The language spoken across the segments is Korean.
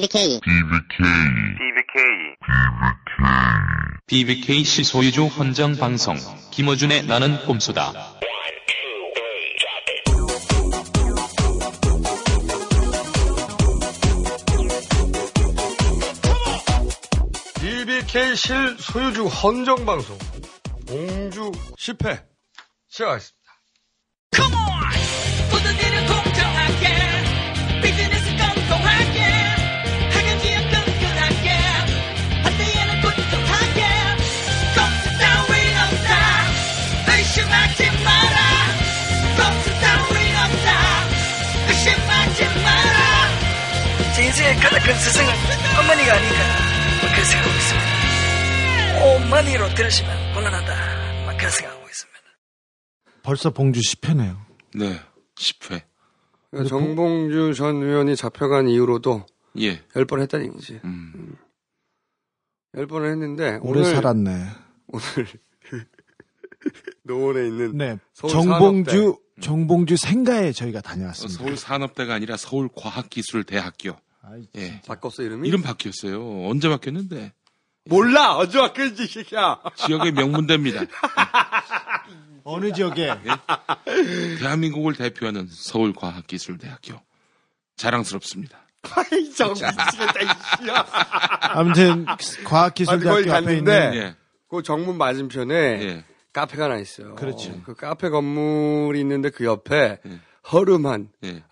BBK. BBK 시 소유주 헌정 방송 김어준의 나는 꼼수다. BBK 실 소유주 헌정 방송 공주 10회 시작하겠습니다. 가장 큰 스승은 어머니가 아닌가 뭐 그런 생각하고 있습니다. 어머니로 들으시면 곤란하다 막 그런 생각하고 있습니다. 벌써 봉주 10회네요. 네, 10회. 그러니까 정봉주 전 의원이 잡혀간 이후로도 예. 10번 했다는 얘기지. 음. 10번을 했는데 오래 오늘 살았네. 오늘 노원에 있는 네. 서울 정봉주, 정봉주 생가에 저희가 다녀왔습니다. 서울 산업대가 아니라 서울 과학기술대학교. 아이, 예. 바꿨어 이름이? 이름 바뀌었어요. 언제 바뀌었는데? 몰라 언제 바뀌었지 새끼야. 지역의 명문대입니다. 어느 지역에? 대한민국을 대표하는 서울과학기술대학교. 자랑스럽습니다. 아이 정 미치겠다 이씨야. 아무튼 아, 과학기술대학교 거기 앞에 갔는데 있는 예. 그 정문 맞은편에 예. 카페가 하나 있어요. 그렇죠. 그 카페 건물이 있는데 그 옆에 예. 허름한 예.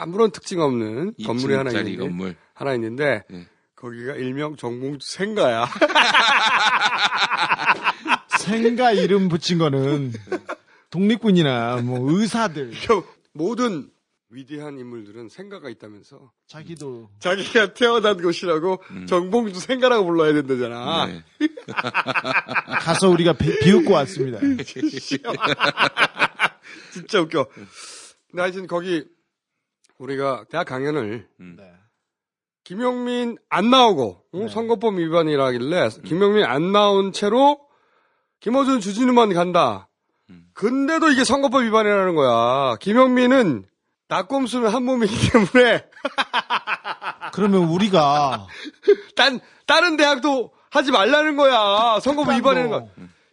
아무런 특징 없는 건물이 하나 2층짜리 있는데 건물. 하나 있는데 예. 거기가 일명 정봉주 생가야. 생가 이름 붙인 거는 독립군이나 뭐 의사들 모든 위대한 인물들은 생가가 있다면서 자기도 자기가 태어난 곳이라고 정봉주 생가라고 불러야 된다잖아. 네. 가서 우리가 비, 비웃고 왔습니다. 진짜 웃겨. 근데 하여튼 거기 우리가 대학 강연을 네. 김용민 안 나오고 어? 네. 선거법 위반이라길래 김용민 안 나온 채로 김어준 주진우만 간다. 음. 근데도 이게 선거법 위반이라는 거야. 김용민은 낙곰수는 한 몸이기 때문에 그러면 우리가 딴 다른 대학도 하지 말라는 거야. 선거법 위반이라는 거야.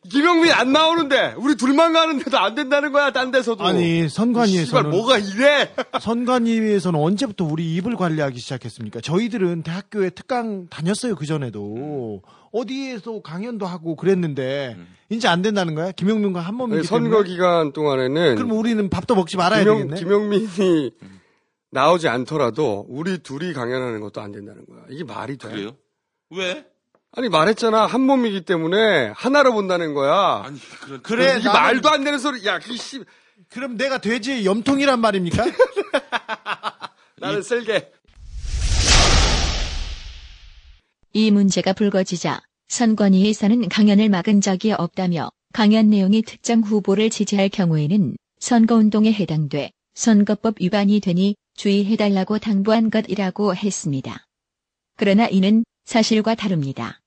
김용민 안 나오는데 우리 둘만 가는데도 안 된다는 거야. 딴 데서도. 아니 선관위에서는 뭐가 이래? 선관위에서는 언제부터 우리 입을 관리하기 시작했습니까? 저희들은 대학교에 특강 다녔어요 그 전에도 어디에서 강연도 하고 그랬는데 이제 안 된다는 거야? 김용민과 한 몸이기 아니, 선거 때문에. 기간 동안에는 그럼 우리는 밥도 먹지 말아야 김용, 되겠네. 김용민이 나오지 않더라도 우리 둘이 강연하는 것도 안 된다는 거야. 이게 말이 돼? 그래요? 왜? 아니 말했잖아 한 몸이기 때문에 하나로 본다는 거야. 아니, 그런. 그래 이게 나는- 말도 안 되는 소리. 야, 그 씨, 그럼 내가 돼지의 염통이란 말입니까? 나는 쓸게. 이 문제가 불거지자 선관위에서는 강연을 막은 적이 없다며 강연 내용이 특정 후보를 지지할 경우에는 선거운동에 해당돼 선거법 위반이 되니 주의해달라고 당부한 것이라고 했습니다. 그러나 이는 사실과 다릅니다.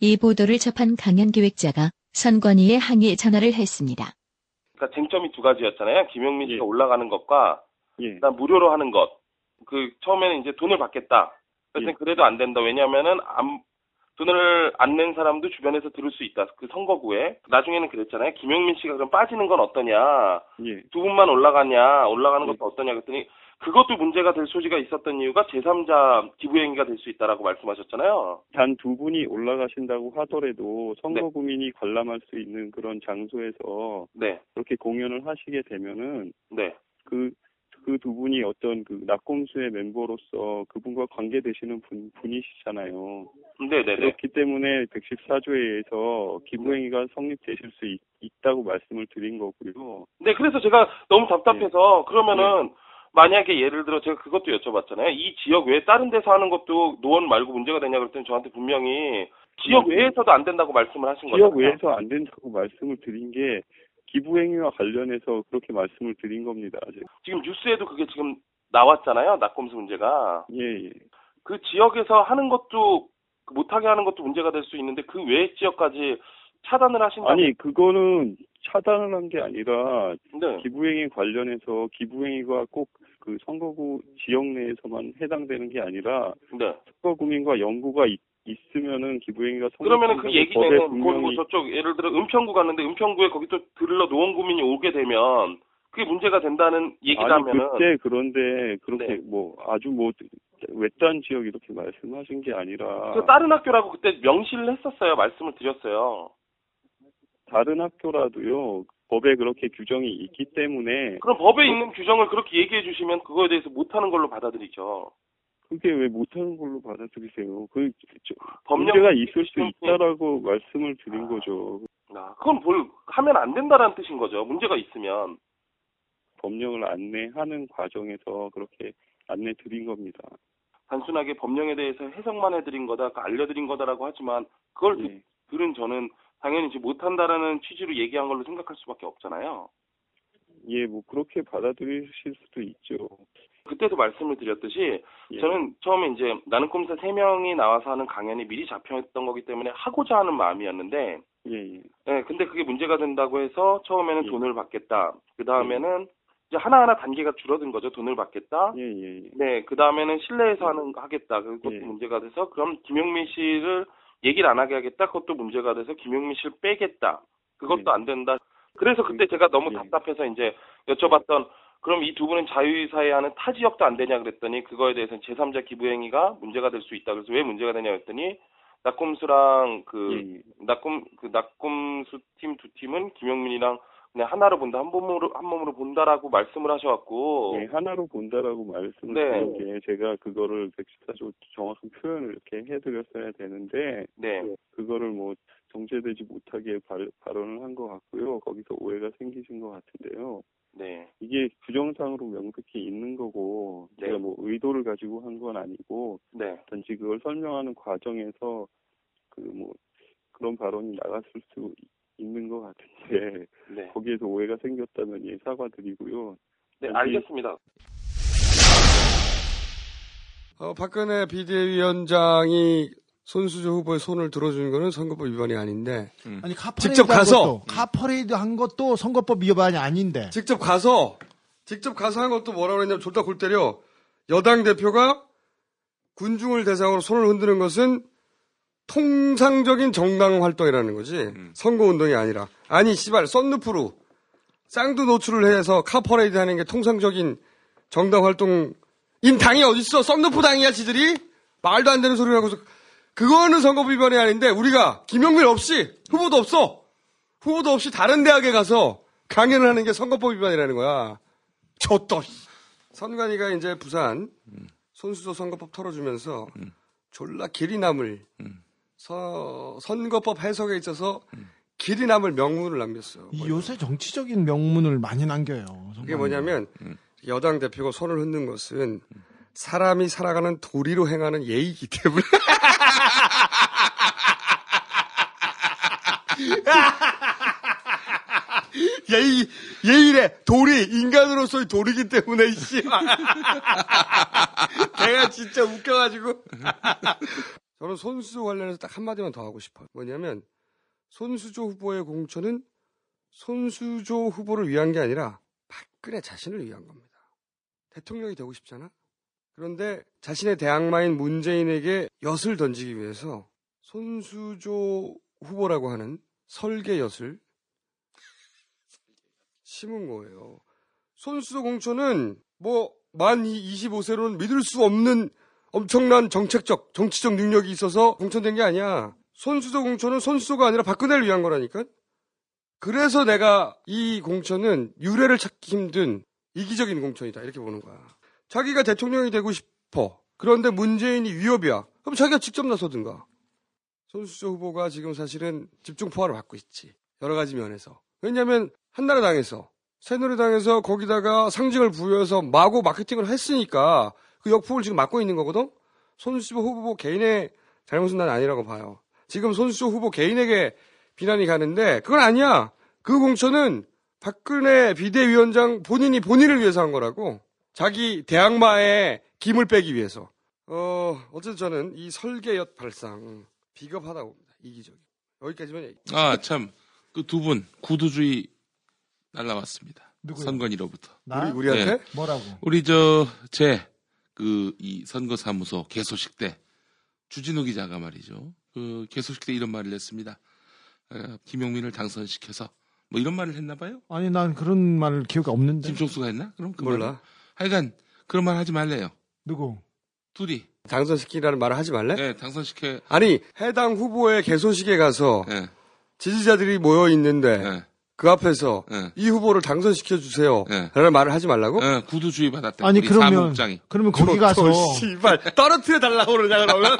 이 보도를 접한 강연 기획자가 선관위에 항의 전화를 했습니다. 그러니까 쟁점이 두 가지였잖아요. 김용민 씨가 예. 올라가는 것과 예. 그다음 무료로 하는 것. 그 처음에는 이제 돈을 받겠다. 그래서 예. 그래도 안 된다. 왜냐하면은 안- 돈을 안 낸 사람도 주변에서 들을 수 있다. 그 선거구에 나중에는 그랬잖아요. 김용민 씨가 그럼 빠지는 건 어떠냐? 예. 두 분만 올라가냐? 올라가는 예. 것도 어떠냐? 그랬더니 그것도 문제가 될 소지가 있었던 이유가 제3자 기부 행위가 될 수 있다라고 말씀하셨잖아요. 단 두 분이 올라가신다고 하더라도 선거 네. 구민이 관람할 수 있는 그런 장소에서 네, 그렇게 공연을 하시게 되면은 네, 그 그두 분이 어떤 그 낙곰수의 멤버로서 그분과 관계되시는 분, 분이시잖아요. 네, 네, 네. 그렇기 때문에 114조에 의해서 기부행위가 성립되실 수 있, 다고 말씀을 드린 거고요. 네, 그래서 제가 너무 답답해서 그러면은 만약에 예를 들어 제가 그것도 여쭤봤잖아요. 이 지역 외에 다른 데서 하는 것도 노원 말고 문제가 되냐 그랬더니 저한테 분명히 지역 네. 외에서도 안 된다고 말씀을 하신 거죠. 지역 외에서 안 된다고 말씀을 드린 게 기부행위와 관련해서 그렇게 말씀을 드린 겁니다. 제가. 지금 뉴스에도 그게 지금 나왔잖아요. 낙검수 문제가. 예, 예. 그 지역에서 하는 것도 그 못하게 하는 것도 문제가 될 수 있는데 그 외 지역까지 차단을 하신다고. 아니 그거는 차단을 한 게 아니라 네. 기부행위 관련해서 기부행위가 꼭 그 선거구 지역 내에서만 해당되는 게 아니라 네. 선거구민과 연구가 있, 있으면은 기부행위가 그러면은 그 얘기는 법에 그뭐 분명히 저쪽 예를 들어 은평구 갔는데 은평구에 거기 또 들러 노원구민이 오게 되면 그게 문제가 된다는 아니 얘기라면은 그때 그런데 그렇게 네. 뭐 아주 뭐 외딴 지역 이렇게 말씀하신 게 아니라 그 다른 학교라고 그때 명시를 했었어요. 말씀을 드렸어요. 다른 학교라도요 법에 그렇게 규정이 있기 때문에 그럼 법에 있는 규정을 그렇게 얘기해 주시면 그거에 대해서 못하는 걸로 받아들이죠. 그게 왜 못하는 걸로 받아들이세요? 그 저, 법령 문제가 있을 수 음, 있다라고 말씀을 드린 거죠. 아, 그건 뭘 하면 안 된다라는 뜻인 거죠. 문제가 있으면. 법령을 안내하는 과정에서 그렇게 안내 드린 겁니다. 단순하게 법령에 대해서 해석만 해드린 거다, 그 알려드린 거다라고 하지만 그걸 듣- 네. 들은 저는 당연히 이제 못한다라는 취지로 얘기한 걸로 생각할 수밖에 없잖아요. 예, 뭐 그렇게 받아들이실 수도 있죠. 그때도 말씀을 드렸듯이 예. 저는 처음에 이제 나는 꿈사 세 명이 나와서 하는 강연이 미리 잡혀있던 거기 때문에 하고자 하는 마음이었는데 예, 예. 예, 근데 그게 문제가 된다고 해서 처음에는 예. 돈을 받겠다. 그 다음에는 이제 하나하나 단계가 줄어든 거죠. 돈을 받겠다. 예, 예, 예. 네, 그 다음에는 실내에서 하는 하겠다. 그것도 예. 문제가 돼서 그럼 김용민 씨를 얘기를 안 하게 하겠다. 그것도 문제가 돼서 김용민 씨를 빼겠다. 그것도 예. 안 된다. 그래서 그때 제가 너무 예. 답답해서 이제 여쭤봤던 그럼 이 두 분은 자유사회 하는 타 지역도 안 되냐 그랬더니 그거에 대해서는 제3자 기부행위가 문제가 될 수 있다. 그래서 왜 문제가 되냐 그랬더니 낙곰수랑 그 예, 예. 낙곰 그 낙곰수 팀 두 팀은 김용민이랑 그냥 하나로 본다 한 몸으로 한 몸으로 본다라고 말씀을 하셔갖고 예, 하나로 본다라고 말씀을 네. 드린 게 제가 그거를 114조 정확한 표현을 이렇게 해드렸어야 되는데 네. 그거를 뭐 정제되지 못하게 발, 발언을 한 것 같고요. 거기서 오해가 생기신 것 같은데요. 네. 이게 규정상으로 명백히 있는 거고 네. 제가 뭐 의도를 가지고 한 건 아니고 네. 단지 그걸 설명하는 과정에서 그뭐 그런 발언이 나갔을 수 있는 것 같은데 네. 거기에서 오해가 생겼다면 예 사과드리고요. 네, 여기- 알겠습니다. 어, 박근혜 비대위원장이 손수조 후보의 손을 들어주는 거는 선거법 위반이 아닌데 아니 카퍼레이드 직접 한 가서! 것도, 카퍼레이드 한 것도 선거법 위반이 아닌데 직접 가서 직접 가서 한 것도 뭐라고 했냐면 졸다 골 때려 여당 대표가 군중을 대상으로 손을 흔드는 것은 통상적인 정당 활동이라는 거지. 선거 운동이 아니라. 아니 씨발 썬루프로 쌍두 노출을 해서 카퍼레이드 하는 게 통상적인 정당 활동인 당이 어딨어? 썬루프 당이야 지들이? 말도 안 되는 소리를 하고서. 그거는 선거법 위반이 아닌데 우리가 김영민 없이 후보도 없어. 후보도 없이 다른 대학에 가서 강연을 하는 게 선거법 위반이라는 거야. 저또 선관위가 이제 부산 손수조 선거법 털어주면서 졸라 길이 남을 서- 선거법 해석에 있어서 길이 남을 명문을 남겼어. 이 요새 정치적인 명문을 많이 남겨요. 그게 뭐냐면 여당 대표가 손을 흔든 것은 사람이 살아가는 도리로 행하는 예의이기 때문에. 예의 예의래. 도리. 인간으로서의 도리기 때문에 이씨 내가 진짜 웃겨가지고 저는 손수조 관련해서 딱 한마디만 더 하고 싶어요 뭐냐면 손수조 후보의 공천은 손수조 후보를 위한 게 아니라 박근혜 자신을 위한 겁니다. 대통령이 되고 싶잖아? 그런데 자신의 대항마인 문재인에게 엿을 던지기 위해서 손수조 후보라고 하는 설계 엿을 심은 거예요. 손수조 공천은 뭐 만 25세로는 믿을 수 없는 엄청난 정책적, 정치적 능력이 있어서 공천된 게 아니야. 손수조 공천은 손수조가 아니라 박근혜를 위한 거라니까? 그래서 내가 이 공천은 유례를 찾기 힘든 이기적인 공천이다. 이렇게 보는 거야. 자기가 대통령이 되고 싶어. 그런데 문재인이 위협이야. 그럼 자기가 직접 나서든가. 손수조 후보가 지금 사실은 집중 포화를 받고 있지. 여러 가지 면에서. 왜냐면 한나라당에서 새누리당에서 거기다가 상징을 부여해서 마구 마케팅을 했으니까 그 역풍을 지금 맞고 있는 거거든. 손수조 후보 개인의 잘못은 난 아니라고 봐요. 지금 손수조 후보 개인에게 비난이 가는데 그건 아니야. 그 공천은 박근혜 비대위원장 본인이 본인을 위해서 한 거라고. 자기 대항마에 김을 빼기 위해서. 어, 어쨌든 저는 이 설계엿 발상 비겁하다고 봅니다. 이기적인. 여기까지만 얘기. 아, 참. 그 두 분, 구두주의 날라왔습니다. 누구요? 선관위로부터. 나? 우리 우리한테 네. 뭐라고? 우리 저, 제, 그, 이 선거사무소 개소식 때, 주진우 기자가 말이죠. 그, 개소식 때 이런 말을 했습니다. 어, 김용민을 당선시켜서, 뭐 이런 말을 했나 봐요? 아니 난 그런 말 기억이 없는데. 김종수가 했나? 그럼 그 몰라. 말을? 하여간, 그런 말 하지 말래요. 누구? 둘이. 당선시키라는 말을 하지 말래? 네, 당선시켜, 아니 해당 후보의 개소식에 가서 예, 지지자들이 모여 있는데 예, 그 앞에서 예. 이 후보를 당선시켜 주세요. 예. 라는 말을 하지 말라고? 예, 구두주의 받았대. 아니 그러면 사무국장이. 그러면 거기 가서 저, 씨발 떨어뜨려 달라고 그러냐 그러면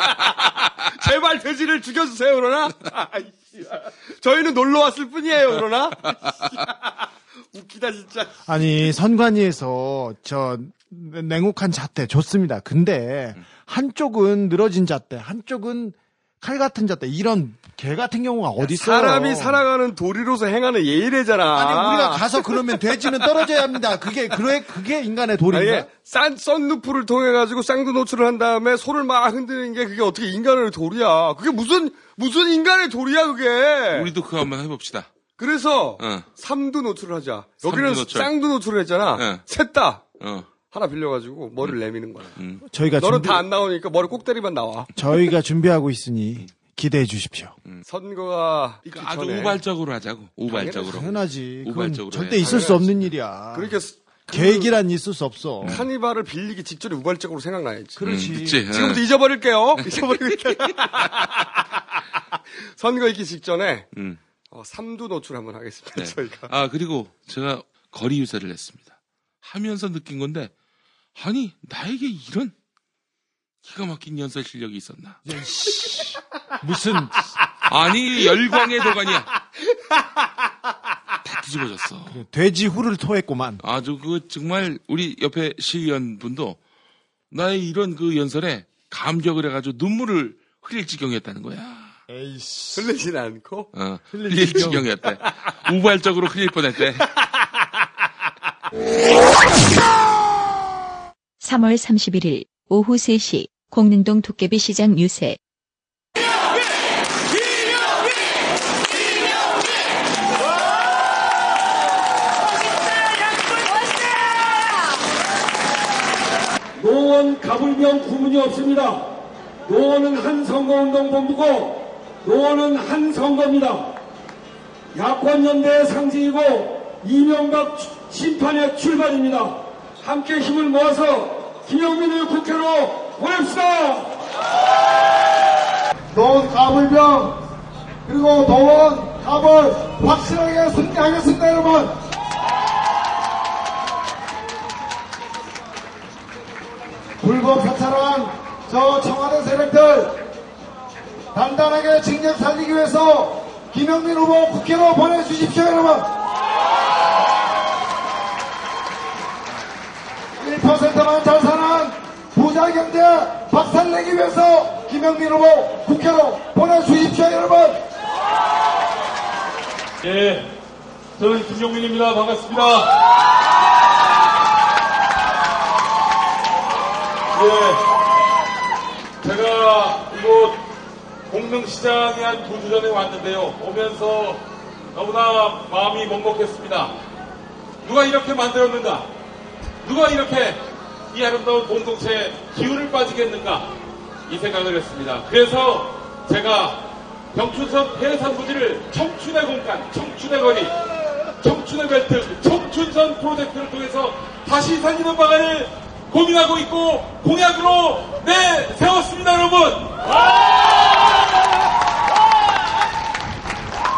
제발 돼지를 죽여주세요 그러나. 저희는 놀러 왔을 뿐이에요 그러나 웃기다 진짜 아니 선관위에서 저 냉혹한 잣대 좋습니다. 근데 한쪽은 늘어진 잣대, 한쪽은 칼 같은 잣대 이런 개 같은 경우가 어디 있어요? 사람이 살아가는 도리로서 행하는 예의래잖아 아니 우리가 가서 그러면 돼지는 떨어져야 합니다. 그게 그래 그게 인간의 도리인가? 아니, 싼 썬루프를 통해 가지고 쌍두 노출을 한 다음에 소를 막 흔드는 게 그게 어떻게 인간의 도리야 그게 무슨 무슨 인간의 도리야 그게 우리도 그거 한번 해봅시다. 그래서 어, 삼두 노출을 하자 여기는 노출. 쌍두 노출을 했잖아 네. 셋다 어, 하나 빌려가지고 머리를 내미는 거야. 음. 저희가 너는 준비, 다안 나오니까 머리 꼭대리만 나와. 저희가 준비하고 있으니 기대해 주십시오. 선거가 있기 그 아주 전에. 우발적으로 하자고. 우발적으로. 당연하지. 우발적으로 절대 해. 있을 수 없는 일이야. 그러니까 스- 그 계획이란 있을 수 없어. 카니발을 빌리기 직전에 우발적으로 생각나야지. 그렇지. 음, 그치. 어. 지금부터 잊어버릴게요. 있다. 선거 있기 직전에 음. 어, 삼두 노출 한번 하겠습니다. 네. 저희가. 아, 그리고 제가 거리 유세를 했습니다. 하면서 느낀 건데, 아니, 나에게 이런 기가 막힌 연설 실력이 있었나? 무슨 아니, 열광의 도가니야. 다 뒤집어졌어. 돼지 후를 토했구만. 아주 그 정말 우리 옆에 시의원 분도 나의 이런 그 연설에 감격을 해가지고 눈물을 흘릴 지경이었다는 거야. 에이씨. 흘리진 않고. 어, 흘릴 흘릴 지경. 지경이었대. 우발적으로 흘릴 뻔했대. 3월 31일 오후 3시 공릉동 도깨비 시장 유세 노원 가불병 구분이 없습니다. 노원은 한 선거운동 본부고 노원은 한 선거입니다. 야권연대의 상징이고 이명박 추- 심판의 출발입니다. 함께 힘을 모아서 김영민을 국회로 보냅시다. 노원 가불병 그리고 노원 갑을 확실하게 승리하겠습니다 여러분 불법 표탈한 저 청와대 세력들 단단하게 징력 살리기 위해서 김영민 후보 국회로 보내주십시오 여러분 1%만 잘 사는 부자 경제 박살내기 위해서 김영민 후보 국회로 보내주십시오 여러분 예, 저는 김영민입니다. 반갑습니다. 예, 제가 이곳 공릉시장에 한 두 주 전에 왔는데요. 오면서 너무나 마음이 먹먹했습니다. 누가 이렇게 만들었는가? 누가 이렇게 이 아름다운 공동체에 기운을 빠지겠는가? 이 생각을 했습니다. 그래서 제가 경춘선 해상부지를 청춘의 공간, 청춘의 거리, 청춘의 벨트, 청춘선 프로젝트를 통해서 다시 살리는 방안을 고민하고 있고 공약으로 내세웠습니다, 여러분!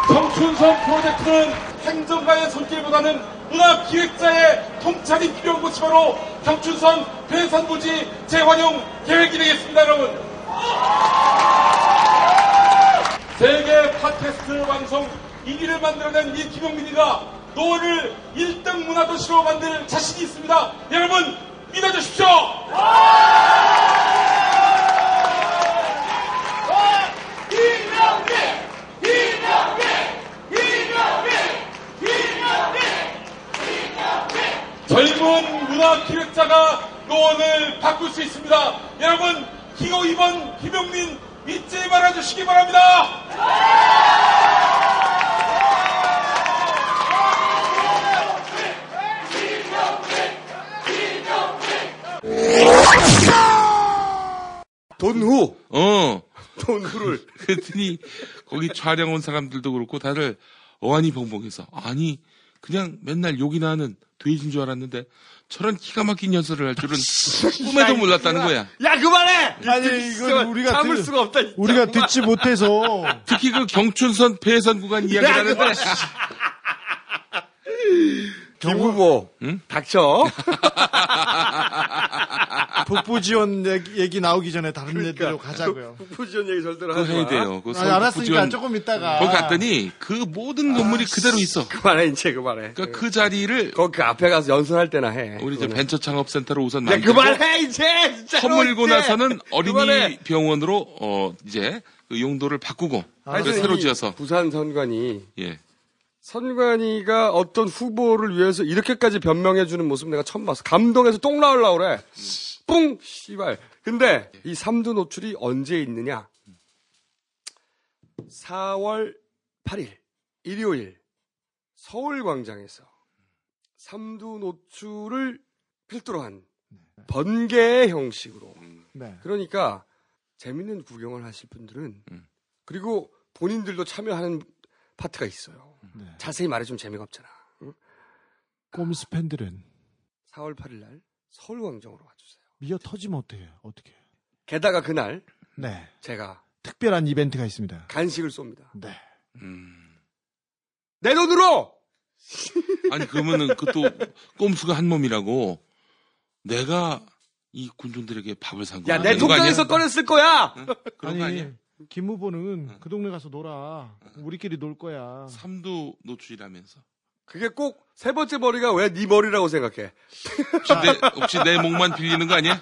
청춘선 프로젝트는 행정가의 손길보다는 문화기획자의 통찰이 필요한 곳이 바로 청춘선 해상부지 재활용 계획이 되겠습니다, 여러분! 세계 팟캐스트 방송 1위를 만들어낸 이 김용민이가 노원을 1등 문화도시로 만들 자신이 있습니다. 여러분 믿어주십시오. 젊은 문화기획자가 노원을 바꿀 수 있습니다. 여러분 기호 2번 김용민 잊지 말아주시기 바랍니다. 돈후. 어. 돈후를. 그랬더니 거기 촬영 온 사람들도 그렇고 다들 어안이 벙벙해서 아니 그냥 맨날 욕이나 하는 돼지인 줄 알았는데 저런 기가 막힌 연설을 할 줄은 꿈에도 몰랐다는 거야. 야 그만해. 아니 이건 우리가 참을 들- 수가 없다. 진짜. 우리가 듣지 못해서 특히 그 경춘선 폐선 구간 이야기를 야, 하는데 그만. 김 후보 응? 닥쳐. 북부 지원 얘기, 얘기 나오기 전에 다른 데로 가자고요. 북부 지원 얘기 절대로 하지 해야 마. 돼요. 그 아니, 알았으니까 북부지원 조금 있다가 거기 갔더니 그 모든 건물이 그대로 있어. 그만해 이제 그만해. 그러니까 그 자리를 거기 그 앞에 가서 연설할 때나 해. 우리 이제. 벤처 창업 센터로 우선 야 만들고 그만해 이제. 진짜 허물고 이제. 나서는 어린이 그만해. 병원으로 어 이제 그 용도를 바꾸고 그걸 새로 이 지어서 부산 선관위 예. 선관위가 어떤 후보를 위해서 이렇게까지 변명해주는 모습 내가 처음 봤어. 감동해서 똥 나올라 그래. 뿡! 씨발. 근데 이 삼두 노출이 언제 있느냐? 4월 8일, 일요일, 서울광장에서 삼두 노출을 필두로 한 번개의 형식으로. 네. 그러니까 재밌는 구경을 하실 분들은 음. 그리고 본인들도 참여하는 파트가 있어요. 네. 자세히 말해주면 재미가 없잖아. 응? 꼼수 팬들은 4월 8일 날 서울광장으로. 미어 터지면 어떻게 어떻게? 게다가 그날 네. 제가 특별한 이벤트가 있습니다. 간식을 쏩니다. 네. 음. 내 돈으로! 아니 그러면은 그것도 꼼수가 한 몸이라고 내가 이 군중들에게 밥을 산 거야. 야, 내 통장에서 꺼냈을 거야! 그런 거 아니야? 아니 김 후보는 그 동네 가서 놀아. 우리끼리 놀 거야. 삼두 노출이라면서. 그게 꼭 세 번째 머리가 왜 네 머리라고 생각해? 혹시 내, 혹시 내 목만 빌리는 거 아니야?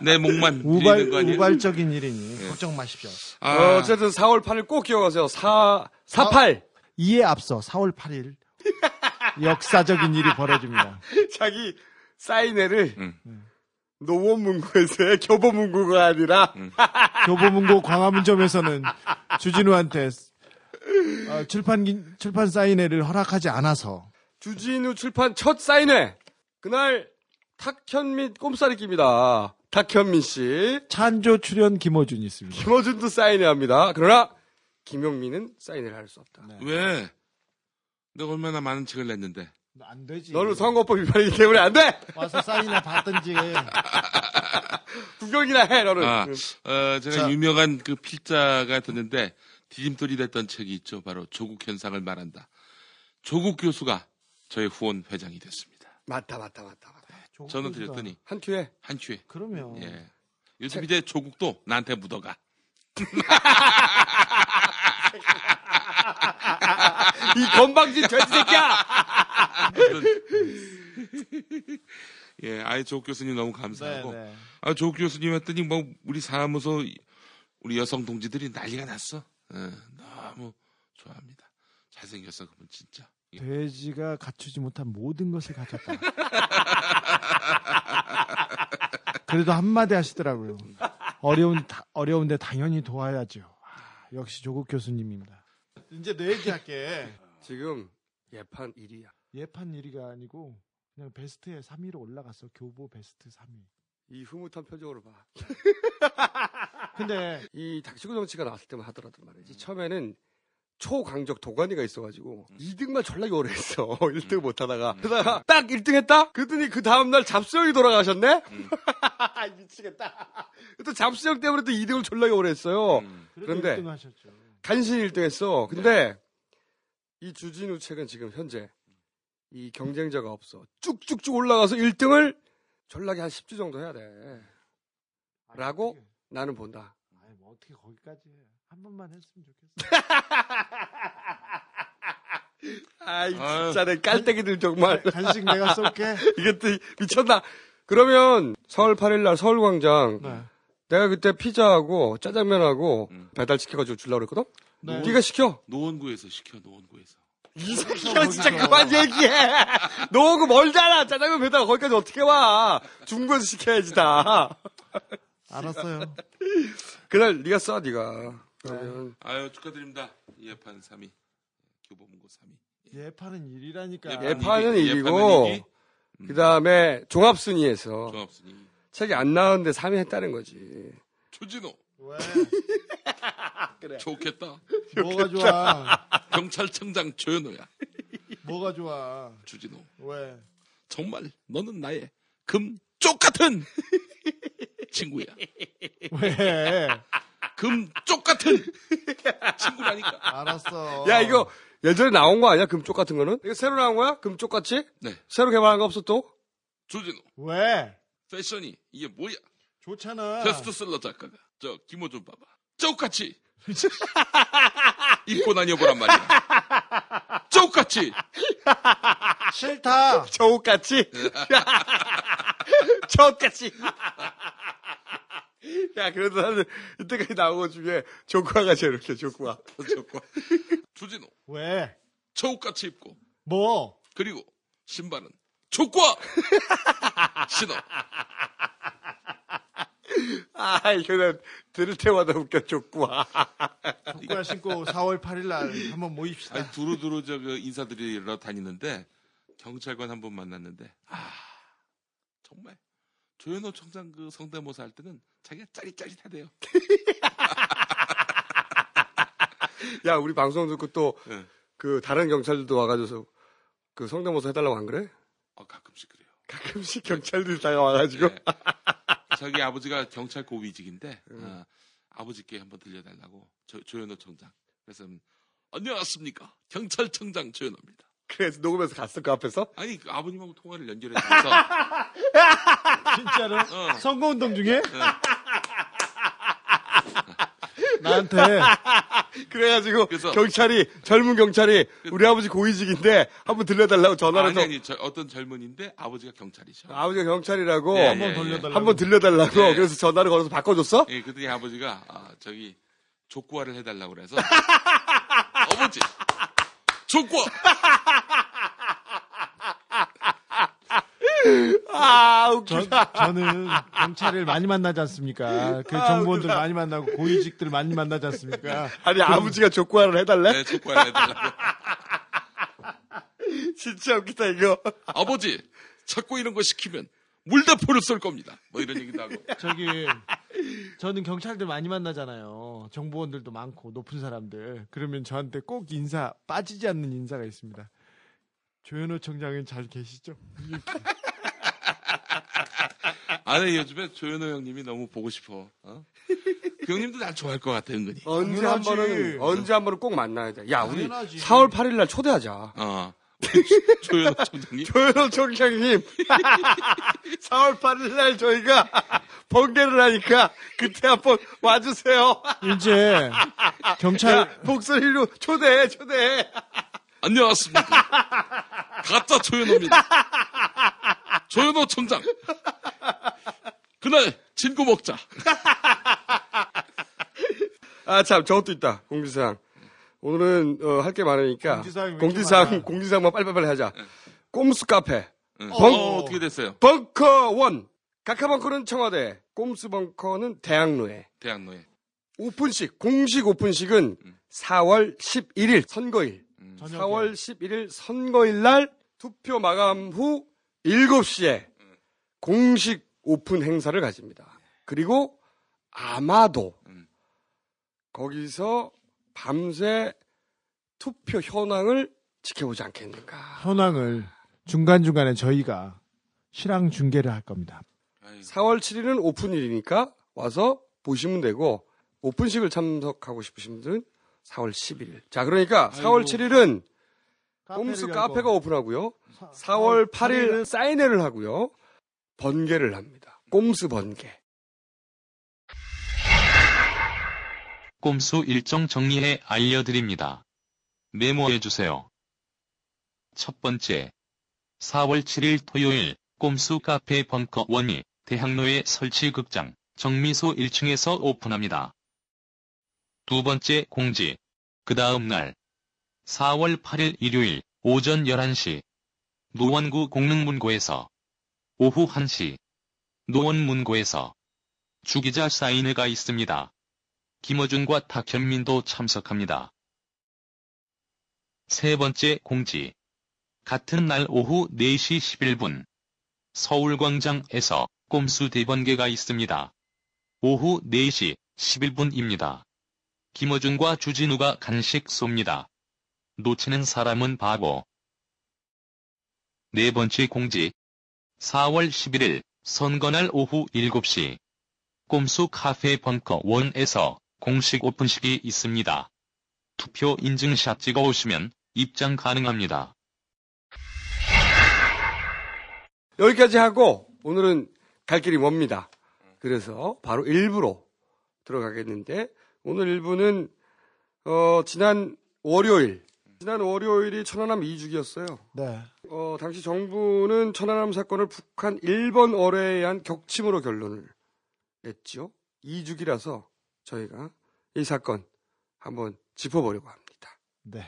내 목만 우발 빌리는 거 아니야? 우발적인 일이니 걱정 마십시오. 아, 어, 어쨌든 4월 8일 꼭 기억하세요. 4, 48! 이에 앞서 4월 8일 역사적인 일이 벌어집니다. 자기 사인회를 응. 노원문구에서 해, 교보문구가 아니라 교보문고 광화문점에서는 주진우한테 어, 출판 기- 출판 사인회를 허락하지 않아서 주진우 출판 첫 사인회 그날 탁현민 꼼사리끼입니다. 탁현민 씨, 찬조 출연 김어준이 있습니다. 김어준도 사인회 합니다. 그러나 김용민은 사인회를 할 수 없다. 왜? 내가 얼마나 많은 책을 냈는데. 안 되지. 너는 선거법 위반이기 때문에 안 돼. 와서 사인회 받든지. 구경이나 해 너는. 아, 응. 어, 제가 자. 유명한 그 필자가 됐는데 디딤돌이 됐던 책이 있죠. 바로 조국 현상을 말한다. 조국 교수가 저의 후원 회장이 됐습니다. 맞다 맞다 맞다 맞다. 저는 드렸더니 한 큐에 한 큐에. 그러면 예. 요즘 이제 조국도 나한테 묻어가. 이 건방진 돼지 새끼야. 예, 아예 조국 교수님 너무 네, 감사하고. 네. 아, 조국 교수님 했더니 뭐 우리 사무소 우리 여성 동지들이 난리가 났어. 예, 너무 좋아합니다. 잘생겼어 그분 진짜. 예. 돼지가 갖추지 못한 모든 것을 갖췄다. 그래도 한마디 하시더라고요. 어려운, 다- 어려운데 당연히 도와야죠. 아, 역시 조국 교수님입니다. 이제 내 얘기할게. 지금 예판 1위야. 예판 1위가 아니고 그냥 베스트에 3위로 올라갔어. 교보 베스트 3위. 이 흐뭇한 표정으로 봐. 근데 이 닥치고 정치가 나왔을 때만 하더라도 말이지. 처음에는 초강적 도가니가 있어가지고 2등만 전락이 오래 했어. 1등 못하다가. 그러다가 딱 1등 했다? 그랬더니 그 다음날 잡수형이 돌아가셨네? 미치겠다. 또 잡수형 때문에 또 2등을 전락이 오래 했어요. 음. 그런데 1등 하셨죠. 간신히 1등 했어. 근데 이 주진우 책은 지금 현재 이 경쟁자가 없어. 쭉쭉쭉 올라가서 1등을 전락이 한 10주 정도 해야 돼. 라고 어떻게- 나는 본다. 아니, 뭐 어떻게 거기까지 해. 한 번만 했으면 좋겠어. 아이. 진짜 내 깔때기들 정말 간식 내가 쏠게. 이것도 미쳤나 그러면 서울 8일 날 서울광장 네. 내가 그때 피자하고 짜장면하고 음. 배달 시켜가지고 주려고 그랬거든 네. 네가 시켜 노원구에서 시켜 노원구에서. 이 새끼가 진짜 그만 얘기해 너그 멀잖아 짜장면 배달 거기까지 어떻게 와 중국에서 시켜야지 다 알았어요. 그날 네가 써 네가 그러면 아유 축하드립니다. 예판 3위. 교보문고 3위. 예판은 1위라니까. 예판 예판은 이기, 1위고 예판은 이기. 그 다음에 종합순위에서 종합순위. 책이 안 나왔는데 3위 했다는 거지 주진우. 왜? 그래. 좋겠다. 뭐가 좋아? 경찰청장 조현호야. 뭐가 좋아? 주진우. 왜? 정말 너는 나의 금쪽 같은 친구야. 왜? 금쪽 같은 친구라니까. 알았어. 야, 이거 예전에 나온 거 아니야? 금쪽 같은 거는? 이거 새로 나온 거야? 금쪽 같이? 네. 새로 개발한 거 없어 또? 주진우. 왜? 패션이 이게 뭐야? 좋잖아. 베스트셀러 작가가 저 김호 좀 봐봐. 쪽같이 입고 다녀보란 말이야. 쪽같이 싫다. 저옷같이? 저옷같이. 야, 그래도 나는 이때까지 나온 것 중에 조쿠아가 제일 이렇게 조쿠아. 조쿠아. 주진우. 왜? 저옷같이 입고 뭐? 그리고 신발은 조과 신어. 아, 이거는 들을 때마다 웃겨, 조쿠아. 족구화 신고 4월 8일 날 한번 모입시다. 아니, 두루두루 저 그 인사드리러 다니는데 경찰관 한 번 만났는데 아 정말 조현호 청장 그 성대모사 할 때는 자기가 짜릿짜릿하대요. 야, 우리 방송 듣고 또, 네. 그, 다른 경찰들도 와가지고, 그 성대모사 해달라고 안 그래? 어, 가끔씩 그래요. 가끔씩 경찰들이 다가와가지고. 네. 자기 아버지가 경찰 고위직인데 어, 아버지께 한번 들려달라고 조, 조현호 청장. 그래서 음, 안녕하십니까 경찰청장 조현호입니다. 그래서 녹음해서 갔을 그 앞에서? 아니 그 아버님하고 통화를 연결해서 진짜로? 어. 선거운동 중에? 네. 나한테 그래가지고 그래서- 경찰이 젊은 경찰이 우리 아버지 고위직인데 한번 들려달라고 전화를 아니 해서 아니 저, 어떤 젊은인데 아버지가 경찰이셔. 아버지가 경찰이라고 네, 한번 예, 예. 돌려달라고. 한번 들려달라고 네. 그래서 전화를 걸어서 바꿔줬어? 예, 그때 아버지가 아, 저기 족구화를 해달라고 그래서 아버지 족구화 아 저, 웃기다. 저 는 경찰을 많이 만나지 않습니까? 그 아, 정보원들. 많이 만나고 고위직들 많이 만나지 않습니까? 아니 아버지가 족구화를 해달래? 네, 족구화를 해달라고 진짜 웃기다 이거. 아버지 자꾸 이런 거 시키면 물대포를 쏠 겁니다. 뭐 이런 얘기도 하고 저기 저는 경찰들 많이 만나잖아요. 정보원들도 많고 높은 사람들. 그러면 저한테 꼭 인사 빠지지 않는 인사가 있습니다. 조현호 청장은 잘 계시죠? 아니 요즘에 조현호 형님이 너무 보고 싶어. 어? 그 형님도 날 좋아할 것 같아 은근히. 언제 한 당연하지. 번은 언제 한 번은 꼭 만나야 돼. 야 우리 당연하지. 4월 8일 날 초대하자. 어. 조현호 청장님. 조현호 총장님 4월 8일 날 저희가 번개를 하니까 그때 한번 와주세요. 이제 경찰 야, 목소리로 초대해 초대해. 안녕하십니까. 가짜 조현호입니다. 조현호 청장. 그날 진구 먹자. 아 참 저것도 있다 공지사항. 오늘은 어, 할게 많으니까 공지사항? 공지사항만 빨리빨리 하자. 꼼수 카페 응. 벙- 어, 어떻게 됐어요? 벙커 원. 카카벙커는 청와대, 꼼수 벙커는 대학로에. 대학로에. 오픈식 공식 오픈식은 음. 4월 11일 선거일. 음. 저녁에 4월 11일 선거일 날 투표 마감 후 7시에 공식 오픈 행사를 가집니다. 그리고 아마도 음. 거기서 밤새 투표 현황을 지켜보지 않겠는가. 현황을 중간중간에 저희가 실황 중계를 할 겁니다. 아이고. 4월 7일은 오픈일이니까 와서 보시면 되고 오픈식을 참석하고 싶으신 분들은 4월 11일. 자, 그러니까 4월 7일은 꼼수 카페가 오픈하고요. 4월 8일 사인회를 하고요. 번개를 합니다. 꼼수 번개. 꼼수 일정 정리해 알려드립니다. 메모해주세요. 첫 번째. 4월 7일 토요일 꼼수 카페 벙커 원이 대학로의 설치 극장 정미소 1층에서 오픈합니다. 두 번째 공지. 그 다음 날 4월 8일 일요일 오전 11시 노원구 공릉문고에서 오후 1시 노원문고에서 주기자 사인회가 있습니다. 김어준과 탁현민도 참석합니다. 세 번째 공지. 같은 날 오후 4시 11분 서울광장에서 꼼수 대번개가 있습니다. 오후 4시 11분입니다. 김어준과 주진우가 간식 쏩니다. 놓치는 사람은 바보. 네 번째 공지. 4월 11일 선거날 오후 7시. 꼼수 카페 벙커 1에서 공식 오픈식이 있습니다. 투표 인증샷 찍어 오시면 입장 가능합니다. 여기까지 하고 오늘은 갈 길이 멉니다. 그래서 바로 1부로 들어가겠는데 오늘 1부는 어, 지난 월요일 지난 월요일이 천안함 2주기였어요. 네. 어, 당시 정부는 천안함 사건을 북한 1번 어뢰에 의한 격침으로 결론을 냈죠. 2주기라서 저희가 이 사건 한번 짚어보려고 합니다. 네.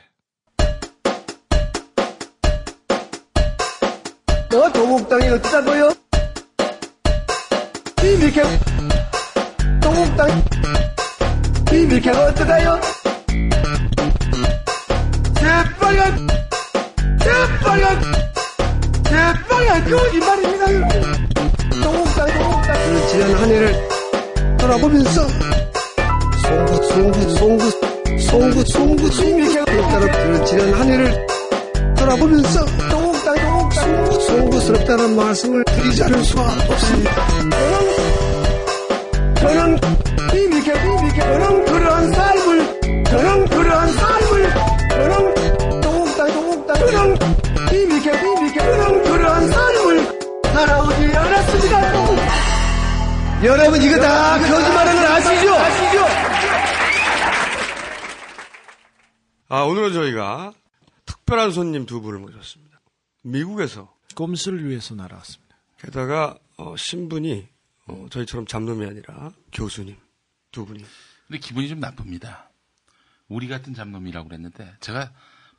너 동국당이 어쩌다고요? 이밀케 동국당 이밀케가 어떠다요? 새빨간 새빨간 새빨간 거짓말입니다 동국당 동국당 그 지난 한 해를 돌아보면서 송구 송구 송구 송구 송구 따라 그 지난 한 해를 돌아보면서 동국당 동국당 송구스럽다는 말씀을 드리지 않을 수가 없습니다. 저는 이미케 이미케 저는 그러한 삶을 저는 그러한 삶을 저는 동국당 동국당 저는 이미케 이미케 저는 그러한 삶을 살아오지 않았습니다. 여러분 이거 다 거짓말하는 걸 아시죠? 아시죠? 아, 오늘은 저희가 특별한 손님 두 분을 모셨습니다. 미국에서 꼼수를 위해서 날아왔습니다. 게다가 어, 신분이 어, 저희처럼 잡놈이 아니라 교수님 두 분이. 근데 기분이 좀 나쁩니다. 우리 같은 잡놈이라고 그랬는데 제가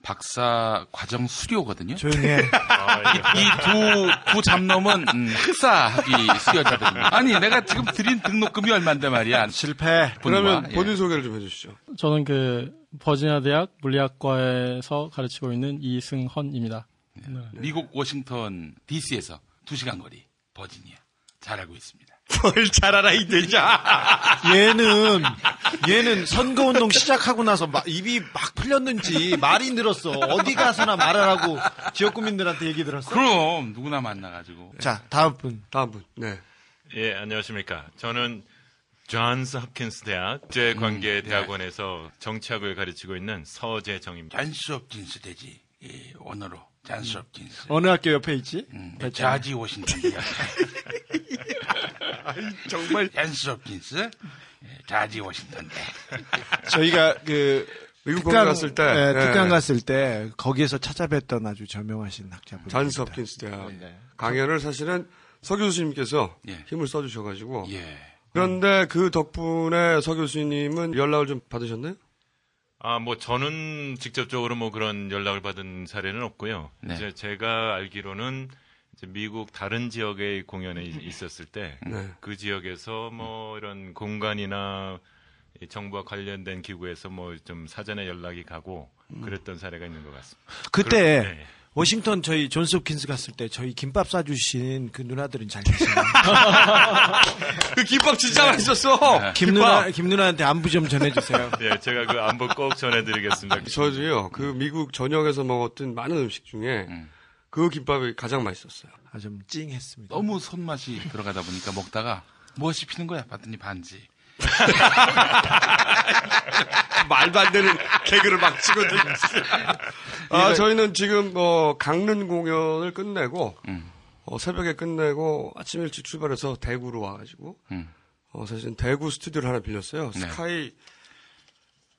박사 과정 수료거든요. 조용히 해. 이두 두 잡놈은 음, 흑사학위 수료자들입니다. 아니 내가 지금 드린 등록금이 얼마인데 말이야. 실패. 그러면 예. 본인 소개를 좀 해주시죠. 저는 그 버지니아 대학 물리학과에서 가르치고 있는 이승헌입니다. 네. 미국 워싱턴 DC에서 2시간 거리 버지니아 잘 알고 있습니다. 뭘잘 알아 이 되냐? 얘는 얘는 선거운동 시작하고 나서 막 입이 막 풀렸는지 말이 늘었어. 어디 가서나 말하라고 지역 구민들한테 얘기 들었어. 그럼 누구나 만나가지고. 자 다음 분. 다음 분. 네. 예, 안녕하십니까. 저는 존스 홉킨스 대학 국제관계 대학원에서 정치학을 가르치고 있는 서재정입니다. 잔스 홉킨스 되지. 예, 원어로 잔스 홉킨스. 어느 학교 옆에 있지? 음, 배짱. 자지 워싱턴. 정말 잔스 홉킨스. 예, 자지 워싱턴 대학. 저희가 그 미국 특강 갔을 때, 네, 네. 특강 갔을 때 거기에서 찾아뵀던 아주 저명하신 학자분. 잔스 홉킨스 대학 네. 강연을 사실은 서 교수님께서 예. 힘을 써주셔가지고 예. 그런데 그 덕분에 서 교수님은 연락을 좀 받으셨나요? 아, 뭐 저는 직접적으로 뭐 그런 연락을 받은 사례는 없고요. 네. 이제 제가 알기로는 이제 미국 다른 지역의 공연에 이- 있었을 때그 네. 지역에서 뭐 이런 공간이나 이 정부와 관련된 기구에서 뭐 좀 사전에 연락이 가고 그랬던 사례가 있는 것 같습니다. 그때 그럼- 네. 워싱턴 저희 존스 홉킨스 갔을 때 저희 김밥 싸주신 그 누나들은 잘 계시나요? 그 김밥 진짜 맛있었어. 김 누나 김 누나한테 안부 좀 전해주세요. 예, 제가 그 안부 꼭 전해드리겠습니다. 저도요. 그 미국 전역에서 먹었던 많은 음식 중에 그 김밥이 가장 맛있었어요. 아 좀 찡했습니다. 너무 손맛이 들어가다 보니까 먹다가 무엇이 피는 거야? 봤더니 반지. 말도 안 되는 개그를 막 치고 아, 저희는 지금 뭐 강릉 공연을 끝내고 음. 어, 새벽에 끝내고 아침 일찍 출발해서 대구로 와가지고 음. 어, 사실은 대구 스튜디오를 하나 빌렸어요. 네. 스카이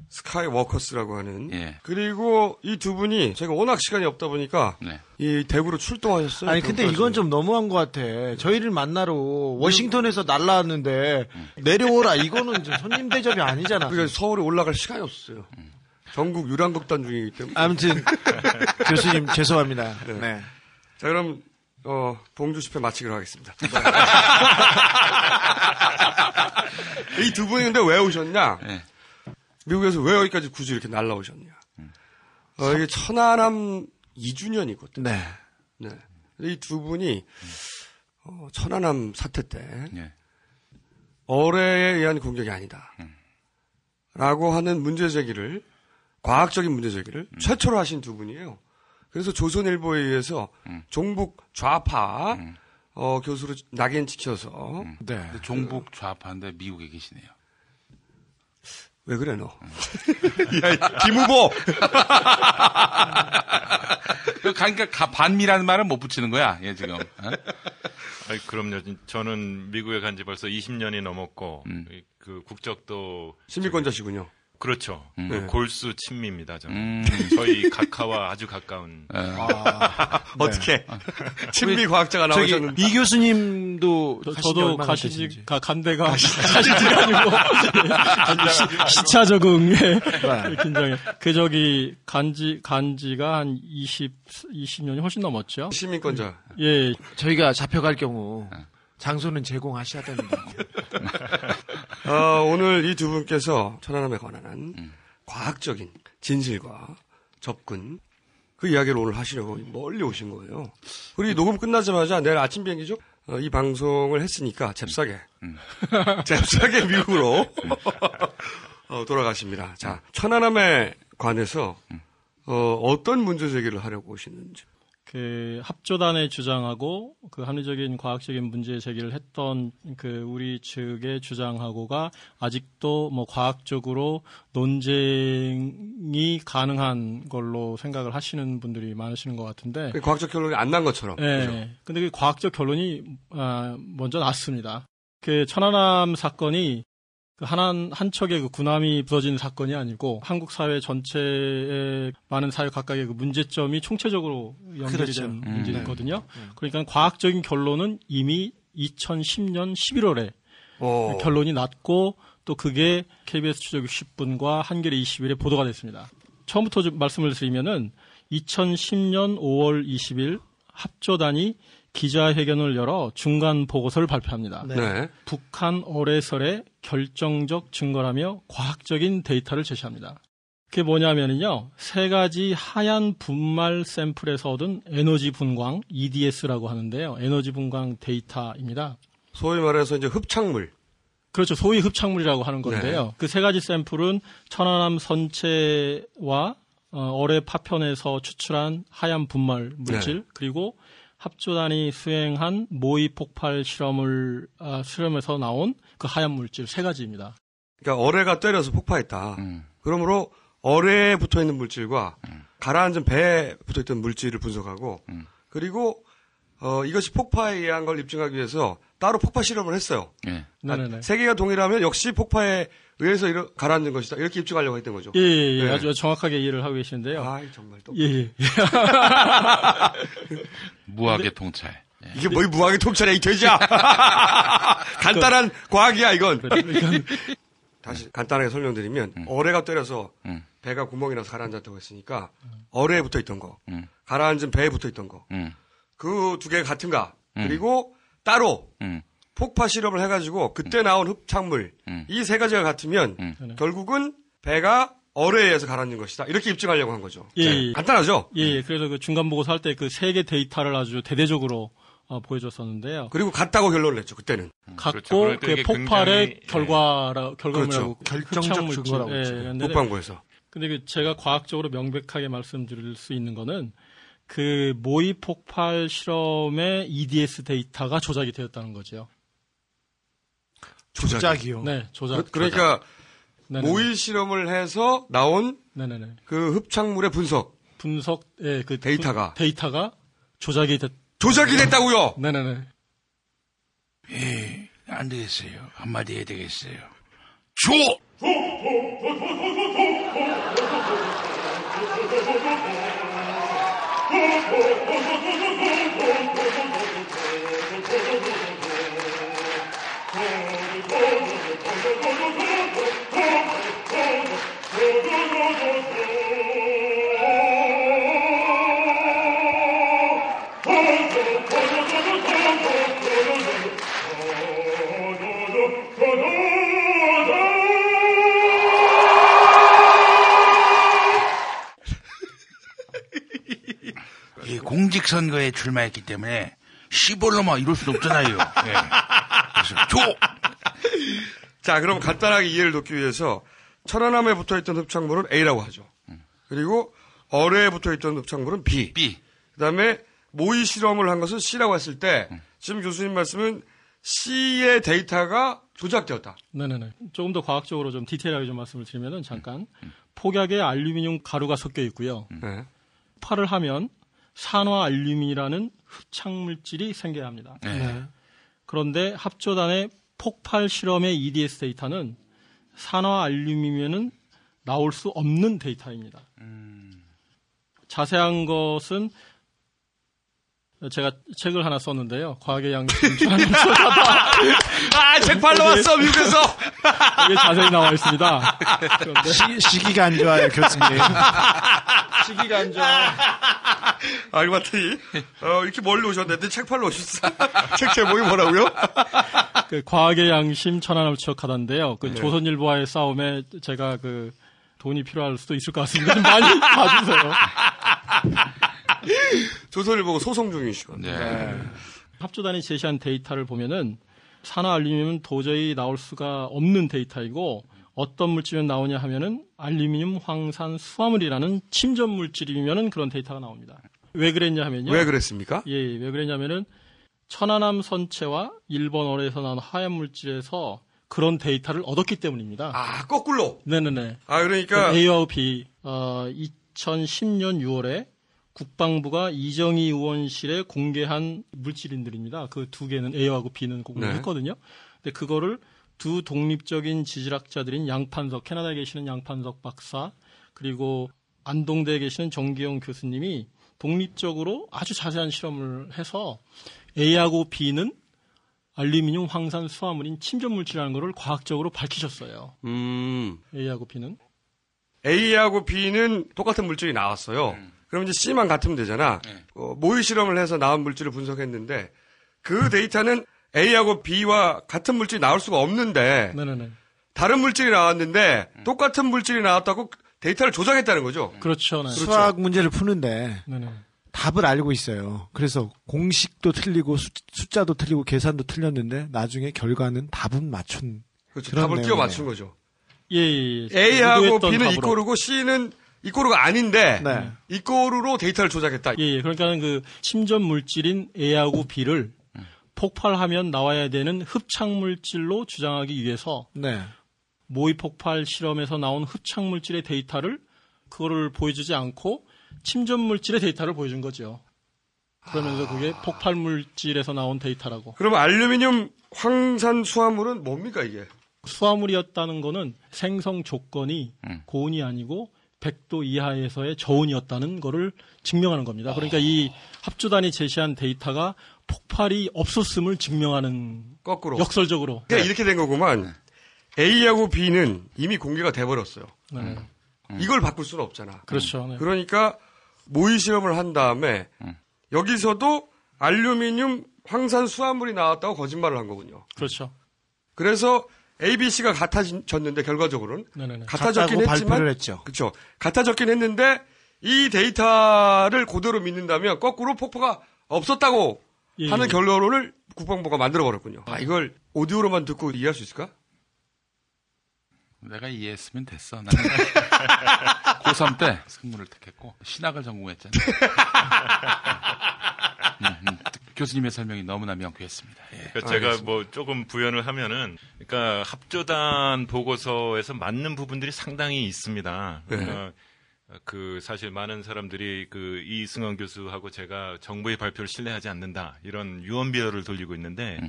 스카이 워커스라고 하는. 예. 그리고 이 두 분이 제가 워낙 시간이 없다 보니까 네. 이 대구로 출동하셨어요. 아니 근데. 이건 좀 너무한 것 같아. 저희를 만나러 워싱턴에서 날라왔는데 내려오라 이거는 좀 손님 대접이 아니잖아. 그러니까 서울에 올라갈 시간이 없었어요. 전국 유랑극단 중이기 때문에. 아무튼 교수님 죄송합니다. 네. 자 그럼 어, 봉주 집회 마치기로 하겠습니다. 이 두 분이 근데 왜 오셨냐? 네. 미국에서 왜 여기까지 굳이 이렇게 날라오셨냐? 어, 이게 천안함 2주년이거든요. 네. 네. 이 두 분이 어, 천안함 사태 때 예. 어뢰에 의한 공격이 아니다. 라고 하는 문제 제기를 과학적인 문제 제기를 최초로 하신 두 분이에요. 그래서 조선일보에 의해서 종북 좌파 어, 교수로 낙인 찍혀서 네. 근데 종북 좌파인데 미국에 계시네요. 왜 그래 너? 야, 김 후보. 그러니까 가- 반미라는 말은 못 붙이는 거야, 얘 지금. 어? 아이, 그럼요. 저는 미국에 간 지 벌써 20년이 넘었고 음. 그 국적도 신비권자시군요. 그렇죠. 음. 그 네. 골수 친미입니다. 저는 음. 저희 각하와 아주 가까운. 예. 아, 어떻게 친미 과학자가 나오셨는데 이 교수님도 저, 저도 가시지. 가, 간대가 가시지가 아니고 시, 시차 적응에 긴장해. 그 저기 간지 간지가 한 20, 20년이 훨씬 넘었죠. 시민권자. 예, 저희가 잡혀갈 경우 장소는 제공하셔야 됩니다. 어, 오늘 이 두 분께서 천안함에 관한 과학적인 진실과 접근 그 이야기를 오늘 하시려고 멀리 오신 거예요. 그리고 이 녹음 끝나자마자 내일 아침 비행기죠? 어, 이 방송을 했으니까 잽싸게 잽싸게 미국으로 어, 돌아가십니다. 자 천안함에 관해서 어, 어떤 문제 제기를 하려고 오시는지. 그 합조단의 주장하고 그 합리적인 과학적인 문제 제기를 했던 그 우리 측의 주장하고가 아직도 뭐 과학적으로 논쟁이 가능한 걸로 생각을 하시는 분들이 많으시는 것 같은데. 그 과학적 결론이 안 난 것처럼. 예. 그죠? 근데 그 과학적 결론이 아, 먼저 났습니다. 그 천안함 사건이 그 한, 한 척의 그 군함이 부서진 사건이 아니고 한국 사회 전체의 많은 사회 각각의 그 문제점이 총체적으로 연결이 그렇죠. 된 음. 문제거든요. 그러니까 과학적인 결론은 이미 2010년 11월에 어. 결론이 났고 또 그게 KBS 추적 60분과 한겨레 20일에 보도가 됐습니다. 처음부터 좀 말씀을 드리면은 2010년 5월 20일 합조단이 기자회견을 열어 중간 보고서를 발표합니다. 네. 북한 어뢰설의 결정적 증거라며 과학적인 데이터를 제시합니다. 그게 뭐냐면요. 세 가지 하얀 분말 샘플에서 얻은 에너지 분광, EDS라고 하는데요. 에너지 분광 데이터입니다. 소위 말해서 이제 흡착물. 그렇죠. 소위 흡착물이라고 하는 건데요. 그세 가지 샘플은 천안함 선체와 어, 어뢰 파편에서 추출한 하얀 분말 물질 네. 그리고 합조단이 수행한 모의 폭발 실험을 아, 실험에서 나온 그 하얀 물질 세 가지입니다. 그러니까 어뢰가 때려서 폭파했다. 음. 그러므로 어뢰에 붙어 있는 물질과 가라앉은 배에 붙어 있던 물질을 분석하고 음. 그리고 어, 이것이 폭파에 의한 걸 입증하기 위해서 따로 폭파 실험을 했어요. 예. 네네네. 아, 세 개가 동일하면 역시 폭파에 의해서 이러, 가라앉은 것이다. 이렇게 입증하려고 했던 거죠. 예, 예, 예. 네. 아주 정확하게 이해를 하고 계시는데요. 아, 정말 또 예, 예. 무학의 통찰. 예. 이게 뭐이 무학의 통찰이야 이 돼지야. 간단한 과학이야 이건. 다시 간단하게 설명드리면 어뢰가 때려서 음. 배가 구멍이 나서 가라앉았다고 했으니까 어뢰에 붙어 있던 거, 음. 가라앉은 배에 붙어 있던 거, 음. 그두 개가 같은가? 음. 그리고 따로 음. 폭파 실험을 해가지고 그때 나온 흡착물 음. 이세 가지가 같으면 음. 결국은 배가 어뢰에 의해서 가라앉은 것이다. 이렇게 입증하려고 한 거죠. 예, 네. 예. 간단하죠? 예, 예. 그래서 그 중간 보고서 할 때 그 세 개 데이터를 아주 대대적으로 어, 보여줬었는데요. 그리고 같다고 결론을 냈죠. 그때는. 갖고 그렇죠. 그러니까 그 이게 폭발의 굉장히, 예. 결과라 결과물이라고 그렇죠. 결정적 흡착물질. 증거라고 예, 그러죠. 근데 국방부에서. 근데 그 제가 과학적으로 명백하게 말씀드릴 수 있는 거는 그 모의 폭발 실험의 EDS 데이터가 조작이 되었다는 거죠. 조작이요. 네, 조작. 그, 러니까 네네네. 모의 실험을 해서 나온 네네네. 그 흡착물의 분석 분석, 예, 그 데이터가. 분- 데이터가 조작이 됐. 조작이 됐다고요. 네네네. 예, 안 되겠어요. 한마디 해야 되겠어요. 줘! 공직선거에 출마했기 때문에 시벌로만 이럴 수 없잖아요. 예. 그래서! 자, 그럼 간단하게 이해를 돕기 위해서 천안함에 붙어 있던 흡착물은 A라고 하죠. 그리고 어뢰에 붙어 있던 흡착물은 B. B. 그다음에 모의 실험을 한 것은 C라고 했을 때 지금 교수님 말씀은 C의 데이터가 조작되었다. 네네네. 조금 더 과학적으로 좀 디테일하게 좀 말씀을 드리면은 잠깐 폭약에 알루미늄 가루가 섞여 있고요. 네. 폭발을 하면 산화 알루민이라는 흡착 물질이 생겨야 합니다. 네. 그런데 합조단의 폭발 실험의 EDS 데이터는 산화 알루미늄은 나올 수 없는 데이터입니다. 자세한 것은 제가 책을 하나 썼는데요. 과학의 양심 전환을 아, 책 팔러 왔어, 미국에서! 이게 자세히 나와 있습니다. 시, 시기가 안 좋아요, 교수님. 시기가 안 좋아. 알고 봤더니, 어, 이렇게 멀리 오셨는데 책 팔러 오셨어. 책 제목이 뭐라고요? 그 과학의 양심 천안함을 추억하던데요. 그 네. 조선일보와의 싸움에 제가 그 돈이 필요할 수도 있을 것 같습니다. 좀 많이 봐주세요. 조선일보가 소송 중이시거든요. 네. 합조단이 제시한 데이터를 보면은 산화 알루미늄은 도저히 나올 수가 없는 데이터이고 어떤 물질이 나오냐 하면은 알루미늄 황산 수화물이라는 침전 물질이면은 그런 데이터가 나옵니다. 왜 그랬냐 하면요. 왜 그랬습니까? 예, 왜 그랬냐면은 천안함 선체와 일본 어뢰에서 나온 하얀 물질에서 그런 데이터를 얻었기 때문입니다. 아, 거꾸로? 네네네. 아, 그러니까. A와 B, 어, 2010년 6월에 국방부가 이정희 의원실에 공개한 물질인들입니다. 그 두 개는 A하고 B는 공개를 네. 했거든요. 근데 그거를 두 독립적인 지질학자들인 양판석, 캐나다에 계시는 양판석 박사, 그리고 안동대에 계시는 정기영 교수님이 독립적으로 아주 자세한 실험을 해서 A하고 B는 알루미늄 황산 수화물인 침전 물질이라는 것을 과학적으로 밝히셨어요. 음. A하고 B는. A하고 B는 똑같은 물질이 나왔어요. 그럼 이제 C만 같으면 되잖아. 어, 모의 실험을 해서 나온 물질을 분석했는데 그 데이터는 A하고 B와 같은 물질이 나올 수가 없는데 네네네. 다른 물질이 나왔는데 똑같은 물질이 나왔다고 데이터를 조작했다는 거죠. 그렇죠. 네. 수학 문제를 푸는데 네네. 답을 알고 있어요. 그래서 공식도 틀리고 수, 숫자도 틀리고 계산도 틀렸는데 나중에 결과는 답은 맞춘 그렇죠. 답을 끼워. 맞춘 거죠. 예, 예, 예. A하고 B는. 이꼬르고 C는 이꼬르가 아닌데 네. 이꼬르로 데이터를 조작했다. 예, 예. 그러니까 그 침전 물질인 A하고 B를 폭발하면 나와야 되는 흡착 물질로 주장하기 위해서 네. 모의 폭발 실험에서 나온 흡착 물질의 데이터를 그거를 보여주지 않고 침전 물질의 데이터를 보여준 거죠. 그러면서 그게 폭발 물질에서 나온 데이터라고. 그럼 알루미늄 황산 수화물은 뭡니까 이게? 수화물이었다는 거는 생성 조건이 고온이 아니고 100도 이하에서의 저온이었다는 거를 증명하는 겁니다. 그러니까 이 합주단이 제시한 데이터가 폭발이 없었음을 증명하는 거꾸로. 역설적으로. 그러니까 이렇게 된 거구만. A하고 B는 이미 공개가 돼 버렸어요. 네. 이걸 바꿀 수는 없잖아. 그렇죠. 네. 그러니까 모의 실험을 한 다음에 여기서도 알루미늄 황산 수화물이 나왔다고 거짓말을 한 거군요. 그렇죠. 그래서 ABC가 같아졌는데 결과적으로는 네네네. 같아졌긴 같다고 했지만 발표를 했죠. 그렇죠. 같아졌긴 했는데 이 데이터를 그대로 믿는다면 거꾸로 폭파가 없었다고 예, 하는 예. 결론을 국방부가 만들어 버렸군요. 아 이걸 오디오로만 듣고 이해할 수 있을까? 내가 이해했으면 됐어. 나는 고3 때 승무를 택했고 신학을 전공했잖아. 음, 음. 교수님의 설명이 너무나 명쾌했습니다. 예. 그러니까 제가 뭐 조금 부연을 하면은, 그러니까 합조단 보고서에서 맞는 부분들이 상당히 있습니다. 그러니까 그 사실 많은 사람들이 그 이승원 교수하고 제가 정부의 발표를 신뢰하지 않는다 이런 유언비어를 돌리고 있는데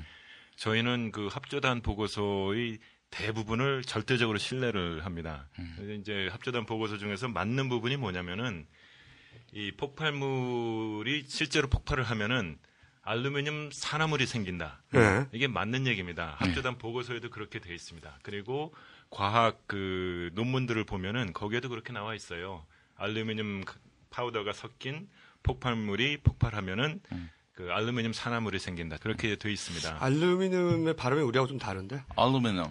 저희는 그 합조단 보고서의 대부분을 절대적으로 신뢰를 합니다. 그래서 이제 합조단 보고서 중에서 맞는 부분이 뭐냐면은 이 폭발물이 실제로 폭발을 하면은 알루미늄 산화물이 생긴다. 네. 이게 맞는 얘기입니다. 합조단 보고서에도 그렇게 돼 있습니다. 그리고 과학 그 논문들을 보면은 거기에도 그렇게 나와 있어요. 알루미늄 파우더가 섞인 폭발물이 폭발하면은 그 알루미늄 산화물이 생긴다. 그렇게 돼 있습니다. 알루미늄의 발음이 우리하고 좀 다른데? 알루미늄.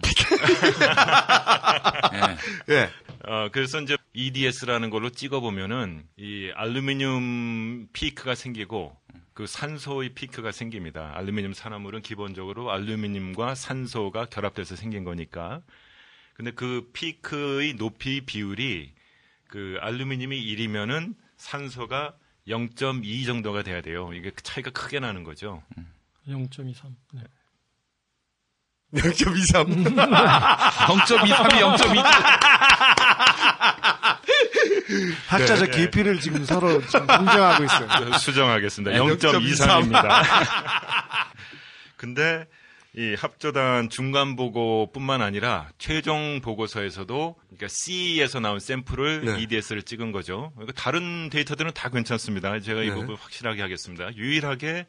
예. 어, 그래서 이제 EDS라는 걸로 찍어 보면은 이 알루미늄 피크가 생기고 그 그 산소의 피크가 생깁니다. 알루미늄 산화물은 기본적으로 알루미늄과 산소가 결합돼서 생긴 거니까. 근데 그 피크의 높이 비율이 그 알루미늄이 1이면은 산소가 0.2 정도가 돼야 돼요. 이게 차이가 크게 나는 거죠. 0.23. 네. 0.23. 0.23이 0.2. 학자적 네. 깊이를 지금 서로 지금 공정하고 있어요. 수정하겠습니다. 네, 0.23입니다. 근데 이 합조단 중간 보고뿐만 아니라 최종 보고서에서도 그러니까 C에서 나온 샘플을 네. EDS를 찍은 거죠. 그러니까 다른 데이터들은 다 괜찮습니다. 제가 이 네. 부분 확실하게 하겠습니다. 유일하게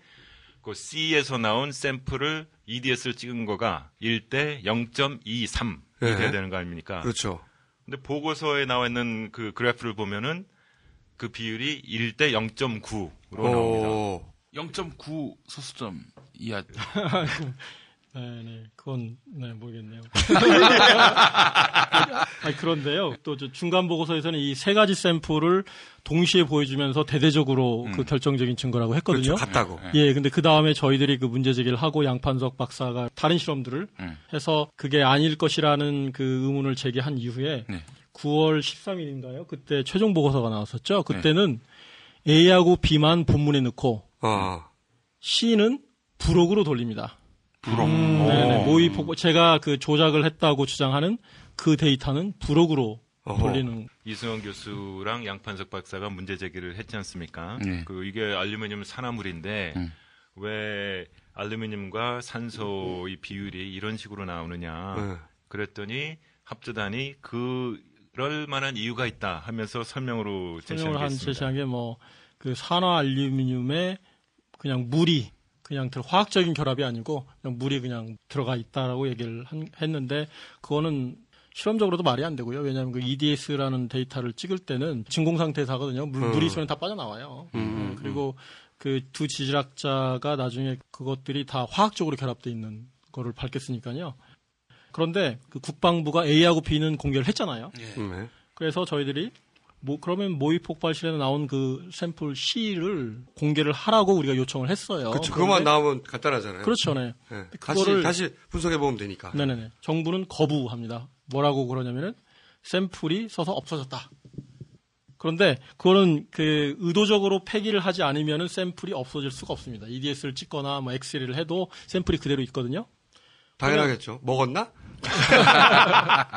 그 C에서 나온 샘플을 EDS를 찍은 거가 1대 0.23이 네. 돼야 되는 거 아닙니까? 그렇죠. 근데 보고서에 나와 있는 그 그래프를 보면은 그 비율이 1대 0.9로 나옵니다. 0.9 소수점 이하. 네, 네, 그건 네 모르겠네요. 아니, 그런데요, 또저 중간 보고서에서는 이 세 가지 샘플을 동시에 보여주면서 대대적으로 그 결정적인 증거라고 했거든요. 음. 그렇죠. 같다고. 예, 근데 그 다음에 저희들이 그 문제 제기를 하고 양판석 박사가 다른 실험들을 음. 해서 그게 아닐 것이라는 그 의문을 제기한 이후에 네. 9월 13일인가요? 그때 최종 보고서가 나왔었죠. 네. 그때는 A하고 B만 본문에 넣고 아. C는 부록으로 돌립니다. 부록. 음, 네네. 모의 폭 제가 그 조작을 했다고 주장하는 그 데이터는 부록으로 어허. 돌리는 이승원 교수랑 양판석 박사가 문제 제기를 했지 않습니까? 네. 그 이게 알루미늄 산화물인데 음. 왜 알루미늄과 산소의 비율이 이런 식으로 나오느냐? 네. 그랬더니 합조단이 그럴 만한 이유가 있다 하면서 설명으로 제시한 설명을 게한 있습니다. 제시한 게 뭐 그 산화 알루미늄에 그냥 물이 그냥 들 화학적인 결합이 아니고 그냥 물이 그냥 들어가 있다라고 얘기를 한- 했는데 그거는 실험적으로도 말이 안 되고요. 왜냐하면 그 EDS라는 데이터를 찍을 때는 진공 상태사거든요. 물, 음. 물이 있으면 다 빠져나와요. 음, 네, 그리고 그 두 지질학자가 나중에 그것들이 다 화학적으로 결합돼 있는 거를 밝혔으니까요. 그런데 그 국방부가 A하고 B는 공개를 했잖아요. 네. 그래서 저희들이 뭐 그러면 모의 폭발 실에 나온 그 샘플 C를 공개를 하라고 우리가 요청을 했어요. 그렇죠. 그것만 나오면 간단하잖아요. 그렇죠, 네. 네. 그거를- 다시 다시 분석해 보면 되니까. 네네네. 정부는 거부합니다. 뭐라고 그러냐면은 샘플이 써서 없어졌다. 그런데 그거는 그 의도적으로 폐기를 하지 않으면은 샘플이 없어질 수가 없습니다. EDS를 찍거나 뭐 엑스레이를 해도 샘플이 그대로 있거든요. 당연하겠죠. 먹었나?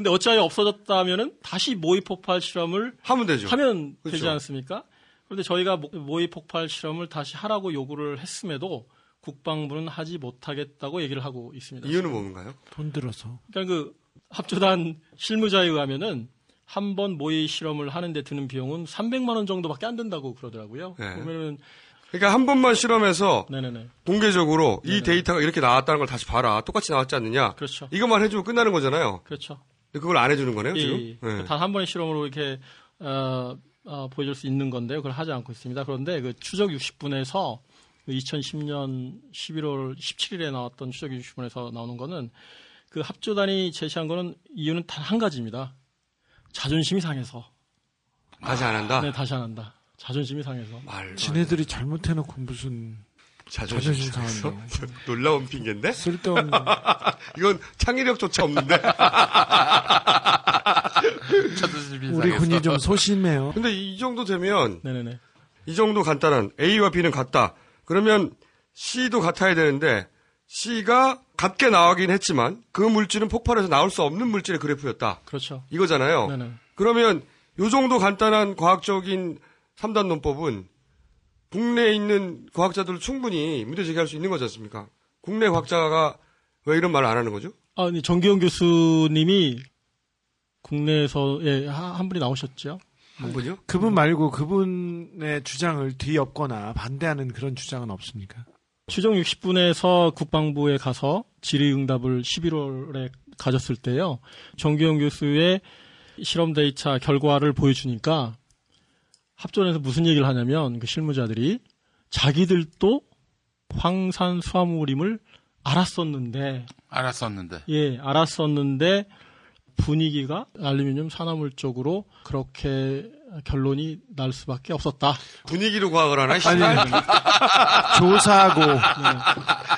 근데 어찌하여 없어졌다면은 다시 모의 폭발 실험을 하면 되죠. 하면 그렇죠. 되지 않습니까? 그런데 저희가 모- 모의 폭발 실험을 다시 하라고 요구를 했음에도 국방부는 하지 못하겠다고 얘기를 하고 있습니다. 이유는 뭔가요? 돈 들어서. 그러니까 그 합조단 실무자에 의하면은 한 번 모의 실험을 하는데 드는 비용은 300만 원 정도밖에 안 된다고 그러더라고요. 네. 그러면은 그러니까 한 번만 실험해서 네네네. 공개적으로 이 네네. 데이터가 이렇게 나왔다는 걸 다시 봐라. 똑같이 나왔지 않느냐. 그렇죠. 이것만 해주면 끝나는 거잖아요. 그렇죠. 근데 그걸 안 해주는 거네요, 예, 지금? 예. 네. 단한 번의 실험으로 이렇게 어, 어, 보여줄 수 있는 건데요. 그걸 하지 않고 있습니다. 그런데 그 추적 60분에서 2010년 11월 17일에 나왔던 추적 60분에서 나오는 거는 그 합조단이 제시한 거는 이유는 단 한 가지입니다. 자존심이 상해서. 다시 안 한다? 네, 다시 안 한다. 자존심이 상해서. 지네들이 잘못해놓고 무슨 자존심? 상한다. 놀라운 핑계인데? 쓸데없는. 이건 창의력조차 없는데? 우리 군이 좀 소심해요. 근데 이 정도 되면 네네네. 이 정도 간단한 A와 B는 같다. 그러면 C도 같아야 되는데 C가 같게 나오긴 했지만 그 물질은 폭발해서 나올 수 없는 물질의 그래프였다. 그렇죠. 이거잖아요. 네네. 그러면 요 정도 간단한 과학적인 3단 논법은 국내에 있는 과학자들 충분히 문제 제기할 수 있는 거지 않습니까? 국내 과학자가 왜 이런 말을 안 하는 거죠? 아, 네, 정기영 교수님이 국내에서 예, 하- 한 분이 나오셨죠. 한 분이요? 그분 말고 그분의 주장을 뒤엎거나 반대하는 그런 주장은 없습니까? 추정 60분에서 국방부에 가서 질의응답을 11월에 가졌을 때요. 정기영 교수의 실험 데이터 결과를 보여주니까 합전에서 무슨 얘기를 하냐면 그 실무자들이 자기들도 황산 수화물임을 알았었는데 알았었는데. 예, 알았었는데 분위기가 알루미늄 산화물 쪽으로 그렇게 결론이 날 수밖에 없었다. 분위기로 과학을 하나? 아니, 씨발. 조사하고 네.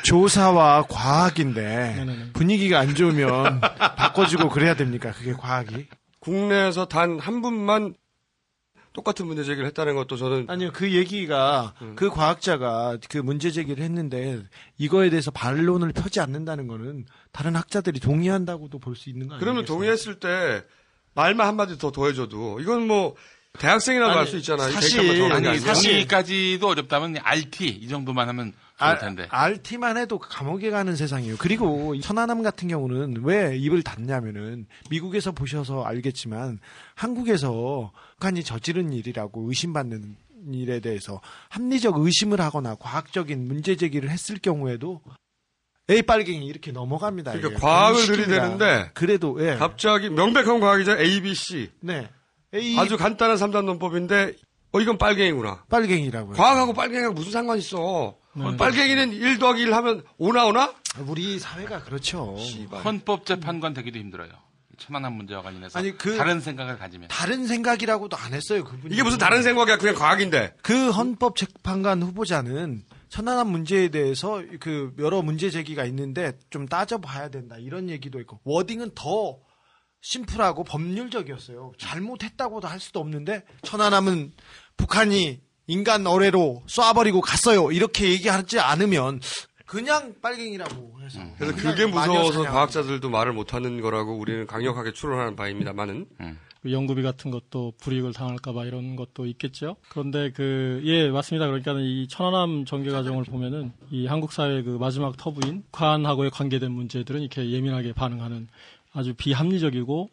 조사와 과학인데 분위기가 안 좋으면 바꿔주고 그래야 됩니까? 그게 과학이? 국내에서 단 한 분만 똑같은 문제 제기를 했다는 것도 저는 아니요 그 얘기가 음. 그 과학자가 그 문제 제기를 했는데 이거에 대해서 반론을 펴지 않는다는 거는 다른 학자들이 동의한다고도 볼 수 있는 거 아니에요? 그러면 동의했을 때 말만 한마디 더 더해줘도 이건 뭐 대학생이라도 아니, 할수 있잖아요. 이 사실 아니. 사실까지도 어렵다면 RT 이 정도만 하면 좋을 텐데. RT만 해도 감옥에 가는 세상이에요. 그리고 이 천안함 같은 경우는 왜 입을 닫냐면은 미국에서 보셔서 알겠지만 한국에서 북한이 저지른 일이라고 의심받는 일에 대해서 합리적 의심을 하거나 과학적인 문제 제기를 했을 경우에도 A 빨갱이 이렇게 넘어갑니다. 그러니까 이게. 과학을. 들이대는데 그래도 예. 갑자기 명백한 과학이죠. A, B, C. 네. A 아주 간단한 삼단 논법인데 어 이건 빨갱이구나. 빨갱이라고요. 과학하고 빨갱이하고 무슨 상관 있어? 네. 빨갱이는 1 더하기 1 하면 5 나오나? 우리 사회가 그렇죠. 헌법재판관 되기도 힘들어요. 천안함 문제와 관련해서 아니, 그- 다른 생각을 가지면 다른 생각이라고도 안 했어요. 그분이. 이게 무슨 다른 생각이야? 그냥 과학인데. 그 헌법 재판관 후보자는 천안함 문제에 대해서 그 여러 문제 제기가 있는데 좀 따져봐야 된다 이런 얘기도 있고 워딩은 더 심플하고 법률적이었어요. 잘못했다고도 할 수도 없는데 천안함은 북한이 인간 어뢰로 쏴버리고 갔어요. 이렇게 얘기하지 않으면 그냥 빨갱이라고 해서 그래서 그냥 그게 무서워서. 과학자들도 말을 못하는 거라고 우리는 강력하게 추론하는 바입니다만은 그 연구비 같은 것도 불이익을 당할까봐 이런 것도 있겠죠. 그런데 그, 예, 맞습니다. 그러니까 이 천안함 전개 과정을 보면은 이 한국 사회 그 마지막 터부인 북한하고의 관계된 문제들은 이렇게 예민하게 반응하는 아주 비합리적이고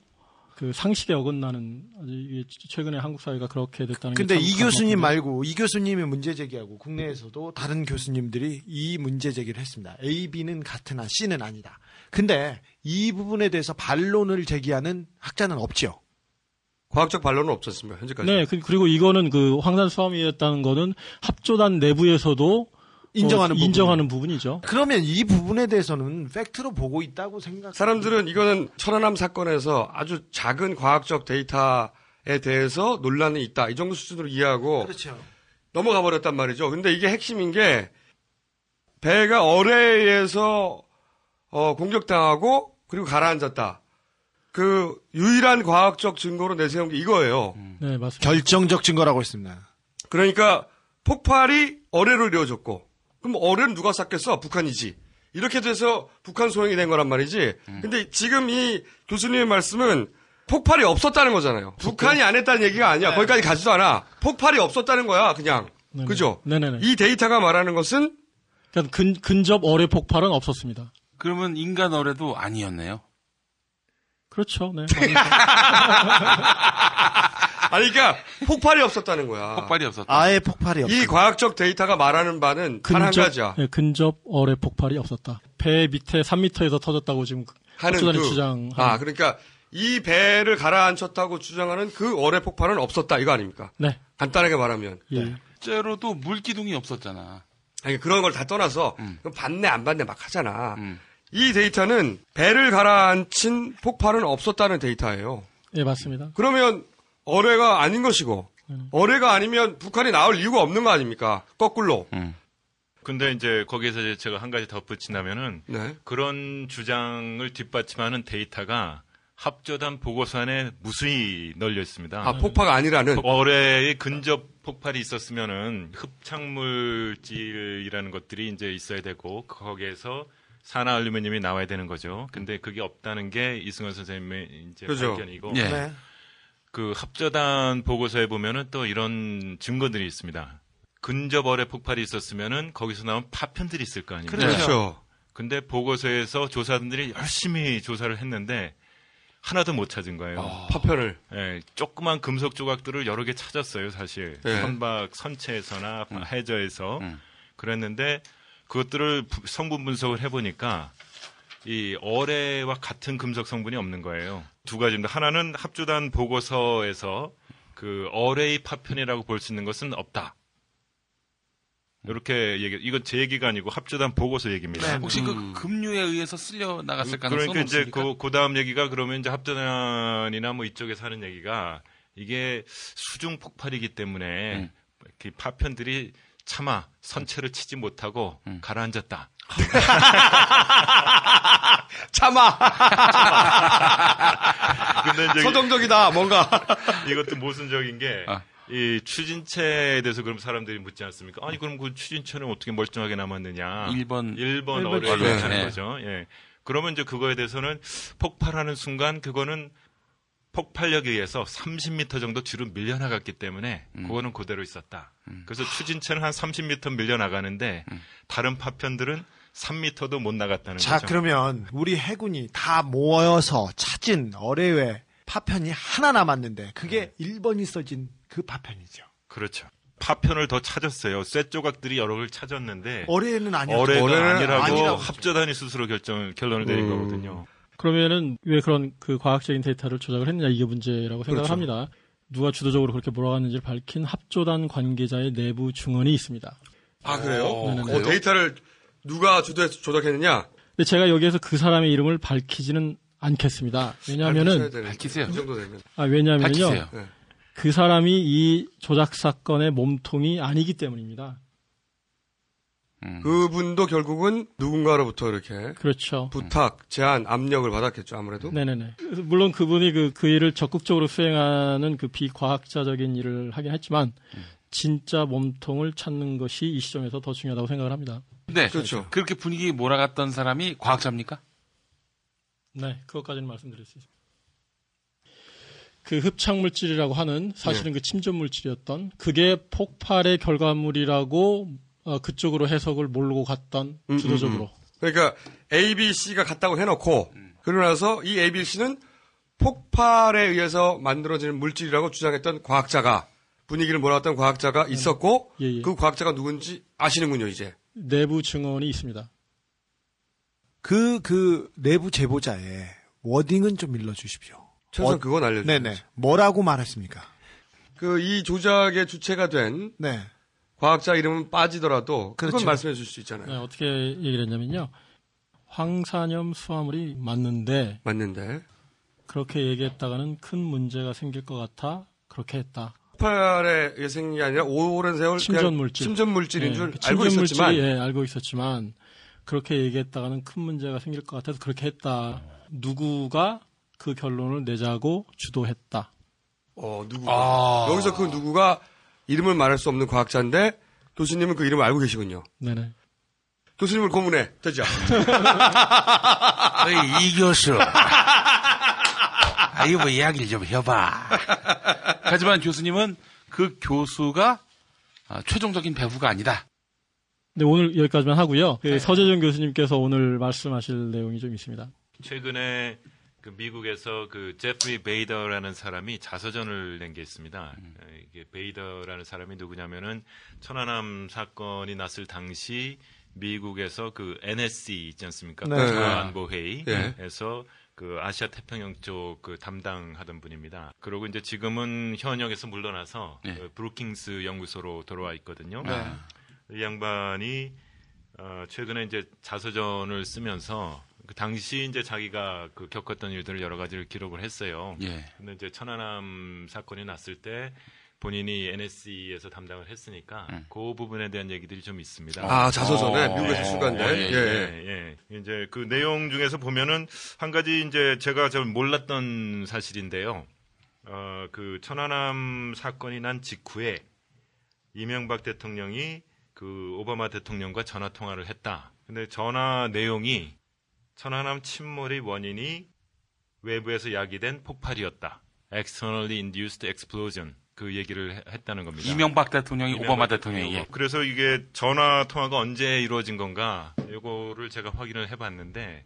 그 상식에 어긋나는 아주 최근에 한국 사회가 그렇게 됐다는 게 근데 참이 교수님. 말고 이 교수님이 문제 제기하고 국내에서도 다른 교수님들이 이 문제 제기를 했습니다. A, B는 같으나 C는 아니다. 근데 이 부분에 대해서 반론을 제기하는 학자는 없죠. 과학적 반론은 없었습니다. 현재까지. 네, 그- 그리고 이거는 그 황산 수함이었다는 거는 합조단 내부에서도 인정하는 어, 부분. 인정하는 부분이죠. 그러면 이 부분에 대해서는 팩트로 보고 있다고 생각. 사람들은 이거는 천안함 사건에서 아주 작은 과학적 데이터에 대해서 논란이 있다. 이 정도 수준으로 이해하고 그렇죠. 넘어가 버렸단 말이죠. 근데 이게 핵심인 게 배가 어뢰에서 어, 공격당하고 그리고 가라앉았다. 그 유일한 과학적 증거로 내세운 게 이거예요. 네, 맞습니다. 결정적 증거라고 했습니다. 그러니까 폭발이 어뢰로 이루어졌고 그럼 어뢰는 누가 쐈겠어? 북한이지. 이렇게 돼서 북한 소행이 된 거란 말이지. 근데 지금 이 교수님의 말씀은 폭발이 없었다는 거잖아요. 북한이 안 했다는 얘기가 아니야. 거기까지 가지도 않아. 폭발이 없었다는 거야, 그냥. 네네. 그죠? 네네네. 이 데이터가 말하는 것은 그러니까 근, 근접 어뢰 폭발은 없었습니다. 그러면 인간 어뢰도 아니었네요. 그렇죠. 네. 아니 그러니까 폭발이 없었다는 거야. 폭발이 없었다. 아예 폭발이 없. 이 과학적 데이터가 말하는 바는 단한 가지야. 네, 근접 어뢰 폭발이 없었다. 배 밑에 3m에서 터졌다고 지금 하는 합수단이 그 주장. 아 그러니까 이 배를 가라앉혔다고 주장하는 그 어뢰 폭발은 없었다 이거 아닙니까? 네. 간단하게 말하면. 예. 실제로도 물기둥이 없었잖아. 아니 그런 걸 다 떠나서 그럼 받네 안 받네 막 하잖아. 음. 이 데이터는 배를 가라앉힌 폭발은 없었다는 데이터예요. 예, 맞습니다. 그러면 어뢰가 아닌 것이고 어뢰가 아니면 북한이 나올 이유가 없는 거 아닙니까? 거꾸로. 근데 이제 거기에서 제가 한 가지 덧붙인다면은 네. 그런 주장을 뒷받침하는 데이터가 합조단 보고서 안에 무수히 널려 있습니다. 아 폭파가 아니라는. 어뢰의 근접 폭발이 있었으면은 흡착물질이라는 것들이 이제 있어야 되고 거기에서 산화 알루미늄이 나와야 되는 거죠. 근데 그게 없다는 게 이승원 선생님의 이제 그죠. 발견이고 예. 네. 그 합저단 보고서에 보면은 또 이런 증거들이 있습니다. 근접 어뢰 폭발이 있었으면은 거기서 나온 파편들이 있을 거 아닙니까? 그렇죠. 근데 보고서에서 조사들이 열심히 조사를 했는데 하나도 못 찾은 거예요. 아, 파편을. 예, 조그만 금속 조각들을 여러 개 찾았어요, 사실. 네. 선박 선체에서나 음. 해저에서. 음. 그랬는데 그것들을 부- 성분 분석을 해보니까 이 어뢰와 같은 금속 성분이 없는 거예요. 두 가지입니다. 하나는 합주단 보고서에서 그 어뢰의 파편이라고 볼 수 있는 것은 없다. 이렇게 얘기, 이건 제 얘기가 아니고 합조단 보고서 얘기입니다. 혹시 그 급류에 의해서 쓸려 나갔을 가능성은 그러니까 이제 없습니까? 그, 그 다음 얘기가 그러면 이제 합전이나 뭐 이쪽에서 하는 얘기가 이게 수중 폭발이기 때문에 음. 그 파편들이 차마 선체를 치지 못하고 음. 가라앉았다. 참아. 근데 이제 서정적이다, 뭔가. 이것도 모순적인 게, 아. 이 추진체에 대해서 그럼 사람들이 묻지 않습니까? 아니, 그럼 그 추진체는 어떻게 멀쩡하게 남았느냐. 1번 1번 일본 어뢰를 네. 하는 네. 거죠. 예. 그러면 이제 그거에 대해서는 폭발하는 순간 그거는 폭발력에 의해서 30m 정도 뒤로 밀려나갔기 때문에 음. 그거는 그대로 있었다. 그래서 추진체는 한 30m 밀려나가는데 음. 다른 파편들은 3m도 못 나갔다는 자, 거죠. 그러면 우리 해군이 다 모여서 찾은 어뢰외 파편이 하나 남았는데 그게 1번이 써진 그 파편이죠. 그렇죠. 파편을 더 찾았어요. 쇠 조각들이 여러 개를 찾았는데 어뢰는 아니었죠. 어뢰가 어뢰는 아니라고 아니라고 합조단이 스스로 결정 결론을 내린 음. 거거든요. 그러면은 왜 그런 그 과학적인 데이터를 조작을 했느냐 이게 문제라고 생각을 그렇죠. 합니다. 누가 주도적으로 그렇게 몰아갔는지를 밝힌 합조단 관계자의 내부 증언이 있습니다. 아, 그래요? 네네네. 어, 데이터를 누가 주도해서 조작했느냐? 근데 제가 여기에서 그 사람의 이름을 밝히지는 않겠습니다. 왜냐하면은 밝히세요. 이 정도 되면. 아, 왜냐하면요. 밝히세요. 네. 그 사람이 이 조작 사건의 몸통이 아니기 때문입니다. 음. 그분도 결국은 누군가로부터 이렇게 그렇죠. 부탁, 제안, 압력을 받았겠죠, 아무래도. 네네네. 물론 그분이 그, 그 일을 적극적으로 수행하는 그 비과학자적인 일을 하긴 했지만, 진짜 몸통을 찾는 것이 이 시점에서 더 중요하다고 생각을 합니다. 네. 그렇죠. 그렇게 분위기 몰아갔던 사람이 과학자입니까? 네, 그것까지는 말씀드릴 수 있습니다. 그 흡착 물질이라고 하는 사실은 그 침전 물질이었던 그게 폭발의 결과물이라고 어, 그쪽으로 해석을 몰고 갔던 음, 주도적으로. 음, 음. 그러니까 A, B, C가 같다고 해놓고 그러고 나서 이 A, B, C는 폭발에 의해서 만들어지는 물질이라고 주장했던 과학자가 분위기를 몰았던 과학자가 있었고 예, 예. 그 과학자가 누군지 아시는군요 이제. 내부 증언이 있습니다. 그, 그 내부 제보자의 워딩은 좀 일러주십시오. 최소한 어, 그건 알려주세요. 네네. 뭐라고 말했습니까? 그 이 조작의 주체가 된 네. 과학자 이름은 빠지더라도 그건 그렇죠. 말씀해 줄수 있잖아요. 네, 어떻게 얘기를 했냐면요. 황산염 수화물이 맞는데 맞는데 그렇게 얘기했다가는 큰 문제가 생길 것 같아 그렇게 했다. 폭발의 예생이 아니라 오랜 세월 침전 물질. 침전 물질인 예, 줄 그 알고 침전 있었지만 물질이, 예, 알고 있었지만 그렇게 얘기했다가는 큰 문제가 생길 것 같아서 그렇게 했다. 누구가 그 결론을 내자고 주도했다. 어 누구가 아. 여기서 그 누구가 이름을 말할 수 없는 과학자인데 도시님은 그 이름을 알고 계시군요. 네네. 교수님을 고문해 되죠. 어이, 이 교수. 아, 이거 뭐 이야기를 좀 해봐. 하지만 교수님은 그 교수가 아, 최종적인 배후가 아니다. 네, 오늘 여기까지만 하고요. 그 네. 서재정 교수님께서 오늘 말씀하실 내용이 좀 있습니다. 최근에 그 미국에서 그 제프리 베이더라는 사람이 자서전을 낸 게 있습니다. 음. 어, 이게 베이더라는 사람이 누구냐면은 천안함 사건이 났을 당시 미국에서 그 NSC 있지 않습니까? 네. 국가안보회의에서 그 아시아 태평양 쪽 그 담당하던 분입니다. 그리고 이제 지금은 현역에서 물러나서 네. 그 브루킹스 연구소로 돌아와 있거든요. 네. 이 양반이 어, 최근에 이제 자서전을 쓰면서 그 당시 이제 자기가 그 겪었던 일들을 여러 가지를 기록을 했어요. 예. 근데 이제 천안함 사건이 났을 때 본인이 NSC에서 담당을 했으니까 음. 그 부분에 대한 얘기들이 좀 있습니다. 아 자서전에 어. 미국에서 출간돼. 예, 예, 예, 예. 예. 이제 그 내용 중에서 보면은 한 가지 이제 제가 잘 몰랐던 사실인데요. 어, 그 천안함 사건이 난 직후에 이명박 대통령이 그 오바마 대통령과 전화 통화를 했다. 근데 전화 내용이 천안함 침몰의 원인이 외부에서 야기된 폭발이었다. Externally induced explosion. 그 얘기를 해- 했다는 겁니다. 이명박 대통령이 이명박 오바마 대통령이 예. 그래서 이게 전화 통화가 언제 이루어진 건가? 요거를 제가 확인을 해봤는데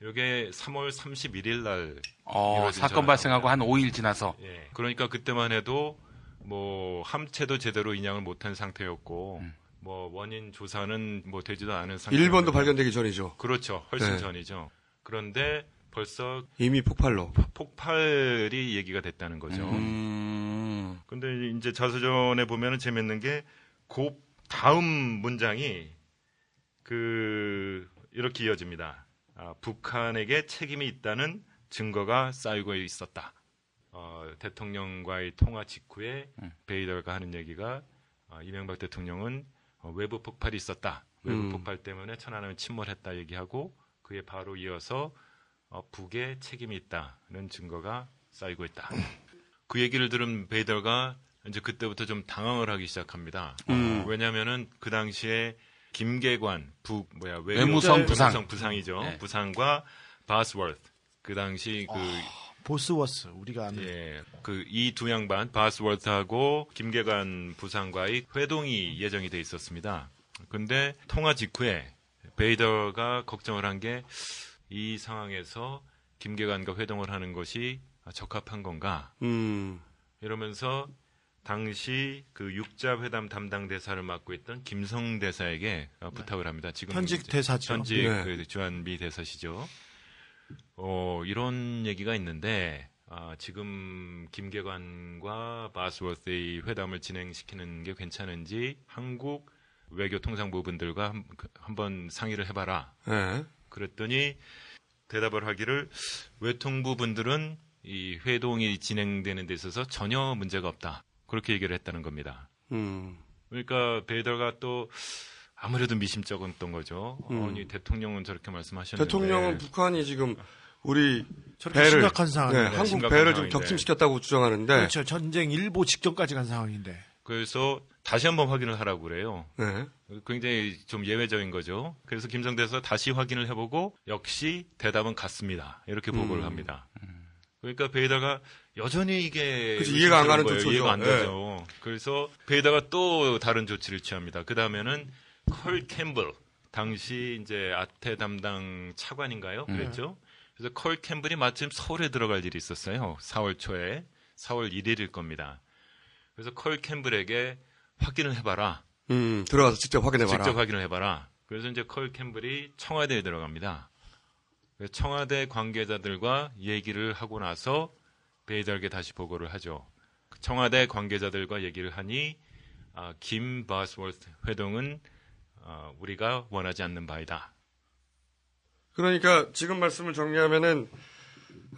이게 3월 31일 날 어, 사건. 발생하고 한 5일 지나서 예. 그러니까 그때만 해도 뭐 함체도 제대로 인양을 못한 상태였고 음. 뭐 원인 조사는 뭐 되지도 않은 상태. 1번도 발견되기 전이죠. 그렇죠. 훨씬 네. 전이죠. 그런데 벌써 이미 폭발로. 폭발이 얘기가 됐다는 거죠. 음, 근데 이제 자서전에 보면은 재밌는 게곱 다음 문장이 그 이렇게 이어집니다. 아, 북한에게 책임이 있다는 증거가 쌓이고 있었다. 어, 대통령과의 통화 직후에 베이더가 하는 얘기가 어, 이명박 대통령은 어, 외부 폭발이 있었다. 외부 음. 폭발 때문에 천안함이 침몰했다 얘기하고 그에 바로 이어서 어, 북에 책임이 있다는 증거가 쌓이고 있다. 그 얘기를 들은 베이더가 이제 그때부터 좀 당황을 하기 시작합니다. 음. 어, 왜냐하면은 그 당시에 김계관 북 뭐야 외교- 외무성 부상. 외무성 부상이죠. 네. 부상과 바스워th 그 당시 그 보스워스 우리가 아는 예, 그 이 두 양반 바스워트하고 김계관 부상과의 회동이 예정이 돼 있었습니다. 근데 통화 직후에 베이더가 걱정을 한게 이 상황에서 김계관과 회동을 하는 것이 적합한 건가? 음. 이러면서 당시 그 육자 회담 담당 대사를 맡고 있던 김성 대사에게 어, 부탁을 합니다. 지금 현직 대사죠. 현직 네. 그 주한미 대사시죠. 어, 이런 얘기가 있는데 아, 지금 김계관과 바스워스의 회담을 진행시키는 게 괜찮은지 한국 외교통상부 분들과 한- 그- 한번 상의를 해봐라. 네. 그랬더니 대답을 하기를 외통부 분들은 이 회동이 진행되는 데 있어서 전혀 문제가 없다. 그렇게 얘기를 했다는 겁니다. 음. 그러니까 베이더가 또 아무래도 미심쩍었던 거죠. 음. 아니 대통령은 저렇게 말씀하셨는데 대통령은 북한이 지금 우리 저렇게 배를 심각한 상황. 네, 네, 한국 심각한 배를 좀 상황인데. 격침시켰다고 주장하는데 그렇죠. 전쟁 일보 직전까지 간 상황인데. 그래서 다시 한번 확인을 하라고 그래요. 네. 굉장히 좀 예외적인 거죠. 그래서 김성대에서 다시 확인을 해보고 역시 대답은 같습니다. 이렇게 보고를 음. 합니다. 그러니까 베이더가 여전히 이게 그치, 이해가 안 가는 거예요. 조치죠. 이해가 안 예. 되죠. 그래서 베이더가 또 다른 조치를 취합니다. 그 다음에는 컬 캠블 당시 이제 아태 담당 차관인가요? 그랬죠. 그래서 컬 캠블이 마침 서울에 들어갈 일이 있었어요. 4월 초에 4월 1일일 겁니다. 그래서 컬 캠블에게 확인을 해봐라. 음, 들어가서 직접 확인해봐라. 직접 확인을 해봐라. 그래서 이제 컬 캠블이 청와대에 들어갑니다. 청와대 관계자들과 얘기를 하고 나서 베이더에게 다시 보고를 하죠. 청와대 관계자들과 얘기를 하니 아, 김 바스워스 회동은 어, 우리가 원하지 않는 바이다. 그러니까 지금 말씀을 정리하면은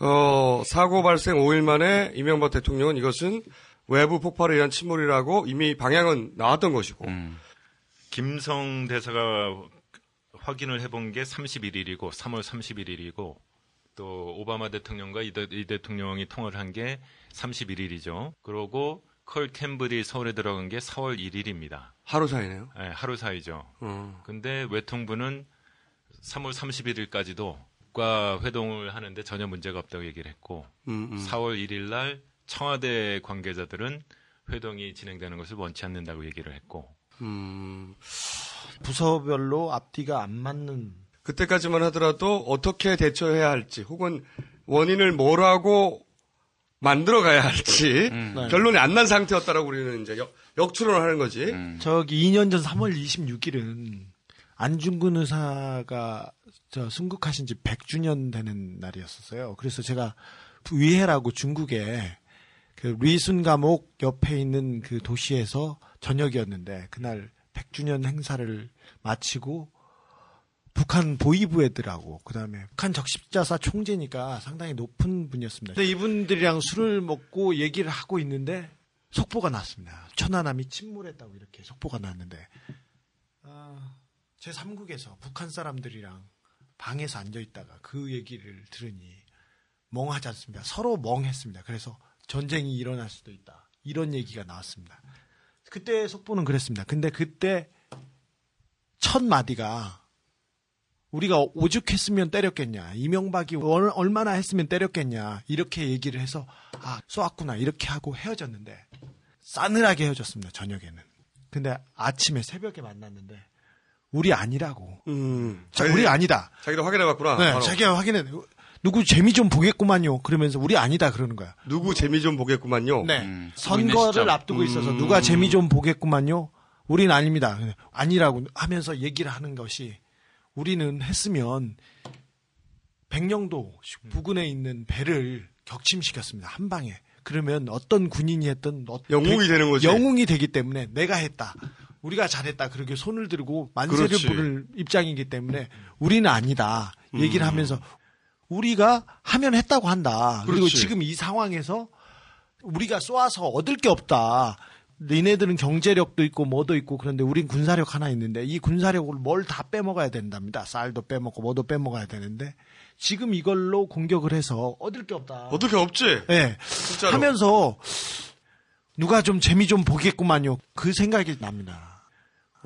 어, 사고 발생 5일 만에 이명박 대통령은 이것은 외부 폭발에 의한 침몰이라고 이미 방향은 나왔던 것이고 김성 대사가 확인을 해본 게 31일이고 3월 31일이고 또 오바마 대통령과 이, 대, 이 대통령이 통화를 한 게 31일이죠. 그러고 컬 캠블이 서울에 들어간 게 4월 1일입니다. 하루 사이네요. 네, 하루 사이죠. 어. 근데 외통부는 3월 31일까지도 국가 회동을 하는데 전혀 문제가 없다고 얘기를 했고 음, 음. 4월 1일 날 청와대 관계자들은 회동이 진행되는 것을 원치 않는다고 얘기를 했고 음, 부서별로 앞뒤가 안 맞는 그때까지만 하더라도 어떻게 대처해야 할지 혹은 원인을 뭐라고 만들어 가야 할지 네. 결론이 안 난 상태였다라고 우리는 이제 역, 역추론을 하는 거지. 저기 2년 전 3월 26일은 안중근 의사가 저 순국하신 지 100주년 되는 날이었었어요. 그래서 제가 위해라고 중국에 그 리순 감옥 옆에 있는 그 도시에서 저녁이었는데 그날 100주년 행사를 마치고 북한 보위부 애들하고 그다음에 북한 적십자사 총재니까 상당히 높은 분이었습니다. 근데 이분들이랑 술을 먹고 얘기를 하고 있는데 속보가 났습니다. 천안함이 침몰했다고 이렇게 속보가 났는데 아, 제 3국에서 북한 사람들이랑 방에서 앉아 있다가 그 얘기를 들으니 멍하지 않습니다. 서로 멍했습니다. 그래서 전쟁이 일어날 수도 있다. 이런 얘기가 나왔습니다. 그때 속보는 그랬습니다. 근데 그때 첫 마디가 우리가 오죽했으면 때렸겠냐. 이명박이 얼- 얼마나 했으면 때렸겠냐. 이렇게 얘기를 해서 아 쏘았구나 이렇게 하고 헤어졌는데 싸늘하게 헤어졌습니다. 저녁에는. 근데 아침에 새벽에 만났는데 우리 아니라고. 음, 자, 우리 아니다. 자기도 확인해 봤구나. 네, 바로. 자기가 확인해. 누구 재미 좀 보겠구만요. 그러면서 우리 아니다 그러는 거야. 누구 재미 좀 보겠구만요. 네. 음, 선거를. 앞두고 있어서 음. 누가 재미 좀 보겠구만요. 우린 아닙니다. 아니라고 하면서 얘기를 하는 것이 우리는 했으면 백령도 부근에 있는 배를 격침시켰습니다. 한 방에. 그러면 어떤 군인이 했던 어- 영웅이 백- 되는 거지. 영웅이 되기 때문에 내가 했다. 우리가 잘했다 그렇게 손을 들고 만세를 그렇지. 부를 입장이기 때문에 우리는 아니다 얘기를 음. 하면서 우리가 하면 했다고 한다. 그리고 그렇지. 지금 이 상황에서 우리가 쏘아서 얻을 게 없다. 니네들은 경제력도 있고 뭐도 있고 그런데 우린 군사력 하나 있는데 이 군사력을 뭘 다 빼먹어야 된답니다. 쌀도 빼먹고 뭐도 빼먹어야 되는데 지금 이걸로 공격을 해서 얻을 게 없다. 얻을 게 없지. 네. 진짜로. 하면서 누가 좀 재미 좀 보겠구만요. 그 생각이 납니다.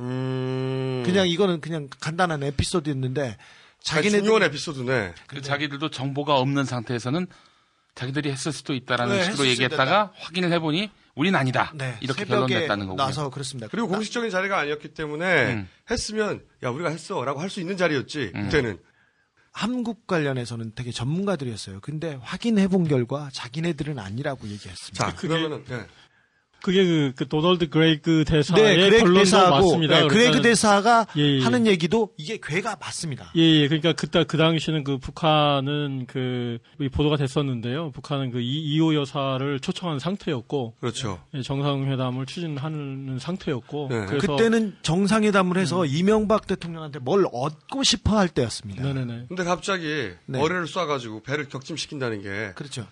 음. 그냥 이거는 그냥 간단한 에피소드였는데 자기네 중요한 에피소드네. 그 자기들도 정보가 없는 상태에서는 자기들이 했을 수도 있다라는 네, 식으로 얘기했다가 확인을 해내보니 우린 아니다. 네, 이렇게 결론냈다는 거고요. 나서 그렇습니다. 그리고 공식적인 자리가 아니었기 때문에 음. 했으면 야 우리가 했어라고 할 수 있는 자리였지 그때는. 한국 관련해서는 되게 전문가들이었어요. 근데 확인해 본 결과 자기네들은 아니라고 얘기했습니다. 자 그러면은 네. 그게 그, 그 도널드 그레이그 대사의 네, 그레그 결론도 대사하고 맞습니다. 네, 그러니까- 대사가 예, 예. 하는 얘기도 이게 괴가 맞습니다. 예, 예. 그러니까 그때 그 당시는 그 북한은 그이 보도가 됐었는데요. 북한은 그 이, 이호 여사를 초청한 상태였고 그렇죠. 예, 정상회담을 추진하는 상태였고 네. 그래서 그때는 정상회담을 해서 이명박 대통령한테 뭘 얻고 싶어 할 때였습니다. 네네네. 근데 갑자기 네. 어뢰를 쏴가지고 배를 격침시킨다는 게 그렇죠.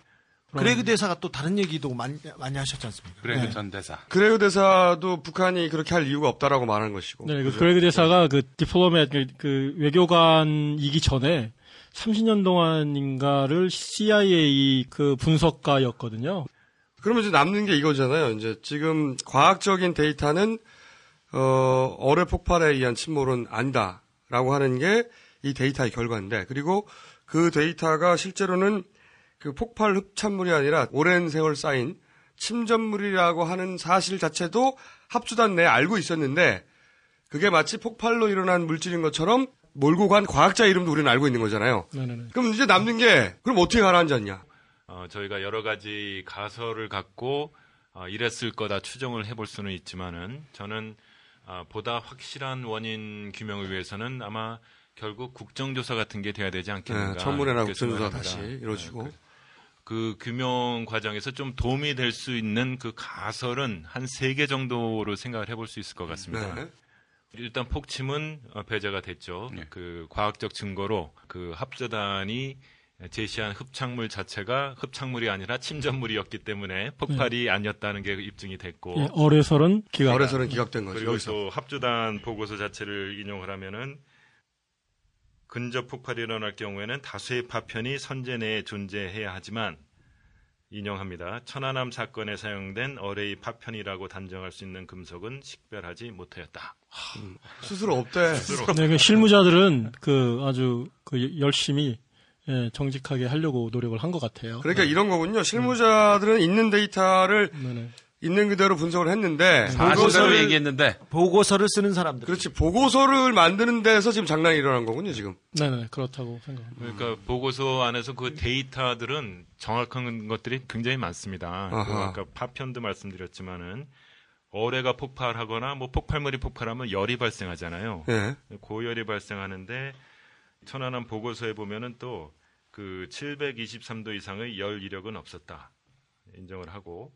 그레그 대사가 또 다른 얘기도 많이, 많이 하셨지 않습니까? 그레그 네. 전 대사. 그레그 대사도 북한이 그렇게 할 이유가 없다라고 말하는 것이고. 네, 그? 그레그 대사가 그 디플로맷 그, 그 외교관이기 전에 30년 동안인가를 CIA 그 분석가였거든요. 그러면 이제 남는 게 이거잖아요. 이제 지금 과학적인 데이터는 어, 어뢰 폭발에 의한 침몰은 아니다라고 하는 게 이 데이터의 결과인데 그리고 그 데이터가 실제로는 그 폭발 흡착물이 아니라 오랜 세월 쌓인 침전물이라고 하는 사실 자체도 합수단 내에 알고 있었는데 그게 마치 폭발로 일어난 물질인 것처럼 몰고 간 과학자 이름도 우리는 알고 있는 거잖아요. 네네네. 그럼 이제 남는 게 그럼 어떻게 가라앉았냐? 어, 저희가 여러 가지 가설을 갖고 어, 이랬을 거다 추정을 해볼 수는 있지만은 저는 아, 보다 확실한 원인 규명을 위해서는 아마 결국 국정조사 같은 게 돼야 되지 않겠는가. 네, 이렇게 국정조사. 다시 이루어지고. 네, 그, 그 규명 과정에서 좀 도움이 될 수 있는 그 가설은 한 세 개 정도로 생각을 해볼 수 있을 것 같습니다. 네. 일단 폭침은 어, 배제가 됐죠. 그 과학적 증거로 그 합조단이 제시한 흡착물 자체가 흡착물이 아니라 침전물이었기 때문에 폭발이 아니었다는 게 입증이 됐고 예, 어뢰설은 기각. 어뢰설은 기각된 거죠. 그리고. 또 합조단 보고서 자체를 인용을 하면은 근접 폭발이 일어날 경우에는 다수의 파편이 선제 내에 존재해야 하지만 인용합니다. 천안함 사건에 사용된 어뢰의 파편이라고 단정할 수 있는 금속은 식별하지 못하였다. 스스로 없대. 네, 그 실무자들은 그 아주 그 열심히 예, 정직하게 하려고 노력을 한 것 같아요. 그러니까 이런 거군요. 실무자들은 있는 데이터를 네네. 있는 그대로 분석을 했는데 사실대로 얘기했는데 보고서를 쓰는 사람들. 그렇지 보고서를 만드는 데서 지금 장난이 일어난 거군요 지금. 네네 그렇다고 생각합니다. 그러니까 보고서 안에서 그 데이터들은 정확한 것들이 굉장히 많습니다. 그 아하. 아까 파편도 말씀드렸지만은 어뢰가 폭발하거나 뭐 폭발물이 폭발하면 열이 발생하잖아요. 예. 고열이 발생하는데 천안함 보고서에 보면은 또 그 723도 이상의 열 이력은 없었다 인정을 하고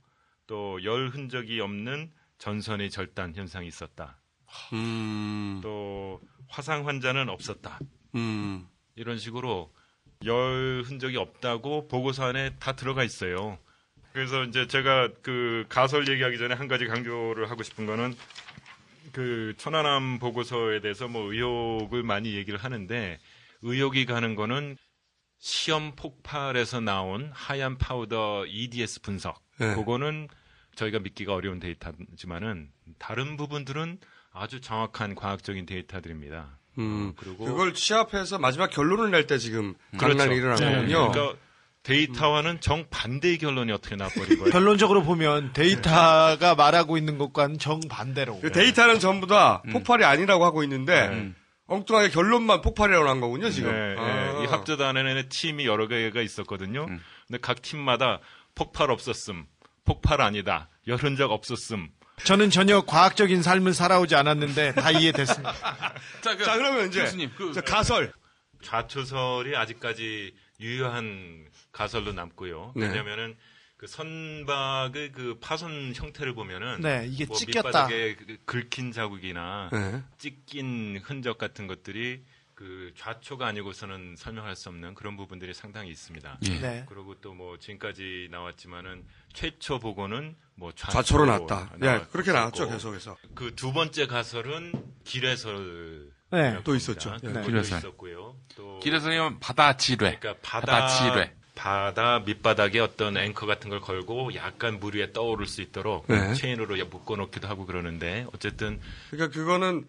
또 열 흔적이 없는 전선의 절단 현상이 있었다. 음. 또 화상 환자는 없었다. 음. 이런 식으로 열 흔적이 없다고 보고서 안에 다 들어가 있어요. 그래서 이제 제가 그 가설 얘기하기 전에 한 가지 강조를 하고 싶은 거는 그 천안함 보고서에 대해서 뭐 의혹을 많이 얘기를 하는데 의혹이 가는 거는 시험 폭발에서 나온 하얀 파우더 EDS 분석. 네. 그거는 저희가 믿기가 어려운 데이터지만은 다른 부분들은 아주 정확한 과학적인 데이터들입니다. 음. 그리고 그걸 취합해서 마지막 결론을 낼 때 지금 그렇죠. 장난이 일어난 네. 거군요. 그러니까 데이터와는 정반대의 결론이 어떻게 나버린 거예요? 결론적으로 보면 데이터가 말하고 있는 것과는 정반대로. 그 데이터는 전부 다 폭발이 아니라고 하고 있는데 네. 엉뚱하게 결론만 폭발이 일어난 거군요 지금. 네, 네. 아. 이 합조단에는 팀이 여러 개가 있었거든요. 근데 각 팀마다 폭발 없었음, 폭발 아니다, 열 흔적 없었음. 저는 전혀 과학적인 삶을 살아오지 않았는데 다 이해됐습니다. 자, 그, 자 그러면 이제 교수님 그 자, 가설. 좌초설이 아직까지 유효한 가설로 남고요. 네. 왜냐면은 그그 선박의 그 파손 형태를 보면은 네, 이게 뭐 찢겼다. 밑바닥에 그 긁힌 자국이나 네. 찢긴 흔적 같은 것들이 그 좌초가 아니고서는 설명할 수 없는 그런 부분들이 상당히 있습니다. 예. 네. 그리고 또 뭐 지금까지 나왔지만은 최초 보고는 뭐 좌초, 좌초로 났다. 예, 나왔- 그렇게 나왔죠, 계속해서. 그 두 번째 가설은 기레설 네, 또 있었죠. 예. 네. 기레설. 있었고요. 또 기레설이면 바다 지뢰. 그러니까 바다, 바다 지뢰. 바다 밑바닥에 어떤 앵커 같은 걸 걸고 약간 물 위에 떠오를 수 있도록 네. 체인으로 묶어놓기도 하고 그러는데 어쨌든 그러니까 그거는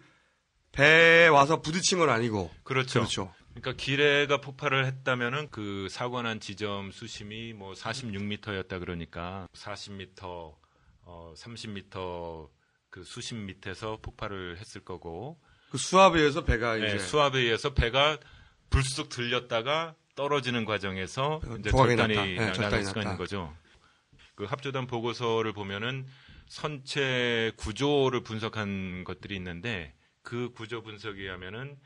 배에 와서 부딪힌 건 아니고. 그렇죠. 그렇죠. 그러니까 기뢰가 폭발을 했다면은 그 사고 난 지점 수심이 뭐 46m였다 그러니까 40m, 어 30m 그 수심 밑에서 폭발을 했을 거고 그 수압에 의해서 배가 네, 이제 수압에 의해서 배가 불쑥 들렸다가 떨어지는 과정에서 이제 절단이. 네, 나- 나갈 수가. 있는 거죠. 그 합조단 보고서를 보면은 선체 구조를 분석한 것들이 있는데 그 구조 분석에 의하면은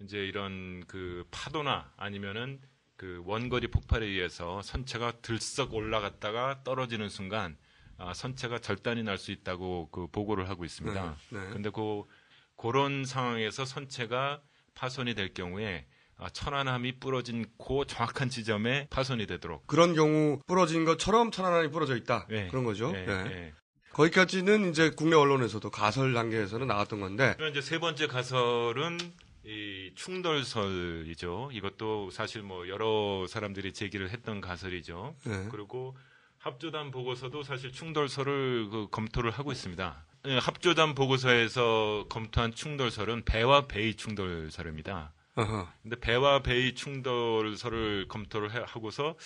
이제 이런 그 파도나 아니면은 그 원거리 폭발에 의해서 선체가 들썩 올라갔다가 떨어지는 순간 아, 선체가 절단이 날 수 있다고 그 보고를 하고 있습니다. 네, 네. 근데 그 그런 상황에서 선체가 파손이 될 경우에 아, 천안함이 부러진 그 정확한 지점에 파손이 되도록 그런 경우 부러진 것처럼 천안함이 부러져 있다. 네. 그런 거죠. 네, 네. 네. 거기까지는 이제 국내 언론에서도 가설 단계에서는 나왔던 건데 그럼 이제 세 번째 가설은 이 충돌설이죠. 이것도 사실 뭐 여러 사람들이 제기를 했던 가설이죠. 네. 그리고 합조단 보고서도 사실 충돌설을 그 검토를 하고 있습니다. 예, 합조단 보고서에서 검토한 충돌설은 배와 배의 충돌설입니다. 어허. 근데 배와 배의 충돌설을 검토를 해- 하고서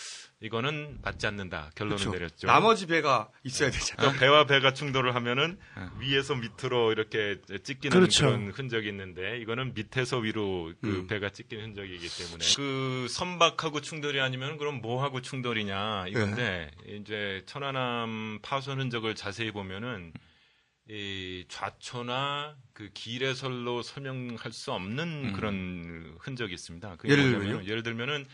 이거는 맞지 않는다 결론을 그렇죠. 내렸죠. 나머지 배가 있어야 되잖아요. 그럼 배와 배가 충돌을 하면은 위에서 밑으로 이렇게 찢기는 그렇죠. 그런 흔적이 있는데 이거는 밑에서 위로 그 음. 배가 찢기는 흔적이기 때문에 그 선박하고 충돌이 아니면 그럼 뭐하고 충돌이냐 이건데 네. 이제 천안함 파손 흔적을 자세히 보면은 이 좌초나 그 기레설로 설명할 수 없는 그런 흔적이 있습니다. 음. 예를 들면요? 예를 들면은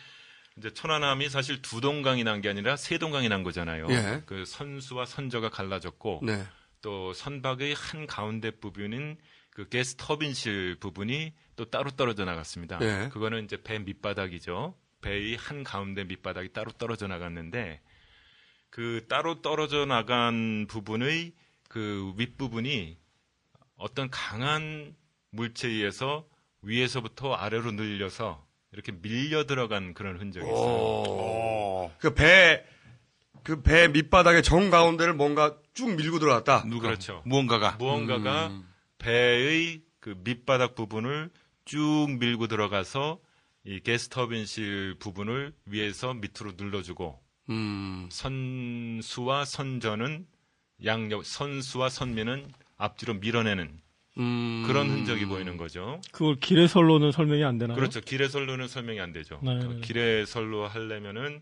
이제 천안함이 사실 두 동강이 난 게 아니라 세 동강이 난 거잖아요. 예. 그 선수와 선저가 갈라졌고 네. 또 선박의 한 가운데 부분인 그 가스 터빈실 부분이 또 따로 떨어져 나갔습니다. 예. 그거는 이제 배 밑바닥이죠. 배의 한 가운데 밑바닥이 따로 떨어져 나갔는데 그 따로 떨어져 나간 부분의 그 윗부분이 어떤 강한 물체에 의해서 위에서부터 아래로 늘려서 이렇게 밀려 들어간 그런 흔적이 있어요. 그 배, 그 배 밑바닥의 정 가운데를 뭔가 쭉 밀고 들어갔다. 그렇죠. 무언가가. 무언가가 음. 배의 그 밑바닥 부분을 쭉 밀고 들어가서 이 게스터빈실 부분을 위에서 밑으로 눌러주고 음. 선수와 선전은 양옆 선수와 선미는 앞뒤로 밀어내는 음. 그런 흔적이 보이는 거죠. 그걸 기레설로는 설명이 안 되나요? 그렇죠. 기레설로는 설명이 안 되죠. 네. 그 기레설로 하려면은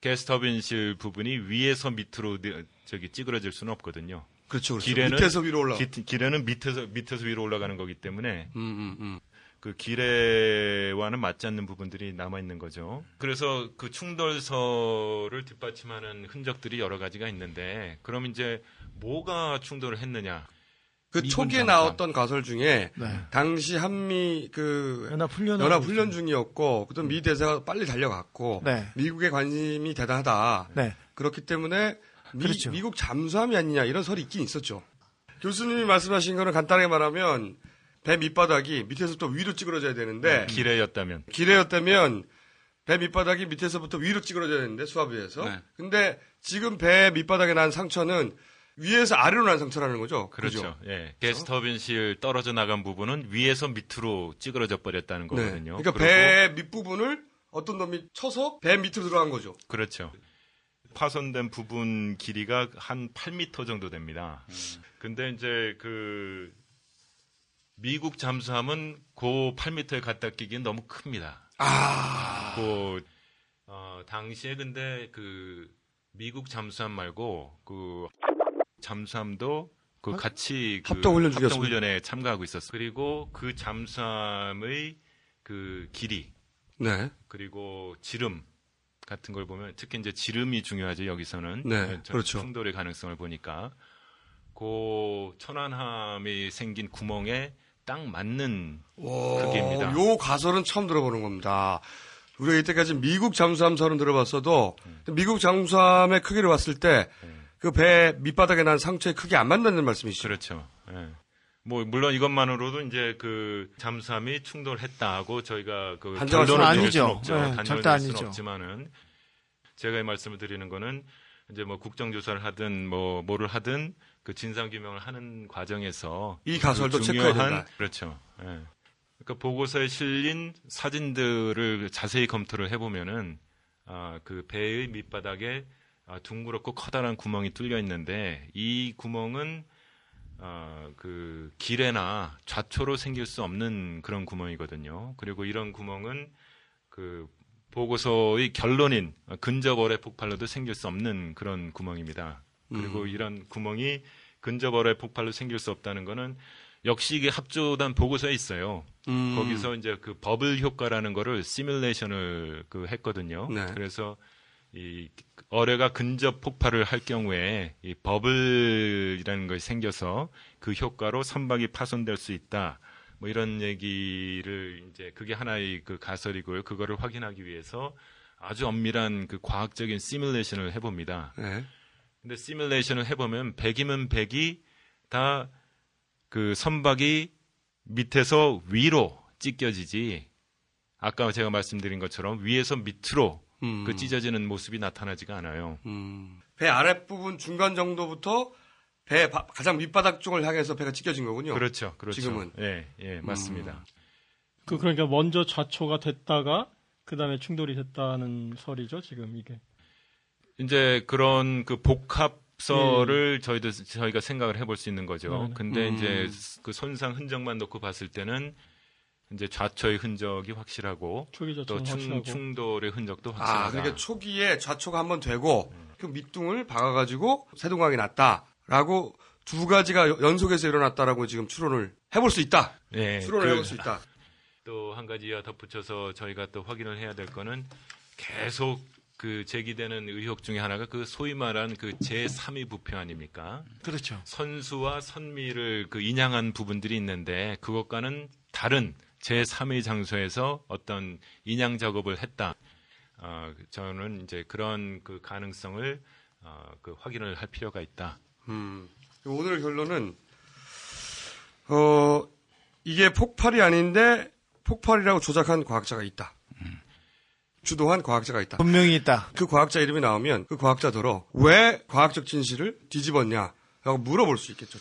게스터빈실 부분이 위에서 밑으로 내- 저기 찌그러질 수는 없거든요. 그렇죠, 그렇죠. 기레는 밑에서 위로 올라. 기, 기레는 밑에서 밑에서 위로 올라가는 거기 때문에 음, 음, 음. 그 기레와는 맞지 않는 부분들이 남아 있는 거죠. 그래서 그 충돌설을 뒷받침하는 흔적들이 여러 가지가 있는데 그럼 이제 뭐가 충돌을 했느냐? 그 초기에 잠수함. 나왔던 가설 중에 네. 당시 한미 그 연합 훈련 연합 훈련 중이었고 그다음 미 대사가 빨리 달려갔고 네. 미국의 관심이 대단하다. 네. 그렇기 때문에 미, 그렇죠. 미국 잠수함이 아니냐 이런 설이 있긴 있었죠. 교수님이 말씀하신 거는 간단하게 말하면 배 밑바닥이 밑에서부터 위로 찌그러져야 되는데 기레였다면 기레였다면 배 밑바닥이 밑에서부터 위로 찌그러져야 되는데 수압에 의해서. 네. 근데 지금 배 밑바닥에 난 상처는 위에서 아래로 난 상처라는 거죠. 그렇죠. 그죠? 예. 게스터빈실 떨어져 나간 부분은 위에서 밑으로 찌그러져 버렸다는 네. 거거든요. 그러니까 그리고- 배 밑부분을 어떤 놈이 쳐서 배 밑으로 들어간 거죠. 그렇죠. 파손된 부분 길이가 한 8m 정도 됩니다. 근데 이제 그 미국 잠수함은 그 8m에 갖다 끼기는 너무 큽니다. 아. 그 어, 당시에 근데 그 미국 잠수함 말고 그 잠수함도 그 같이 그 합동 훈련 중이었습니다. 합동 훈련에 참가하고 있었어요. 그리고 그 잠수함의 그 길이 네. 그리고 지름 같은 걸 보면 특히 이제 지름이 중요하죠 여기서는 네, 저- 그렇죠. 충돌의 가능성을 보니까 그 천안함이 생긴 구멍에 딱 맞는 크기입니다. 요 가설은 처음 들어보는 겁니다. 우리가 이때까지 미국 잠수함설은 들어봤어도 미국 잠수함의 크기를 봤을 때 그 배 밑바닥에 난 상처의 크기 안 맞는다는 말씀이시죠? 그렇죠. 예. 뭐 물론 이것만으로도 이제 그 잠수함이 충돌했다고 저희가 그 단정할 결론을 아니죠. 없죠. 네, 절대 아니죠. 없지만은 제가 이 말씀을 드리는 거는 이제 뭐 국정조사를 하든 뭐 뭐를 하든 그 진상 규명을 하는 과정에서 이 가설도 그 체크해야 중요한- 된다. 그렇죠. 예. 그러니까 보고서에 실린 사진들을 자세히 검토를 해보면은 아, 그 배의 밑바닥에 아, 둥그렇고 커다란 구멍이 뚫려 있는데 이 구멍은 아, 그 길에나 좌초로 생길 수 없는 그런 구멍이거든요. 그리고 이런 구멍은 그 보고서의 결론인 근접 어뢰 폭발로도 생길 수 없는 그런 구멍입니다. 그리고 음. 이런 구멍이 근접 어뢰 폭발로 생길 수 없다는 거는 역시 이게 합조단 보고서에 있어요. 음. 거기서 이제 그 버블 효과라는 거를 시뮬레이션을 그 했거든요. 네. 그래서 이 어뢰가 근접 폭발을 할 경우에 이 버블이라는 것이 생겨서 그 효과로 선박이 파손될 수 있다. 뭐 이런 얘기를 이제 그게 하나의 그 가설이고요. 그거를 확인하기 위해서 아주 엄밀한 그 과학적인 시뮬레이션을 해봅니다. 네. 근데 시뮬레이션을 해보면 100이면 100이 다 그 선박이 밑에서 위로 찢겨지지 아까 제가 말씀드린 것처럼 위에서 밑으로 음. 그 찢어지는 모습이 나타나지가 않아요. 배 아랫부분 중간 정도부터 배 바- 가장 밑바닥 쪽을 향해서 배가 찢겨진 거군요. 그렇죠, 그렇죠. 지금은. 예, 예, 맞습니다. 그 그러니까 먼저 좌초가 됐다가 그 다음에 충돌이 됐다는 설이죠 지금 이게. 이제 그런 그 복합설을 저희도 저희가 생각을 해볼 수 있는 거죠. 네네. 근데 음. 이제 그 손상 흔적만 놓고 봤을 때는 이제 좌초의 흔적이 확실하고 초기 또 충, 확실하고. 충돌의 흔적도 확실하다. 아, 그러니까 초기에 좌초가 한번 되고 그 밑둥을 박아가지고 세동강이 났다라고 두 가지가 여- 연속해서 일어났다라고 지금 추론을 해볼 수 있다. 예, 추론을 그- 해볼 수 있다. 또 한 가지 덧붙여서 저희가 또 확인을 해야 될 거는 계속 그 제기되는 의혹 중에 하나가 그 소위 말하는 그 제3위 부표 아닙니까? 그렇죠. 선수와 선미를 그 인양한 부분들이 있는데 그것과는 다른 제3위 장소에서 어떤 인양 작업을 했다. 어, 저는 이제 그런 그 가능성을 어, 그 확인을 할 필요가 있다. 음, 오늘 결론은 어 이게 폭발이 아닌데 폭발이라고 조작한 과학자가 있다. 주도한 과학자가 있다. 분명히 있다. 그 과학자 이름이 나오면 그 과학자더러 왜 과학적 진실을 뒤집었냐라고 물어볼 수 있겠죠.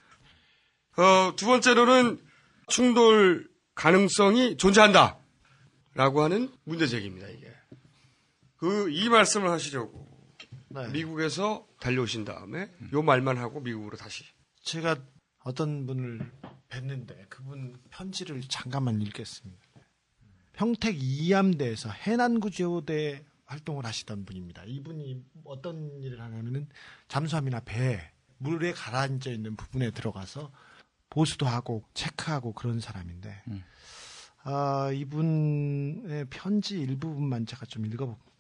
어, 두 번째로는 충돌 가능성이 존재한다. 라고 하는 문제 제기입니다, 이게. 그, 이 말씀을 하시려고 네. 미국에서 달려오신 다음에 요 말만 하고 미국으로 다시. 제가 어떤 분을 뵀는데 그분 편지를 잠깐만 읽겠습니다. 평택 이암대에서 해난구조대 활동을 하시던 분입니다. 이분이 어떤 일을 하냐면은 잠수함이나 배 물에 가라앉아 있는 부분에 들어가서 보수도 하고 체크하고 그런 사람인데 아, 이분의 편지 일부분만 제가 좀 읽어볼게요.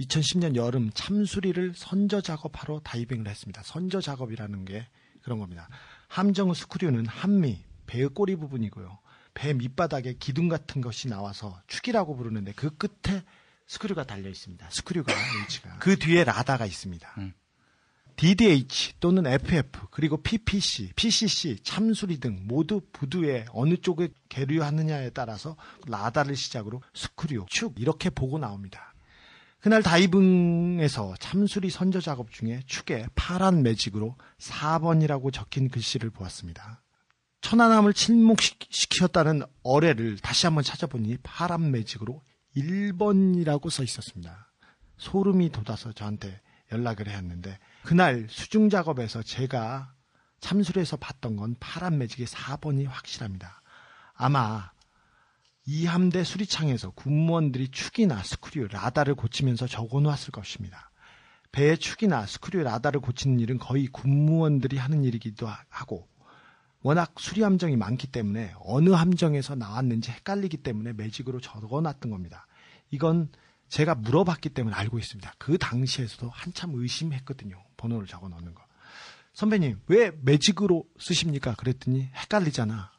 2010년 여름 참수리를 선저 작업하러 다이빙을 했습니다. 선저 작업이라는 게 그런 겁니다. 함정 스크류는 한미, 배의 꼬리 부분이고요. 배 밑바닥에 기둥 같은 것이 나와서 축이라고 부르는데 그 끝에 스크류가 달려 있습니다. 스크류가 H가. 그 뒤에 rudder가 있습니다. DDH 또는 FF 그리고 PPC, PCC, 참수리 등 모두 부두에 어느 쪽에 계류하느냐에 따라서 rudder를 시작으로 스크류, 축 이렇게 보고 나옵니다. 그날 다이빙에서 참수리 선저 작업 중에 축에 파란 매직으로 4번이라고 적힌 글씨를 보았습니다. 천안함을 침묵시켰다는 어뢰를 다시 한번 찾아보니 파란 매직으로 1번이라고 써 있었습니다. 소름이 돋아서 저한테 연락을 했는데 그날 수중 작업에서 제가 참수리에서 봤던 건 파란 매직의 4번이 확실합니다. 아마 이 함대 수리창에서 군무원들이 축이나 스크류, 라다를 고치면서 적어놓았을 것입니다. 배의 축이나 스크류, 라다를 고치는 일은 거의 군무원들이 하는 일이기도 하고 워낙 수리 함정이 많기 때문에 어느 함정에서 나왔는지 헷갈리기 때문에 매직으로 적어놨던 겁니다. 이건 제가 물어봤기 때문에 알고 있습니다. 그 당시에서도 한참 의심했거든요. 번호를 적어 놓는 거. 선배님, 왜 매직으로 쓰십니까? 그랬더니 헷갈리잖아.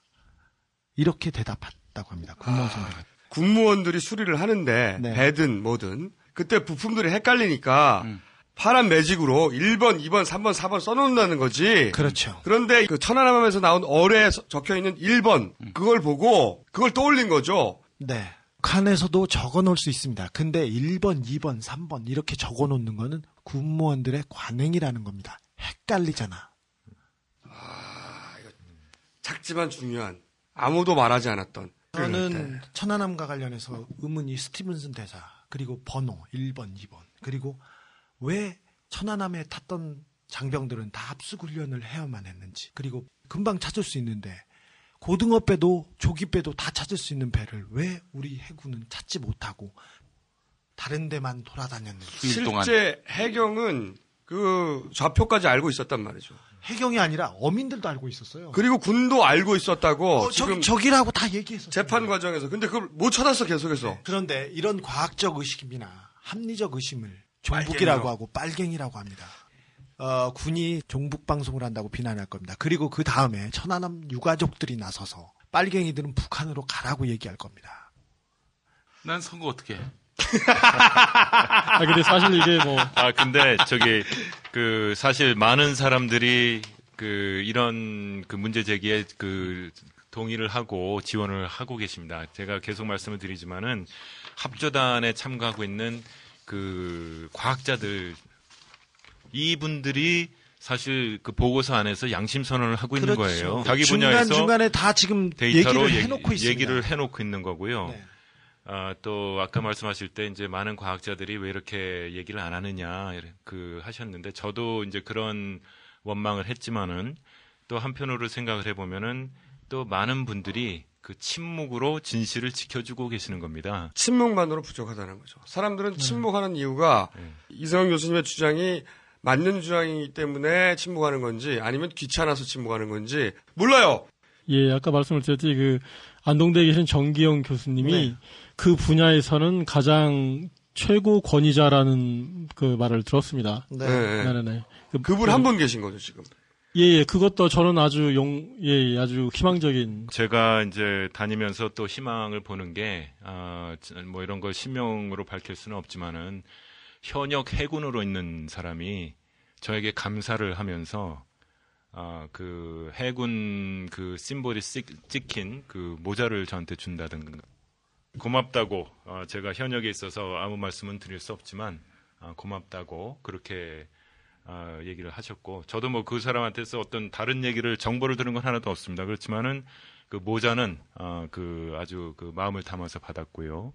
이렇게 대답했다고 합니다. 군무원 선배가. 군무원들이 수리를 하는데 네. 배든 뭐든 그때 부품들이 헷갈리니까 음. 파란 매직으로 1번, 2번, 3번, 4번 써놓는다는 거지. 그렇죠. 그런데 그 천안함에서 나온 어뢰에 적혀 있는 1번 그걸 보고 그걸 떠올린 거죠. 네. 칸에서도 적어 놓을 수 있습니다. 근데 1번, 2번, 3번 이렇게 적어 놓는 거는 군무원들의 관행이라는 겁니다. 헷갈리잖아. 작지만 중요한 아무도 말하지 않았던 저는 천안함과 관련해서 의문이 스티븐슨 대사 그리고 번호 1번, 2번 그리고 왜 천안함에 탔던 장병들은 다 합숙 훈련을 해야만 했는지 그리고 금방 찾을 수 있는데 고등어 배도 조기 배도 다 찾을 수 있는 배를 왜 우리 해군은 찾지 못하고 다른 데만 돌아다녔는지 실제 해경은 그 좌표까지 알고 있었단 말이죠. 해경이 아니라 어민들도 알고 있었어요. 그리고 군도 알고 있었다고 어, 지금 저기, 저기라고 다 얘기했었어요. 재판 과정에서 근데 그걸 못 찾았어 계속해서. 그런데 이런 과학적 의식이나 합리적 의심을 종북이라고 하고 빨갱이라고 합니다. 어, 군이 종북 방송을 한다고 비난할 겁니다. 그리고 그 다음에 천안함 유가족들이 나서서 빨갱이들은 북한으로 가라고 얘기할 겁니다. 난 선거 어떻게 해? 아, 근데 사실 이게 뭐. 아, 근데 저기, 그, 사실 많은 사람들이 그, 이런 그 문제 제기에 그, 동의를 하고 지원을 하고 계십니다. 제가 계속 말씀을 드리지만은 합조단에 참가하고 있는 그 과학자들 이분들이 사실 그 보고서 안에서 양심 선언을 하고 있는 그렇죠. 거예요. 자기 중간, 분야에서 중간에 다 지금 데이터로 얘기를 얘기- 해놓고 있습니다. 얘기를 해놓고 있는 거고요. 네. 아, 또 아까 말씀하실 때 이제 많은 과학자들이 왜 이렇게 얘기를 안 하느냐 그 하셨는데 저도 이제 그런 원망을 했지만은 또 한편으로 생각을 해보면은 또 많은 분들이 그 침묵으로 진실을 지켜주고 계시는 겁니다. 침묵만으로 부족하다는 거죠. 네. 사람들은 침묵하는 이유가 이성영 교수님의 주장이 맞는 주장이기 때문에 침묵하는 건지 아니면 귀찮아서 침묵하는 건지 몰라요. 예, 아까 말씀을 드렸듯이 그 안동대에 계신 정기영 교수님이 네. 그 분야에서는 가장 최고 권위자라는 그 말을 들었습니다. 네. 네. 네네네. 그, 그분 한 분 계신 거죠 지금. 예, 예, 그것도 저는 아주 용, 예, 예, 아주 희망적인. 제가 이제 다니면서 또 희망을 보는 게, 아, 뭐 이런 걸 실명으로 밝힐 수는 없지만은, 현역 해군으로 있는 사람이 저에게 감사를 하면서, 아, 그 해군 그 심볼이 찍- 찍힌 그 모자를 저한테 준다든가. 고맙다고, 어, 제가 현역에 있어서 아무 말씀은 드릴 수 없지만, 아, 고맙다고 그렇게 아, 얘기를 하셨고 저도 뭐 그 사람한테서 어떤 다른 얘기를 정보를 들은 건 하나도 없습니다. 그렇지만은 그 모자는 어, 그 아주 그 마음을 담아서 받았고요.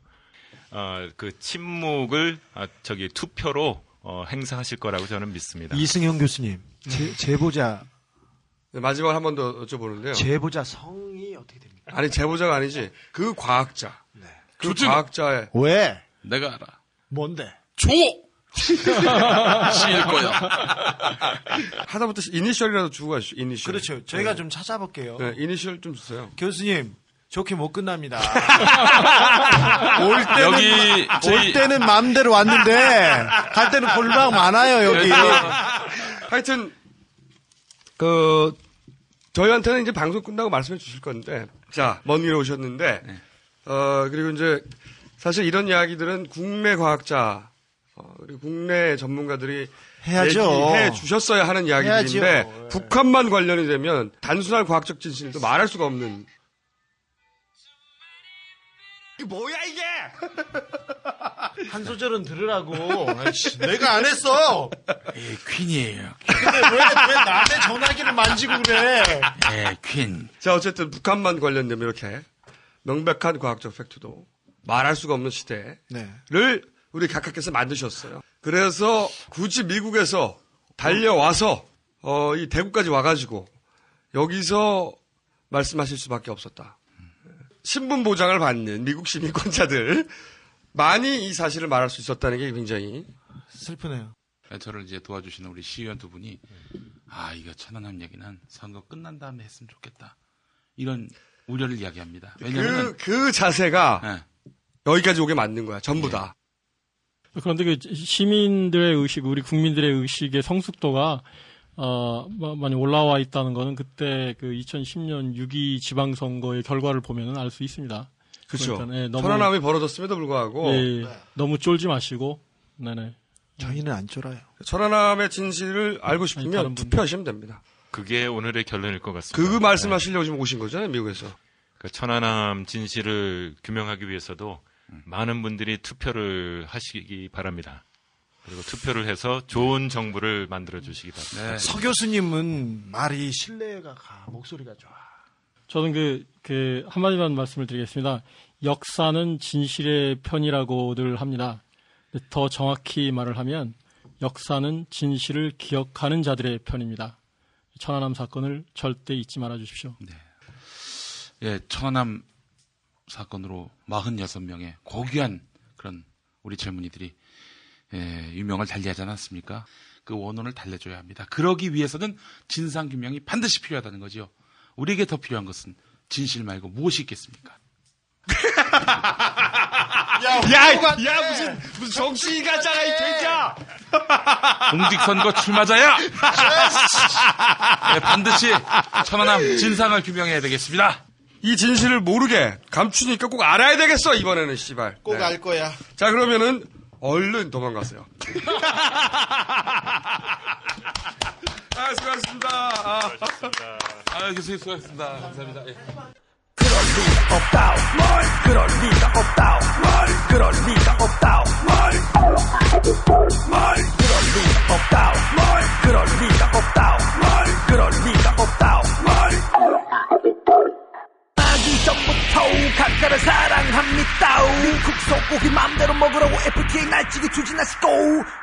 아, 그 침묵을 아, 저기 투표로 어, 행사하실 거라고 저는 믿습니다. 이승현 교수님, 제, 제보자, 네, 마지막 한 번 더 여쭤보는데요. 제보자 성이 어떻게 됩니까? 아니 제보자가 아니지 그 과학자. 그 주진. 과학자의 왜? 내가 알아. 뭔데? 조! 실 거야. 하다부터 이니셜이라도 주고 가시죠. 이니셜. 그렇죠. 저희가 좀 찾아볼게요. 네, 이니셜 좀 주세요. 교수님, 좋게 못 끝납니다. 올 때는, 여기 올 저희- 때는 마음대로 왔는데, 갈 때는 골방 많아요, 여기. 하여튼 그 저희한테는 이제 방송 끝나고 말씀해 주실 건데 자먼길 오셨는데 어 그리고 이제 사실 이런 이야기들은 국내 과학자 어, 그리고 국내 전문가들이 해야죠. 얘기해 주셨어야 하는 이야기들인데 해야죠. 예. 북한만 관련이 되면 단순한 과학적 진실도 말할 수가 없는 이게 뭐야, 이게? 한 소절은 들으라고. 아이씨, 내가 안 했어. 예, 퀸이에요. 근데 왜, 왜 남의 전화기를 만지고 그래? 예, 퀸. 자 어쨌든 북한만 관련되면 이렇게 명백한 과학적 팩트도 말할 수가 없는 시대를 네. 우리 각하께서 만드셨어요. 그래서 굳이 미국에서 달려와서 어, 이 대구까지 와가지고 여기서 말씀하실 수밖에 없었다. 신분 보장을 받는 미국 시민권자들 많이 이 사실을 말할 수 있었다는 게 굉장히 슬프네요. 저를 이제 도와주시는 우리 시의원 두 분이 아 이거 천안함 얘기는 선거 끝난 다음에 했으면 좋겠다 이런 우려를 이야기합니다. 왜냐하면 그, 그 자세가 네. 여기까지 오게 만든 거야. 전부 다. 그런데 그 시민들의 의식, 우리 국민들의 의식의 성숙도가 어, 마- 많이 올라와 있다는 거는 그때 그 2010년 6.2 지방선거의 결과를 보면은 알 수 있습니다. 그렇죠. 그러니까, 예, 너무- 천안함이 벌어졌음에도 불구하고 예, 너무 쫄지 마시고, 네네. 저희는 안 쫄아요. 천안함의 진실을 알고 아니, 싶으면 분들. 투표하시면 됩니다. 그게 오늘의 결론일 것 같습니다. 그 말씀하시려고 지금 오신 거잖아요, 미국에서. 그 천안함 진실을 규명하기 위해서도 많은 분들이 투표를 하시기 바랍니다. 그리고 투표를 해서 좋은 정부를 만들어 주시기 바랍니다. 서 교수님은 말이 신뢰가 가, 목소리가 좋아. 저는 그, 그, 한마디만 말씀을 드리겠습니다. 역사는 진실의 편이라고들 합니다. 더 정확히 말을 하면 역사는 진실을 기억하는 자들의 편입니다. 천안함 사건을 절대 잊지 말아 주십시오. 예, 천안함 사건으로 46명의 고귀한 그런 우리 젊은이들이 예, 유명을 달리하지 않았습니까? 그 원혼을 달래줘야 합니다. 그러기 위해서는 진상규명이 반드시 필요하다는 거죠. 우리에게 더 필요한 것은 진실 말고 무엇이 있겠습니까? 야, 야, 무슨, 무슨 정치인 가짜가 이 돼지야! 공직선거 출마자야! 예, 반드시 천안함 진상을 규명해야 되겠습니다. 이 진실을 모르게 감추니까 꼭 알아야 되겠어, 이번에는, 씨발. 꼭 네. 알 거야. 자, 그러면은, 얼른 도망가세요. 아, 수고하셨습니다. 아. 아, 교수님 수고하셨습니다. 감사합니다. 예. 그럴 리가 없다오 뭘 그럴 리가 없다오 뭘 그럴 리가 없다오 뭘뭘 그럴 리가 없다오 뭘 그럴 리가 없다오 뭘 그럴 리가 없다오 뭘 아기 전부터 각자를 사랑합니다 미국 소고기 맘대로 먹으라고 FTA 날치기 추진하시고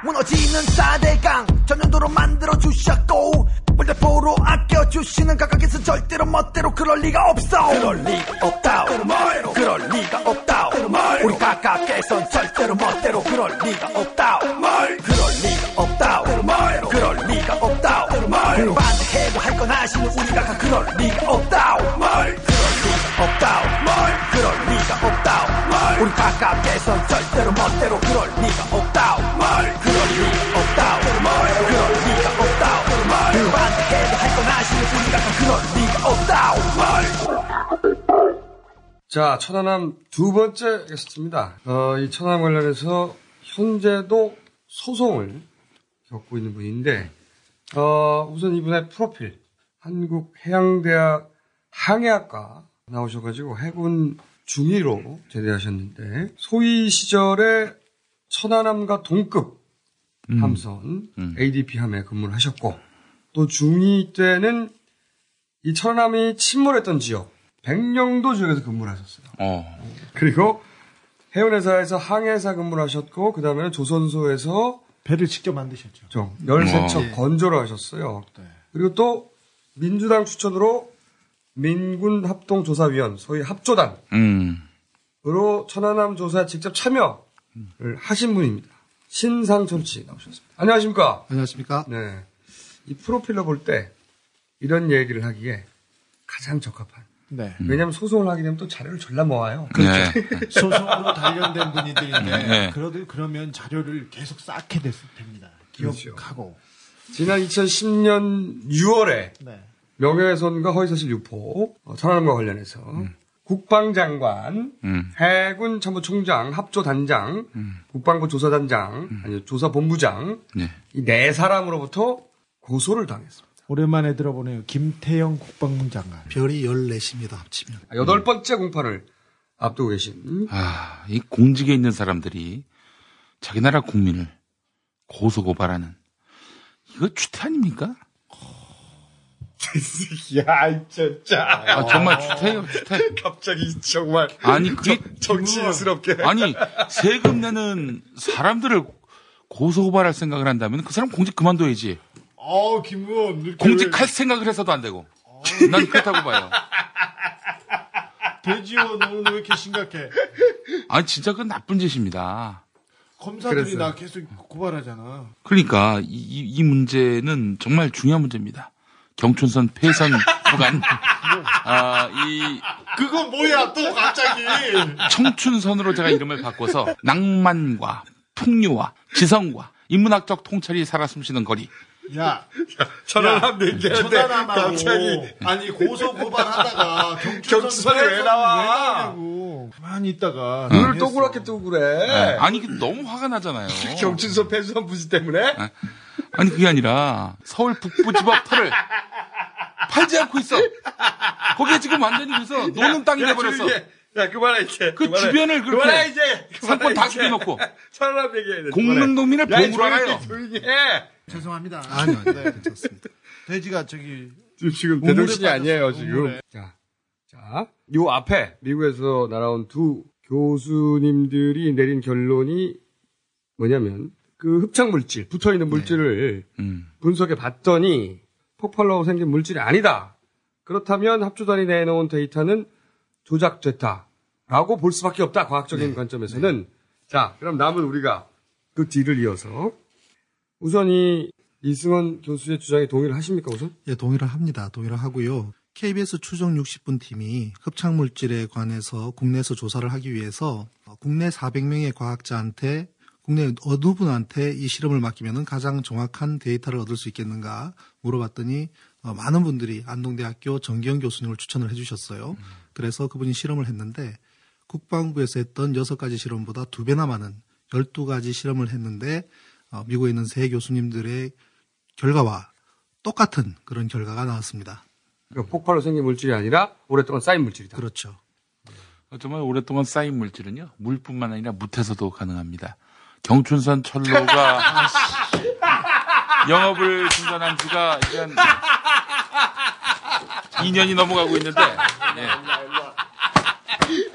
무너지는 4대강 전년도로 만들어 주셨고 물대포로 아껴주시는 각각에서 절대로 멋대로 그럴 리가 없어 그럴 리가 없다오 뭘 그럴 리가 없다오 뭘 우리 각각에선 절대로 멋대로 그럴 리가 없다오 뭘 그럴 리가 없다오 뭘 그럴 리가 없다오 뭘 반대해도 할건 하시는 우리 각각 그럴 리가 그럴 리가 없다오. 뭘 그럴 리가 없다오. 뭘 우리 각각에선 절대로 멋대로 그럴 리가 없다오. 뭘 그럴 리가 없다오. 뭘 그럴 리가 없다오. 뭘 반대해도 할건 하시는 우리 각각 그럴 리가 없다오. 뭘. 자, 천안함 두 번째 게스트입니다. 어, 이 천안함 관련해서 현재도 소송을 겪고 있는 분인데, 어, 우선 이분의 프로필. 한국해양대학 항해학과 나오셔가지고 해군 중위로 제대하셨는데, 소위 시절에 천안함과 동급 함선 ADP 함에 근무를 하셨고, 또 중위 때는 이 천안함이 침몰했던 지역, 백령도 지역에서 근무를 하셨어요. 어. 그리고 해운회사에서 항해사 근무를 하셨고, 그 다음에는 조선소에서 배를 직접 만드셨죠. 좀 열세척 어. 건조를 하셨어요. 그리고 또 민주당 추천으로 민군 합동조사위원, 소위 합조단 으로 음. 천안함 조사에 직접 참여를 하신 분입니다. 신상철 씨 나오셨습니다. 안녕하십니까? 안녕하십니까? 네. 이 프로필로 볼 때 이런 얘기를 하기에 가장 적합한. 네. 왜냐하면 소송을 하게 되면 또 자료를 졸라 모아요. 그렇죠. 소송으로 단련된 분들인데 네. 그러도 그러면 자료를 계속 쌓게 됐을 됩니다. 기억하고. 지난 2010년 6월에 네. 명예훼손과 허위사실 유포, 어, 천안함과 관련해서 국방장관, 음. 해군 참모총장, 합조단장, 국방부 조사단장, 아니 조사본부장 네. 이네 사람으로부터 고소를 당했습니다. 오랜만에 들어보네요. 김태영 국방부 장관. 별이 14입니다, 합치면. 아, 여덟 번째 공판을 앞두고 계신 아, 이 공직에 있는 사람들이 자기 나라 국민을 고소고발하는 이거 추태 아닙니까? 야, 진짜. 아, 정말 추태예요, 추태. 갑자기 정말. 아니, 그게 정치인스럽게. 아니, 세금 내는 사람들을 고소고발할 생각을 한다면 그 사람 공직 그만둬야지. 어, 김의원. 이렇게 공직할 생각을 해서도 안 되고. 난 그렇다고 봐요. 배지원 오늘 왜 이렇게 심각해? 아니, 진짜 그건 나쁜 짓입니다. 검사들이 그랬어요. 나 계속 고발하잖아. 그러니까 이, 이- 이 문제는 정말 중요한 문제입니다. 경춘선 폐선 구간. 아, 이 그거 뭐야 또 갑자기? 청춘선으로 제가 이름을 바꿔서 낭만과 풍류와 지성과 인문학적 통찰이 살아 숨쉬는 거리. 야, 천안함 얘기하는데 갑자기 아니 고소 고발하다가 경찰이 왜 나와? 가만히 있다가 눈을 동그랗게 뜨고 그래. 네. 아니 그 너무 화가 나잖아요. 경춘선 폐수한 부지 때문에? 아니 그게 아니라 서울 북부지법 터를 팔지 않고 있어. 거기에 지금 완전히 그래서 노는 땅이 야, 돼버렸어. 조용히 해. 야 그만해 이제. 그 그만해. 주변을 그렇게 그만해 이제. 상권 다. 죽여놓고 천안함 얘기해야 돼. 그만해. 야, 보호를 알아요. 조용히 해. 죄송합니다. 아니요, 아니요. 네, 괜찮습니다. 돼지가 저기 지금, 빠졌어, 아니에요 지금. 자, 자, 요 앞에 미국에서 날아온 두 교수님들이 내린 결론이 뭐냐면 그 흡착 물질, 붙어 있는 물질을 음. 분석해 봤더니 폭발로 생긴 물질이 아니다. 그렇다면 합조단이 내놓은 데이터는 조작됐다라고 볼 수밖에 없다. 과학적인 관점에서는. 자, 그럼 남은 우리가 그 뒤를 이어서 우선 이 이승원 교수의 주장에 동의를 하십니까 우선? 예, 동의를 합니다. 동의를 하고요. KBS 추정 60분 팀이 흡착물질에 관해서 국내에서 조사를 하기 위해서 국내 400명의 과학자한테 국내 어느 분한테 이 실험을 맡기면 가장 정확한 데이터를 얻을 수 있겠는가 물어봤더니 어, 많은 분들이 안동대학교 정기영 교수님을 추천을 해주셨어요. 그래서 그분이 실험을 했는데 국방부에서 했던 6가지 실험보다 두 배나 많은 12가지 실험을 했는데 어, 미국에 있는 세 교수님들의 결과와 똑같은 그런 결과가 나왔습니다. 그러니까 폭발로 생긴 물질이 아니라 오랫동안 쌓인 물질이다. 그렇죠. 정말 오랫동안 쌓인 물질은요 물뿐만 아니라 무태서도 가능합니다. 경춘선 철로가 영업을 중단한 지가 이제 한 2년이 넘어가고 있는데 예.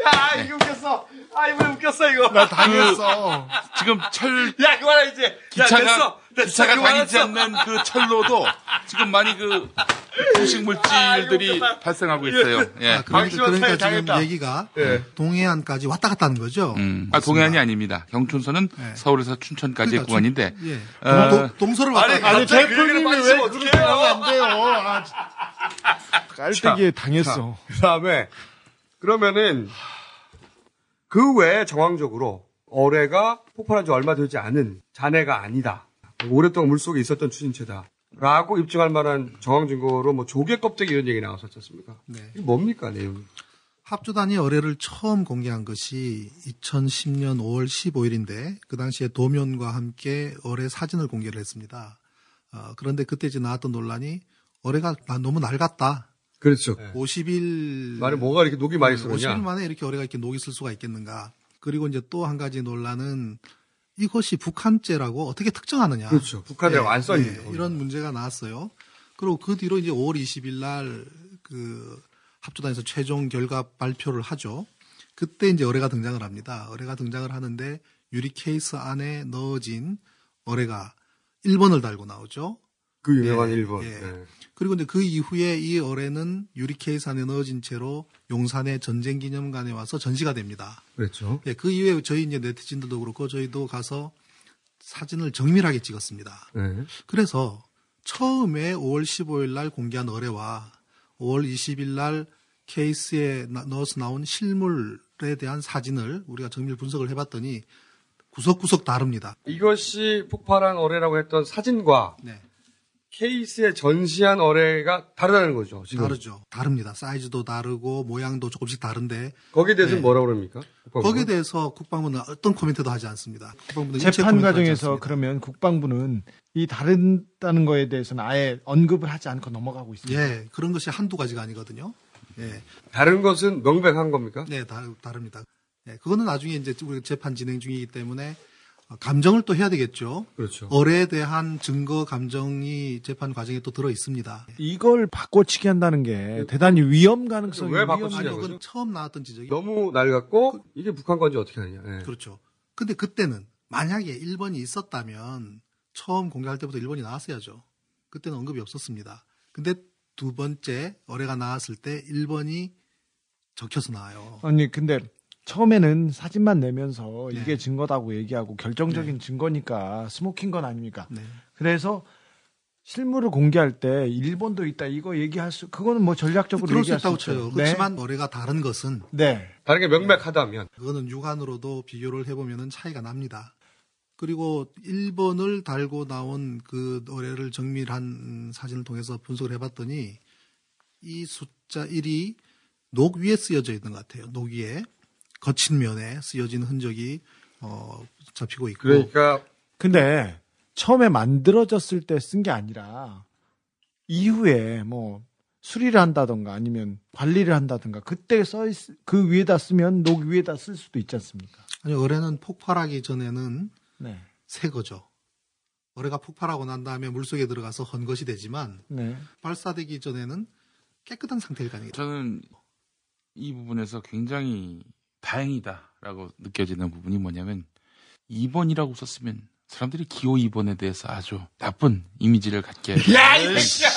야, 이거 웃겼어. 아, 이거 웃겼어, 이거. 나 당했어. 그 지금 철 야, 그만해, 이제. 야, 기차가 됐어. 됐어. 기차가 다니지 그만했어. 않는 그 철로도 지금 많이 그 부식 물질들이 발생하고 있어요. 예. 아, 그러니까, 그러니까 지금 얘기가 예. 동해안까지 왔다 갔다 하는 거죠. 음. 아, 동해안이 아닙니다. 경춘선은 서울에서 춘천까지의 구간인데 어, 동- 동서를 왔다 갔다 아니, 대표님이 그왜 그렇게 하면 안 돼요? 아, 깔때기에 당했어. 그 다음에, 그러면은, 그 외에 정황적으로, 어뢰가 폭발한 지 얼마 되지 않은 잔해가 아니다. 오랫동안 물속에 있었던 추진체다. 라고 입증할 만한 정황 증거로 뭐 조개 껍데기 이런 얘기 나왔었지 않습니까? 네. 이게 뭡니까, 내용이? 합조단이 어뢰를 처음 공개한 것이 2010년 5월 15일인데 그 당시에 도면과 함께 어뢰 사진을 공개를 했습니다. 어, 그런데 그때 이제 나왔던 논란이 어뢰가 나- 너무 낡았다. 그렇죠. 50일 말에 뭐가 이렇게 녹이 많이 쓰느냐? 50일 만에 이렇게 어뢰가 이렇게 녹이 쓸 수가 있겠는가? 그리고 이제 또 한 가지 논란은 이것이 북한제라고 어떻게 특정하느냐? 그렇죠. 북한이라고 안 써있는데, 거기다. 이런 문제가 나왔어요. 그리고 그 뒤로 이제 5월 20일 날 그 합조단에서 최종 결과 발표를 하죠. 그때 이제 어뢰가 등장을 합니다. 어뢰가 등장을 하는데 유리 케이스 안에 넣어진 어뢰가 1번을 달고 나오죠. 그 유명한 예, 1번. 예. 그리고 이제 그 이후에 이 어뢰는 유리 케이스 안에 넣어진 채로 용산의 전쟁 기념관에 와서 전시가 됩니다. 그렇죠. 예, 그 이후에 저희 이제 네티즌들도 그렇고 저희도 가서 사진을 정밀하게 찍었습니다. 네. 그래서 처음에 5월 15일 날 공개한 어뢰와 5월 20일 날 케이스에 나- 넣어서 나온 실물에 대한 사진을 우리가 정밀 분석을 해봤더니 구석구석 다릅니다. 이것이 폭발한 어뢰라고 했던 사진과 네. 케이스에 전시한 어뢰가 다르다는 거죠. 지금. 다르죠. 다릅니다. 사이즈도 다르고 모양도 조금씩 다른데 거기에 대해서는 네. 뭐라고 그럽니까? 국방부는? 거기에 대해서 국방부는 어떤 코멘트도 하지 않습니다. 국방부는 재판 과정에서 않습니다. 그러면 국방부는 이 다른다는 거에 대해서는 아예 언급을 하지 않고 넘어가고 있습니다. 예, 그런 것이 한두 가지가 아니거든요. 예. 다른 것은 명백한 겁니까? 네, 다, 다릅니다. 예, 그거는 나중에 이제 우리 재판 진행 중이기 때문에 어, 감정을 또 해야 되겠죠. 그렇죠. 어뢰에 대한 증거 감정이 재판 과정에 또 들어 있습니다. 이걸 바꿔치기 한다는 게 대단히 위험 가능성이 왜 그건 처음 나왔던 지적이 너무 낡았고 이게 북한 건지 어떻게 하느냐. 예. 그렇죠. 근데 그때는 만약에 1번이 있었다면 처음 공개할 때부터 1번이 나왔어야죠. 그때는 언급이 없었습니다. 근데 두 번째 어뢰가 나왔을 때 1번이 적혀서 나와요. 아니 근데 처음에는 사진만 내면서 네. 이게 증거다고 얘기하고 결정적인 증거니까 smoking gun 아닙니까? 네. 그래서 실물을 공개할 때 1번도 있다 이거 얘기할 수 그거는 뭐 전략적으로 그럴 수 얘기할 있다고. 쳐요. 그렇지만 어뢰가 다른 것은 네. 다른 게 명백하다면 그거는 육안으로도 비교를 해보면 차이가 납니다. 그리고 1번을 달고 나온 그 노래를 정밀한 사진을 통해서 분석을 해봤더니 이 숫자 1이 녹 위에 쓰여져 있는 것 같아요. 녹 위에 거친 면에 쓰여진 흔적이 어, 잡히고 있고. 그러니까 근데 처음에 만들어졌을 때 쓴 게 아니라 이후에 뭐 수리를 한다던가 아니면 관리를 한다던가 그때 써 있, 그 위에다 쓰면 녹 위에다 쓸 수도 있지 않습니까? 아니 어뢰는 폭발하기 전에는 네. 새 거죠. 어뢰가 폭발하고 난 다음에 물속에 들어가서 헌 것이 되지만 네. 발사되기 전에는 깨끗한 상태일 가능해요. 저는 이 부분에서 굉장히 다행이다라고 느껴지는 부분이 뭐냐면 2번이라고 썼으면 사람들이 기호 2번에 대해서 아주 나쁜 이미지를 갖게 야, 이 새끼야!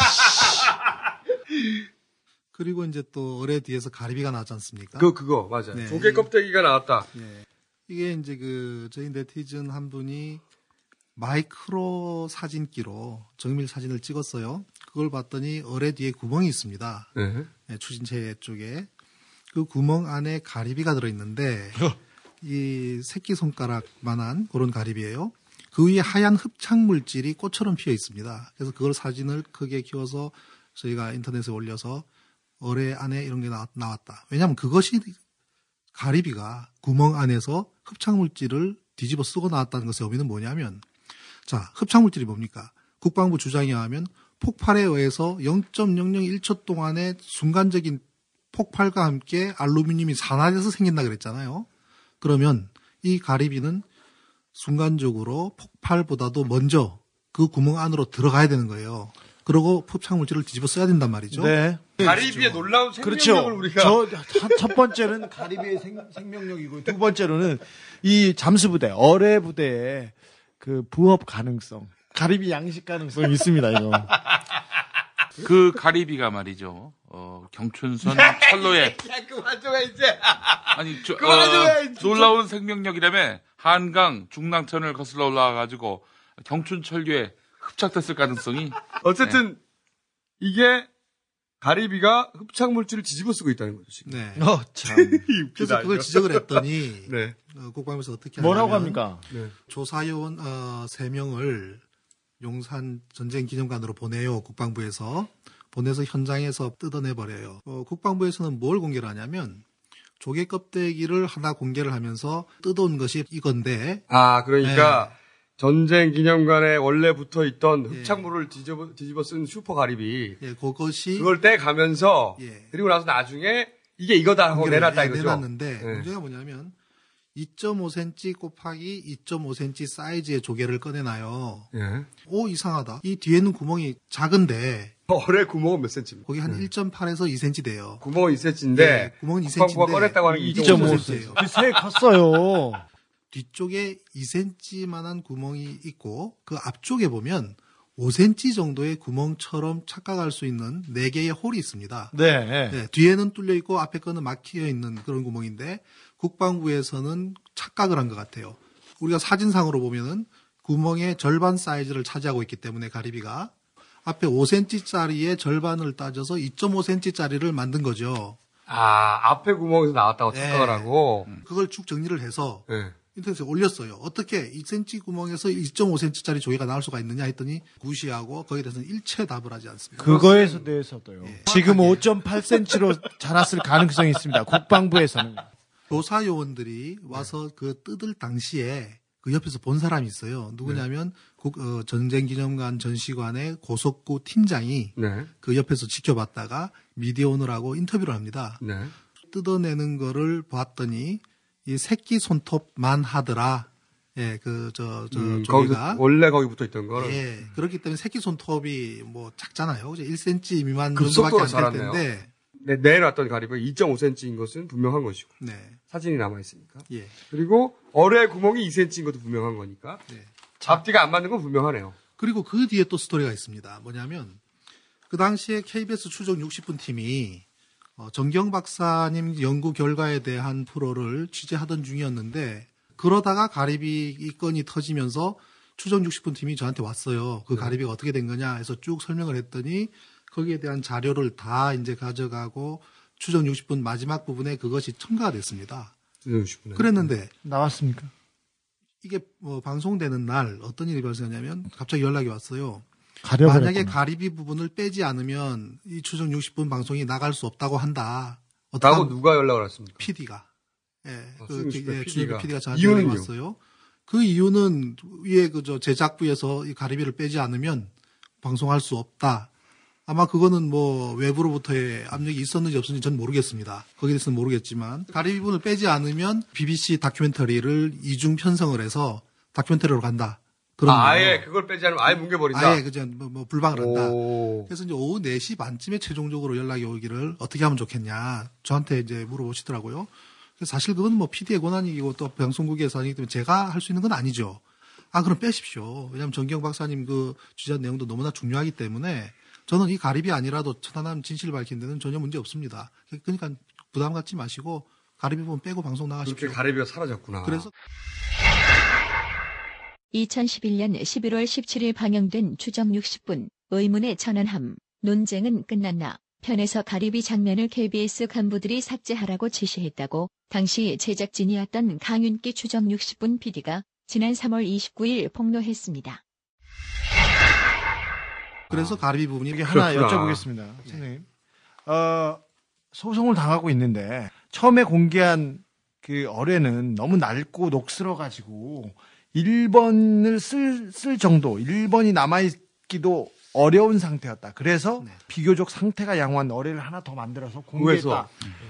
그리고 이제 또 어뢰 뒤에서 가리비가 나왔지 않습니까? 그 그거 맞아요. 네. 조개 껍데기가 나왔다. 예. 이게 이제 그 저희 네티즌 한 분이 마이크로 사진기로 정밀 사진을 찍었어요. 그걸 봤더니 어뢰 뒤에 구멍이 있습니다. 네. 예, 추진체 쪽에 그 구멍 안에 가리비가 들어있는데 이 새끼 손가락만한 그런 가리비예요. 그 위에 하얀 흡착 물질이 꽃처럼 피어 있습니다. 그래서 그걸 사진을 크게 키워서 저희가 인터넷에 올려서 어뢰 안에 이런 게 나, 나왔다. 왜냐하면 그것이 가리비가 구멍 안에서 흡착 물질을 뒤집어 쓰고 나왔다는 것의 의미는 뭐냐면 자 흡착 물질이 뭡니까? 국방부 주장에 의하면 폭발에 의해서 0.001초 동안의 순간적인 폭발과 함께 알루미늄이 산화돼서 생긴다 그랬잖아요. 그러면 이 가리비는 순간적으로 폭발보다도 먼저 그 구멍 안으로 들어가야 되는 거예요. 그리고 흡착 물질을 뒤집어 써야 된단 말이죠. 네. 가리비의 놀라운 생명력을 그렇죠. 우리가 저, 첫- 첫 번째는 가리비의 생, 생명력이고 두 번째로는 이 잠수부대, 어뢰 부대의 그 부업 가능성, 가리비 양식 가능성이 있습니다, 이거. 그 가리비가 말이죠. 어, 경춘선 철로에 야, 그만 좀 해, 이제. 아니 저, 그만 좀 어. 놀라운 생명력이라며 한강 중랑천을 거슬러 올라와 가지고 경춘철류에 흡착됐을 가능성이 어쨌든 이게 가리비가 흡착 물질을 뒤집어 쓰고 있다는 거죠, 지금. 네. 어, 참. 그래서 그걸 지적을 했더니 네. 어, 국방부에서 어떻게 뭐라고 하냐면 합니까? 네. 조사요원 어, 3 명을 용산 전쟁 기념관으로 보내요. 국방부에서 보내서 현장에서 뜯어내 버려요. 어, 국방부에서는 뭘 공개를 하냐면 조개 껍데기를 하나 공개를 하면서 뜯어온 것이 이건데 아, 그러니까 네. 전쟁 기념관에 원래 붙어 있던 흡착물을 뒤집어, 뒤집어 쓴 슈퍼 가리비. 예, 그것이 그걸 떼 가면서 예. 그리고 나서 나중에 이게 이거다 하고 내놨다 예, 이거죠. 내놨는데 네. 문제가 뭐냐면 2.5cm 곱하기 2.5cm 사이즈의 조개를 꺼내놔요. 예. 오 이상하다. 이 뒤에는 구멍이 작은데 어뢰 구멍은 몇 센치입니까? 거기 한 1.8에서 2cm 돼요. 구멍은 2cm인데 네, 구멍은 2cm 인데 국방부가 꺼냈다고 하는 게 2.5cm. 그새 컸어요. 뒤쪽에 2cm만한 구멍이 있고 그 앞쪽에 보면 5cm 정도의 구멍처럼 착각할 수 있는 4개의 홀이 있습니다. 네. 네, 뒤에는 뚫려 있고 앞에 거는 막혀 있는 그런 구멍인데 국방부에서는 착각을 한 것 같아요. 우리가 사진상으로 보면은 구멍의 절반 사이즈를 차지하고 있기 때문에 가리비가 앞에 5cm짜리의 절반을 따져서 2.5cm짜리를 만든 거죠. 아, 앞에 구멍에서 나왔다고 네. 착각을 하고. 그걸 쭉 정리를 해서 네. 인터넷에 올렸어요. 어떻게 2cm 구멍에서 2.5cm짜리 조개가 나올 수가 있느냐 했더니 무시하고 거기에 대해서는 일체 답을 하지 않습니다. 그거에 대해서도요. 지금 5.8cm로 자랐을 가능성이 있습니다. 국방부에서는. 조사 요원들이 와서 그 뜯을 당시에 그 옆에서 본 사람이 있어요. 누구냐면 국- 어, 전쟁기념관 전시관의 고석구 팀장이 네. 그 옆에서 지켜봤다가 미디어 오늘하고 인터뷰를 합니다. 네. 뜯어내는 거를 봤더니 이 새끼 손톱만 하더라. 예, 그, 저, 저, 음, 조개가. 거기 원래 거기 붙어 있던 거는 예, 그렇기 때문에 새끼 손톱이 뭐 작잖아요. 그죠? 1cm 미만 정도밖에 안 될. 텐데. 네, 내놨던 가리비가 2.5cm인 것은 분명한 것이고 네. 사진이 남아 있으니까. 예. 그리고 어뢰 구멍이 2cm인 것도 분명한 거니까. 네. 앞뒤가 안 맞는 건 분명하네요. 그리고 그 뒤에 또 스토리가 있습니다. 뭐냐면 그 당시에 KBS 추적 60분 팀이 어, 정경 박사님 연구 결과에 대한 프로를 취재하던 중이었는데 그러다가 가리비 이 건이 터지면서 추정 60분 팀이 저한테 왔어요. 그 가리비가 어떻게 된 거냐 해서 쭉 설명을 했더니 거기에 대한 자료를 다 이제 가져가고 추정 60분 마지막 부분에 그것이 첨가가 됐습니다. 추정 60분. 그랬는데 나왔습니까? 이게 뭐 방송되는 날 어떤 일이 발생하냐면 갑자기 연락이 왔어요. 만약에 가리비 부분을 빼지 않으면 이 추정 60분 방송이 나갈 수 없다고 한다. 라고 누가 연락을 왔습니까? PD가. 예, 아, 그, 예, PD가. PD가 저한테? 연락이 왔어요. 그 이유는 위에 그저 제작부에서 이 가리비를 빼지 않으면 방송할 수 없다. 아마 그거는 뭐 외부로부터의 압력이 있었는지 없었는지 전 모르겠습니다. 거기에 대해서는 모르겠지만 가리비 부분을 빼지 않으면 BBC 다큐멘터리를 이중 편성을 해서 다큐멘터리로 간다. 그런 아. 아예 그걸 빼지 않으면 아예 뭉개버린다. 아예 그저 뭐, 뭐 불방을 한다. 오. 그래서 이제 오후 4시 반쯤에 최종적으로 연락이 오기를 어떻게 하면 좋겠냐. 저한테 이제 물어보시더라고요. 사실 그건 뭐 PD의 권한이고 또 방송국에서 아니기 때문에 제가 할 수 있는 건 아니죠. 아, 그럼 빼십시오. 왜냐하면 정경 박사님 그 주제한 내용도 너무나 중요하기 때문에 저는 이 가립이 아니라도 천안함 진실을 밝힌 데는 전혀 문제 없습니다. 그러니까 부담 갖지 마시고 가립이 부분 빼고 방송 나가십시오. 그렇게 가리비가 사라졌구나. 그래서 2011년 11월 17일 방영된 추정 60분 의문의 천안함 논쟁은 끝났나 편에서 가리비 장면을 KBS 간부들이 삭제하라고 지시했다고 당시 제작진이었던 강윤기 추정 60분 PD가 지난 3월 29일 폭로했습니다. 그래서 가리비 부분이 이게 하나 그렇구나. 여쭤보겠습니다. 선생님. 어, 소송을 당하고 있는데 처음에 공개한 그 어뢰는 너무 낡고 녹슬어 가지고 1번을 쓸, 쓸 정도, 1번이 남아있기도 어려운 상태였다. 그래서 네. 비교적 상태가 양호한 어뢰를 하나 더 만들어서. 공개했다.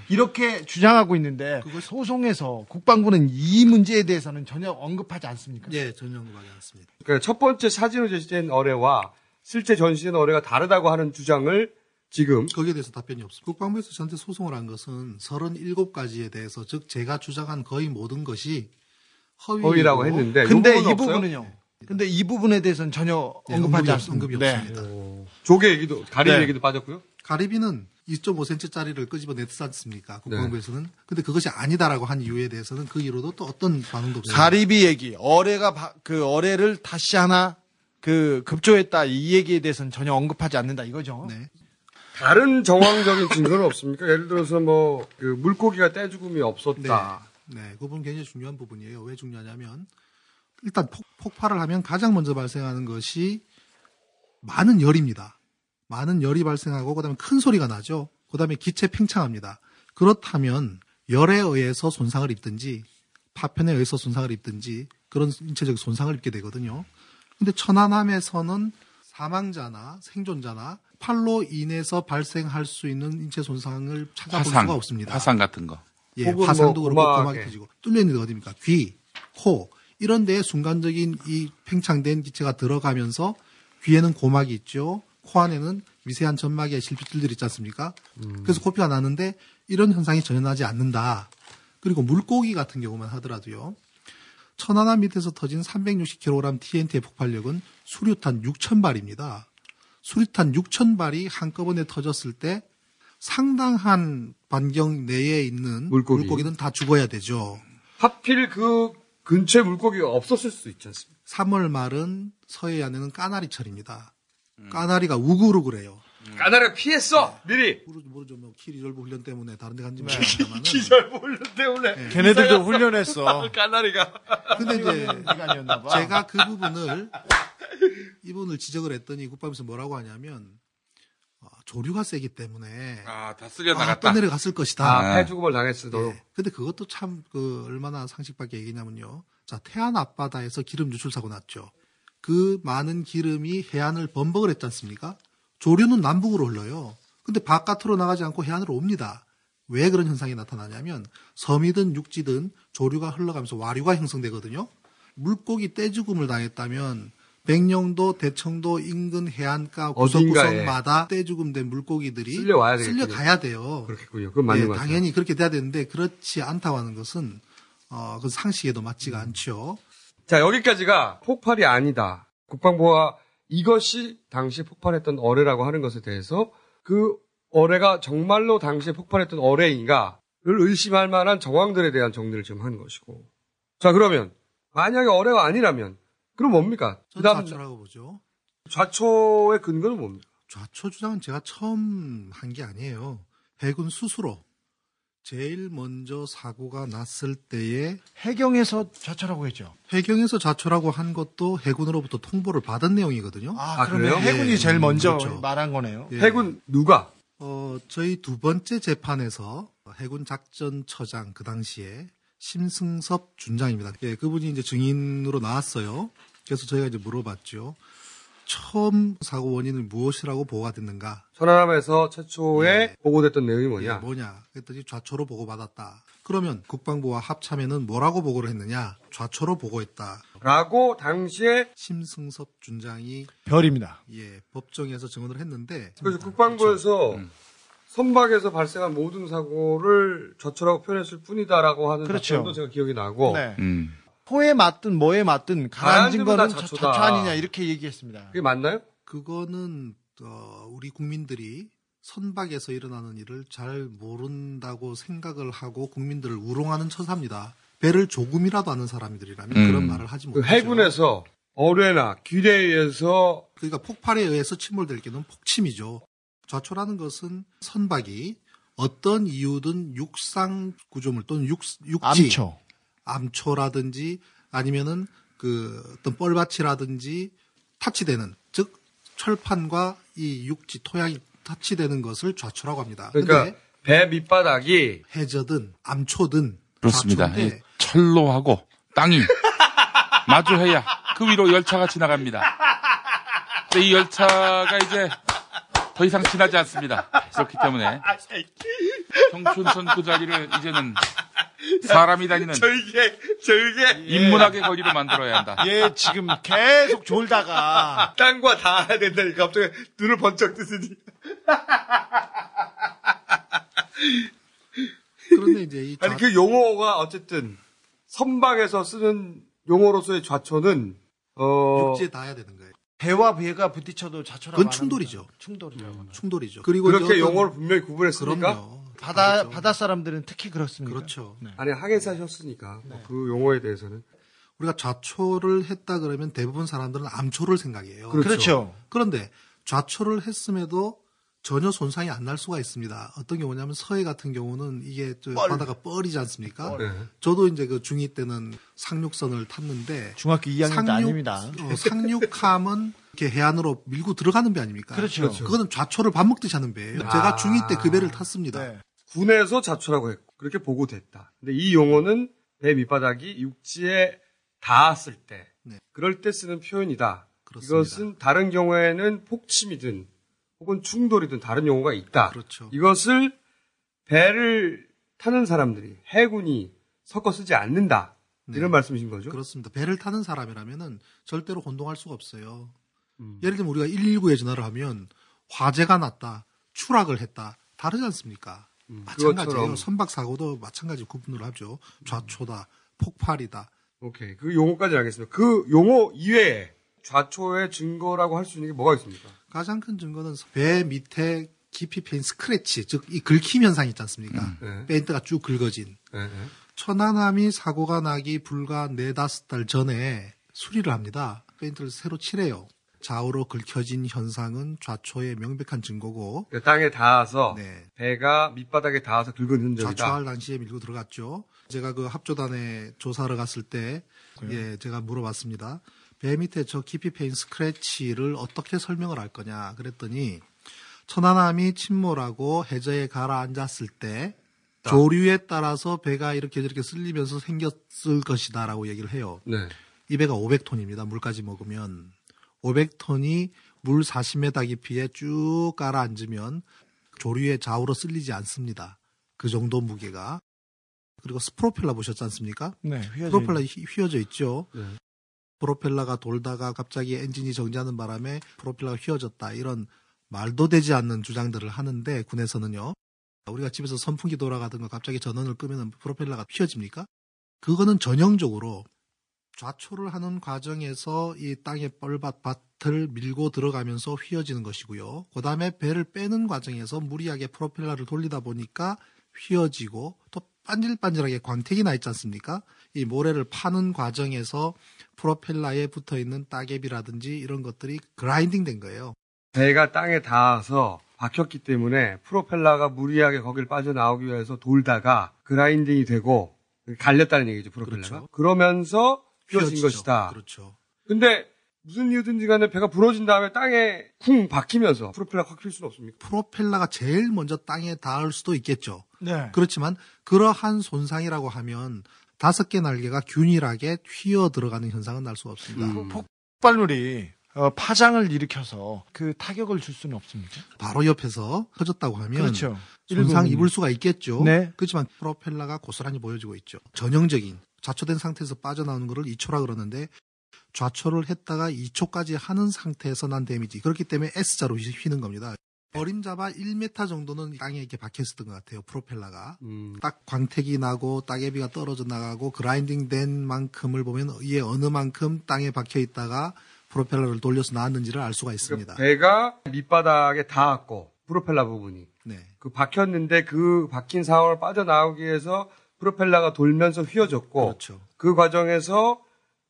이렇게 주장하고 있는데 소송에서 국방부는 이 문제에 대해서는 전혀 언급하지 않습니까? 예, 전혀 언급하지 않습니다. 그러니까 첫 번째 사진으로 제시된 어뢰와 실제 전시된 어뢰가 다르다고 하는 주장을 지금 거기에 대해서 답변이 없습니다. 국방부에서 저한테 소송을 한 것은 37가지에 대해서 즉 제가 주장한 거의 모든 것이 허위이고 허위 라고 했는데 근데 이 없어요? 부분은요. 근데 이 부분에 대해서는 전혀 네, 언급하지 않습니다. 언급이 네. 없습니다. 조개 얘기도 가리비 네. 얘기도 빠졌고요. 가리비는 2.5cm짜리를 끄집어냈지 않습니까? 네. 국방부에서는. 근데 그것이 아니다라고 한 이유에 대해서는 그 이후로도 또 어떤 반응도 없어요. 가리비 얘기, 어뢰가 바- 그 어뢰를 다시 하나 그 급조했다 이 얘기에 대해서는 전혀 언급하지 않는다 이거죠. 네. 다른 정황적인 증거는 없습니까? 예를 들어서 뭐 그 물고기가 떼죽음이 없었다. 네, 그 부분 굉장히 중요한 부분이에요. 왜 중요하냐면 일단 폭, 발을 하면 가장 먼저 발생하는 것이 많은 열입니다. 많은 열이 발생하고 그다음에 큰 소리가 나죠. 그다음에 기체 팽창합니다. 그렇다면 열에 의해서 손상을 입든지 파편에 의해서 손상을 입든지 그런 인체적 손상을 입게 되거든요. 근데 천안함에서는 사망자나 생존자나 팔로 인해서 발생할 수 있는 인체 손상을 찾아볼 화상, 수가 없습니다. 화상 같은 거. 예, 혹은 화상도 뭐 그렇고. 고막이 터지고 뚫려 있는 데 어디입니까? 귀, 코 이런 데에 순간적인 이 팽창된 기체가 들어가면서 귀에는 고막이 있죠. 코 안에는 미세한 점막의 실핏줄들이 있지 않습니까? 그래서 코피가 나는데 이런 현상이 전혀 나지 않는다. 그리고 물고기 같은 경우만 하더라도요. 천안함 밑에서 터진 360kg TNT의 폭발력은 수류탄 6,000발입니다. 수류탄 6,000발이 한꺼번에 터졌을 때 상당한 반경 내에 있는 물고기. 물고기는 다 죽어야 되죠. 하필 그 근처에 물고기가 없었을 수 있지 않습니까? 3월 말은 서해안에는 까나리철입니다. 까나리가 우글우글해요. 까나리가 피했어 미리. 모르죠, 모르죠. 뭐 키리졸브 훈련 때문에 다른 데 간지 네. 모르겠지만 기절 몰려 때문에. 걔네들도 훈련했어. 까나리가. 근데 이제 봐. 제가 그 부분을 이 부분을 지적을 했더니 국방에서 뭐라고 하냐면 어, 조류가 세기 때문에 아, 다 쓸려 아, 나갔다. 떠내려 갔을 것이다. 아, 폐 죽음을 당했어도. 예. 근데 그것도 참 그 얼마나 상식밖에 얘기냐면요. 자, 태안 앞바다에서 기름 유출 사고 났죠. 그 많은 기름이 해안을 범벅을 했지 않습니까? 조류는 남북으로 흘러요. 근데 바깥으로 나가지 않고 해안으로 옵니다. 왜 그런 현상이 나타나냐면 섬이든 육지든 조류가 흘러가면서 와류가 형성되거든요. 물고기 떼죽음을 당했다면 백령도, 대청도 인근 해안가 구석구석마다 떼죽음된 물고기들이 쓸려와야. 쓸려가야 돼요. 그렇겠군요. 그건 맞는 예, 것 같아요. 당연히 그렇게 돼야 되는데 그렇지 않다고 하는 것은 어, 그 상식에도 맞지가 않죠. 자, 여기까지가 폭발이 아니다. 국방부가 이것이 당시 폭발했던 어뢰라고 하는 것에 대해서 그 어뢰가 정말로 당시에 폭발했던 어뢰인가를 의심할 만한 정황들에 대한 정리를 지금 하는 것이고. 자, 그러면 만약에 어뢰가 아니라면 그럼 뭡니까? 전 그다음 좌초라고 보죠. 좌초의 근거는 뭡니까? 좌초 주장은 제가 처음 한 게 아니에요. 해군 스스로 제일 먼저 사고가 났을 때에 해경에서 좌초라고 했죠. 해경에서 좌초라고 한 것도 해군으로부터 통보를 받은 내용이거든요. 아, 그러면 해군이 제일 먼저 그렇죠. 말한 거네요. 예. 해군 누가? 어, 저희 두 번째 재판에서 해군 작전처장 그 당시에 심승섭 준장입니다. 예, 그분이 이제 증인으로 나왔어요. 그래서 저희가 이제 물어봤죠. 처음 사고 원인을 무엇이라고 보고가 됐는가? 천안함에서 최초에 보고됐던 내용이 뭐냐? 예, 뭐냐? 그랬더니 좌초로 보고받았다. 그러면 국방부와 합참에는 뭐라고 보고를 했느냐? 좌초로 보고했다. 라고 당시에 심승섭 준장이 별입니다. 예, 법정에서 증언을 했는데 그래서 국방부에서 선박에서 발생한 모든 사고를 저처라고 표현했을 뿐이다라고 하는 그렇죠. 답변도 제가 기억이 나고 네. 음. 호에 맞든 뭐에 맞든 가라앉은 거는 자-. 자초 아니냐 이렇게 얘기했습니다. 그게 맞나요? 그거는 어, 우리 국민들이 선박에서 일어나는 일을 잘 모른다고 생각을 하고 국민들을 우롱하는 처사입니다. 배를 조금이라도 아는 사람들이라면 음. 그런 말을 하지 그 못하죠. 해군에서 어뢰나 기뢰에 의해서 그러니까 폭발에 의해서 침몰될 경우는 폭침이죠. 좌초라는 것은 선박이 어떤 이유든 육상 구조물 또는 육, 육지 암초. 암초라든지 아니면은 그 어떤 뻘밭이라든지 타치되는 즉 철판과 이 육지 토양이 타치되는 것을 좌초라고 합니다. 그러니까 근데 배 밑바닥이 해저든 암초든 그렇습니다. 이 철로하고 땅이 마주해야 그 위로 열차가 지나갑니다. 근데 이 열차가 이제 더 이상 지나지 않습니다. 그렇기 때문에 청춘 선 그 자리를 이제는 사람이 다니는 절개 절개 인문학의 거리로 만들어야 한다. 얘 지금 계속 졸다가 땅과 닿아야 된다니까 갑자기 눈을 번쩍 뜨더니 그런데 이제 이 아니 그 용어가 어쨌든 선박에서 쓰는 용어로서의 좌초는 어 육지에 닿아야 되는 거예요. 배와 배가 부딪혀도 자초라고 그건 안 충돌이죠. 충돌이라고. 충돌이죠. 그리고 그렇게 어떤- 용어를 분명히 구분했으니까 그럼요. 바다 바다 사람들은 특히 그렇습니다. 그렇죠. 아니 항해사 하셨으니까 뭐그 용어에 대해서는 우리가 좌초를 했다 그러면 대부분 사람들은 암초를 생각해요. 그렇죠. 그런데 좌초를 했음에도 전혀 손상이 안 날 수가 있습니다. 어떤 경우냐면 서해 같은 경우는 이게 저 뻘. 바다가 뻘이지 않습니까? 네. 저도 이제 그 중2 때는 상륙선을 탔는데 중학교 2학년 때 아닙니다. 어, 상륙함은 이렇게 해안으로 밀고 들어가는 배 아닙니까? 그렇죠. 그렇죠. 그거는 좌초를 밥 먹듯이 하는 배예요. 아. 제가 중2 때 그 배를 탔습니다. 네. 군에서 자초라고 했고 그렇게 보고됐다. 근데 이 용어는 배 밑바닥이 육지에 닿았을 때 네. 그럴 때 쓰는 표현이다. 그렇습니다. 이것은 다른 경우에는 폭침이든 혹은 충돌이든 다른 용어가 있다. 그렇죠. 이것을 배를 타는 사람들이 해군이 섞어 쓰지 않는다. 네. 이런 말씀이신 거죠? 그렇습니다. 배를 타는 사람이라면은 절대로 혼동할 수가 없어요. 음. 예를 들면 우리가 119에 전화를 하면 화재가 났다, 추락을 했다, 다르지 않습니까? 마찬가지예요. 음, 그것처럼. 선박 사고도 마찬가지 구분을 하죠. 좌초다, 폭발이다. 오케이. 그 용어까지 알겠습니다. 그 용어 이외에 좌초의 증거라고 할 수 있는 게 뭐가 있습니까? 가장 큰 증거는 배 밑에 깊이 패인 스크래치, 즉 이 긁힘 현상 있지 않습니까? 네. 페인트가 쭉 긁어진. 네, 네. 천안함이 사고가 나기 불과 네다섯 달 전에 수리를 합니다. 페인트를 새로 칠해요. 좌우로 긁혀진 현상은 좌초의 명백한 증거고 그 땅에 닿아서 네. 배가 밑바닥에 닿아서 긁은 흔적이다. 좌초할 당시에 밀고 들어갔죠. 제가 그 합조단에 조사를 갔을 때, 예, 제가 물어봤습니다. 배 밑에 저 깊이 패인 스크래치를 어떻게 설명을 할 거냐 그랬더니 천안함이 침몰하고 해저에 가라앉았을 때 조류에 따라서 배가 이렇게 저렇게 쓸리면서 생겼을 것이다라고 얘기를 해요. 네. 이 배가 500톤입니다. 물까지 먹으면 500톤이 물 40m 깊이에 쭉 가라앉으면 조류의 좌우로 쓸리지 않습니다. 그 정도 무게가. 그리고 스프로펠러 보셨지 않습니까? 네, 휘어져 프로펠러 휘어져 있죠. 네. 프로펠러가 돌다가 갑자기 엔진이 정지하는 바람에 프로펠러가 휘어졌다. 이런 말도 되지 않는 주장들을 하는데 군에서는요. 우리가 집에서 선풍기 돌아가든가 갑자기 전원을 끄면 프로펠러가 휘어집니까? 그거는 전형적으로 좌초를 하는 과정에서 이 땅의 뻘밭 밭을 밀고 들어가면서 휘어지는 것이고요. 그 다음에 배를 빼는 과정에서 무리하게 프로펠러를 돌리다 보니까 휘어지고 또 반질반질하게 광택이 나 있지 않습니까? 이 모래를 파는 과정에서 프로펠러에 붙어 있는 따개비라든지 이런 것들이 그라인딩 된 거예요. 배가 땅에 닿아서 박혔기 때문에 프로펠러가 무리하게 거길 빠져나오기 위해서 돌다가 그라인딩이 되고 갈렸다는 얘기죠, 프로펠러가. 그러면서 휘어진. 것이다. 그렇죠. 근데 무슨 이유든지 간에 배가 부러진 다음에 땅에 쿵 박히면서 프로펠러가 확 휠 수는 없습니까? 프로펠러가 제일 먼저 땅에 닿을 수도 있겠죠. 네. 그렇지만 그러한 손상이라고 하면 다섯 개 날개가 균일하게 휘어 들어가는 현상은 날 수가 없습니다. 음. 폭발물이 어, 파장을 일으켜서 그 타격을 줄 수는 없습니까? 바로 옆에서 터졌다고 하면 그렇죠. 손상. 입을 수가 있겠죠. 네. 그렇지만 프로펠러가 고스란히 보여지고 있죠. 전형적인 좌초된 상태에서 빠져나오는 것을 2초라 그러는데 좌초를 했다가 2초까지 하는 상태에서 난 데미지. 그렇기 때문에 S자로 휘- 휘는 겁니다. 어림잡아 1m 정도는 땅에 이렇게 박혀 있었던 것 같아요. 프로펠러가. 음. 딱 광택이 나고 따개비가 떨어져 나가고 그라인딩 된 만큼을 보면 이게 어느 만큼 땅에 박혀 있다가 프로펠러를 돌려서 나왔는지를 알 수가 있습니다. 배가 밑바닥에 닿았고 프로펠러 부분이 네. 그 박혔는데 그 박힌 상황을 빠져나오기 위해서 프로펠러가 돌면서 휘어졌고 그렇죠. 그 과정에서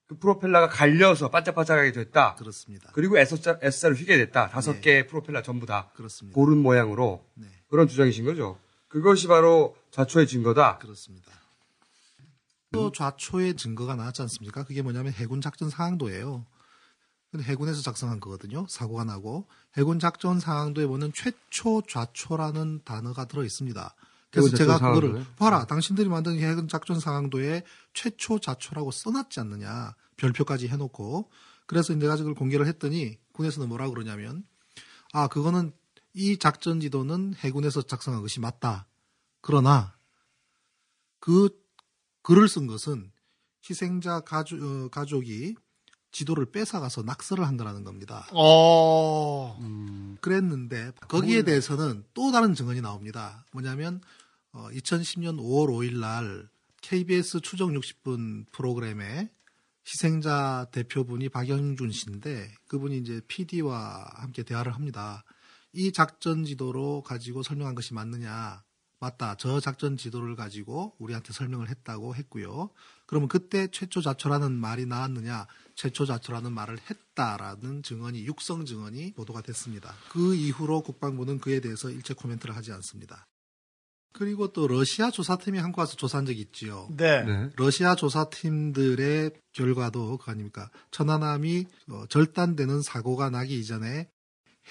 그 프로펠러가 갈려서 반짝반짝하게 됐다. 그렇습니다. 그리고 S자, S자를 휘게 됐다. 다섯 네. 개의 프로펠러 전부 다. 그렇습니다. 고른 모양으로. 네. 그런 주장이신 거죠. 그것이 바로 좌초의 증거다. 그렇습니다. 또 좌초의 증거가 나왔지 않습니까? 그게 뭐냐면 해군 작전 상황도예요. 해군에서 작성한 거거든요. 사고가 나고 해군 작전 상황도에 보면 최초 좌초라는 단어가 들어 있습니다. 그래서 제가 그거를 상황도에? 봐라, 당신들이 만든 이 해군 작전 상황도에 최초 좌초라고 써놨지 않느냐 별표까지 해놓고 그래서 내가 그걸 공개를 했더니 군에서는 뭐라 그러냐면 아 그거는 이 작전 지도는 해군에서 작성한 것이 맞다. 그러나 그 글을 쓴 것은 희생자 가족, 어, 가족이 지도를 뺏어가서 낙서를 한 거라는 겁니다. 어. 그랬는데 거기에 대해서는 또 다른 증언이 나옵니다. 뭐냐면 어, 2010년 5월 5일 날 KBS 추정 60분 프로그램에 희생자 대표분이 박영준 씨인데 그분이 이제 PD와 함께 대화를 합니다. 이 작전 지도로 가지고 설명한 것이 맞느냐? 맞다. 저 작전 지도를 가지고 우리한테 설명을 했다고 했고요. 그러면 그때 최초 자초라는 말이 나왔느냐? 최초 자초라는 말을 했다라는 증언이 육성 증언이 보도가 됐습니다. 그 이후로 국방부는 그에 대해서 일체 코멘트를 하지 않습니다. 그리고 또 러시아 조사팀이 한국 와서 조사한 적이 있지요. 네. 러시아 조사팀들의 결과도 그 아닙니까? 천안함이 어, 절단되는 사고가 나기 이전에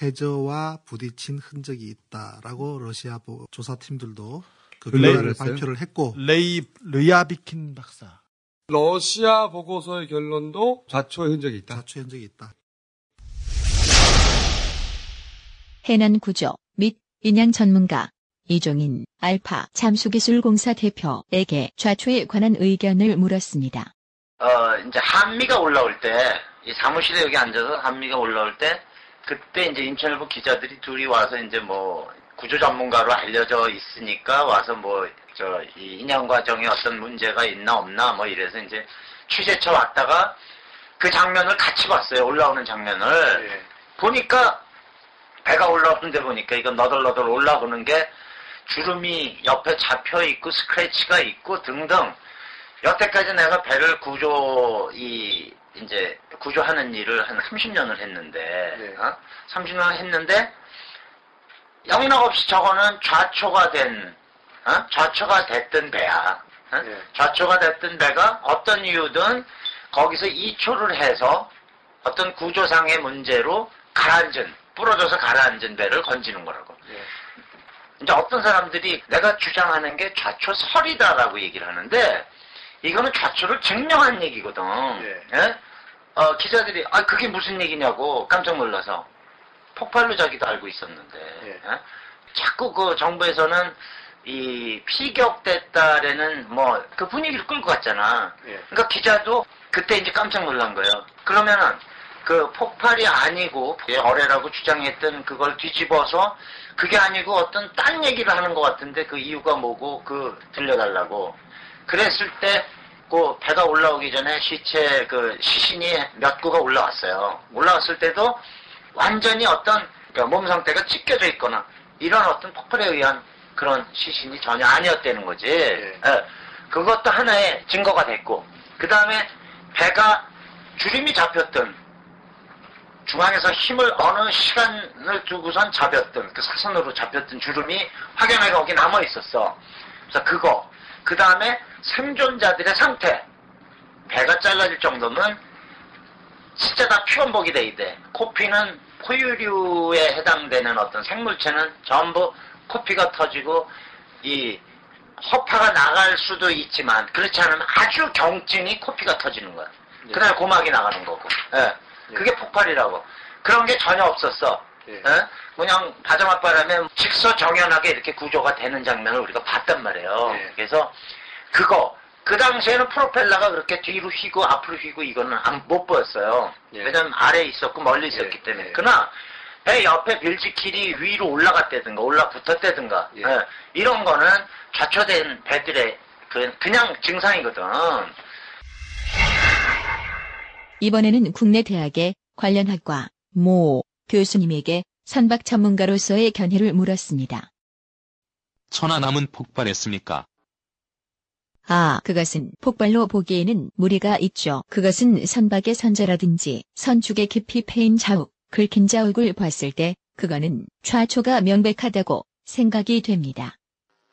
해저와 부딪힌 흔적이 있다라고 러시아 보- 조사팀들도 그그 결과를? 발표를 했고 레이 르야비킨 박사. 러시아 보고서의 결론도 좌초의 흔적이 있다. 좌초 흔적이 있다. 해난 구조 및 인양 전문가 이종인 알파 잠수기술공사 대표에게 좌초에 관한 의견을 물었습니다. 어, 이제 한미가 올라올 때, 이 사무실에 여기 앉아서 한미가 올라올 때, 그때 이제 인천일보 기자들이 둘이 와서 이제 뭐, 구조 전문가로 알려져 있으니까 와서 뭐, 저, 이 인양 과정에 어떤 문제가 있나 없나 뭐 이래서 이제 취재처 왔다가 그 장면을 같이 봤어요. 올라오는 장면을. 보니까 배가 올라오는데 보니까 이거 너덜너덜 올라오는 게 주름이 옆에 잡혀 있고 스크래치가 있고 등등 여태까지 내가 배를 구조 이 이제 구조하는 일을 한 30년을 했는데 어? 30년을 했는데 영락 없이 저거는 좌초가 된 어? 좌초가 됐던 배야 어? 좌초가 됐던 배가 어떤 이유든 거기서 2초를 해서 어떤 구조상의 문제로 가라앉은 부러져서 가라앉은 배를 건지는 거라고 이제 어떤 사람들이 내가 주장하는 게 좌초설이다라고 얘기를 하는데 이거는 좌초를 증명한 얘기거든. 예? 어, 기자들이 아 그게 무슨 얘기냐고 깜짝 놀라서 폭발로 자기도 알고 있었는데 예? 자꾸 그 정부에서는 이 피격됐다라는 뭐 그 분위기를 끌고 갔잖아. 그러니까 기자도 그때 이제 깜짝 놀란 거예요. 그러면은 그 폭발이 아니고 어뢰라고 주장했던 그걸 뒤집어서 그게 아니고 어떤 딴 얘기를 하는 것 같은데 그 이유가 뭐고 그 들려달라고 그랬을 때 그 배가 올라오기 전에 시체 그 시신이 몇 구가 올라왔어요. 올라왔을 때도 완전히 어떤 그러니까 몸 상태가 찢겨져 있거나 이런 어떤 폭발에 의한 그런 시신이 전혀 아니었다는 거지. 예. 그것도 하나의 증거가 됐고 그 다음에 배가 주림이 잡혔던 중앙에서 힘을 어느 시간을 두고선 잡혔던 그 사선으로 잡혔던 주름이 확연하게 거기 남아 있었어. 그래서 그거 그 다음에 생존자들의 상태 배가 잘라질 정도면 진짜 다 피원복이 돼 있대. 코피는 포유류에 해당되는 어떤 생물체는 전부 코피가 터지고 이 허파가 나갈 수도 있지만 그렇지 않으면 아주 경증이 코피가 터지는 거야. 그다음에 고막이 나가는 거고. 예. 그게 폭발이라고. 그런 게 전혀 없었어. 예? 그냥 바자맛바람에 직서정연하게 이렇게 구조가 되는 장면을 우리가 봤단 말이에요. 그래서 그거 그 당시에는 프로펠러가 그렇게 뒤로 휘고 앞으로 휘고 이거는 안, 못 보였어요. 왜냐면 아래에 있었고 멀리 있었기 때문에. 그러나 배 옆에 빌지킬이 위로 올라갔다든가 올라붙었다든가 예, 이런 거는 좌초된 배들의 그, 그냥 증상이거든. 이번에는 국내 대학의 관련 학과 모 교수님에게 선박 전문가로서의 견해를 물었습니다. 천안함은 폭발했습니까? 아, 그것은 폭발로 보기에는 무리가 있죠. 그것은 선박의 선자라든지 선축의 깊이 패인 자욱, 긁힌 자욱을 봤을 때 그거는 좌초가 명백하다고 생각이 됩니다.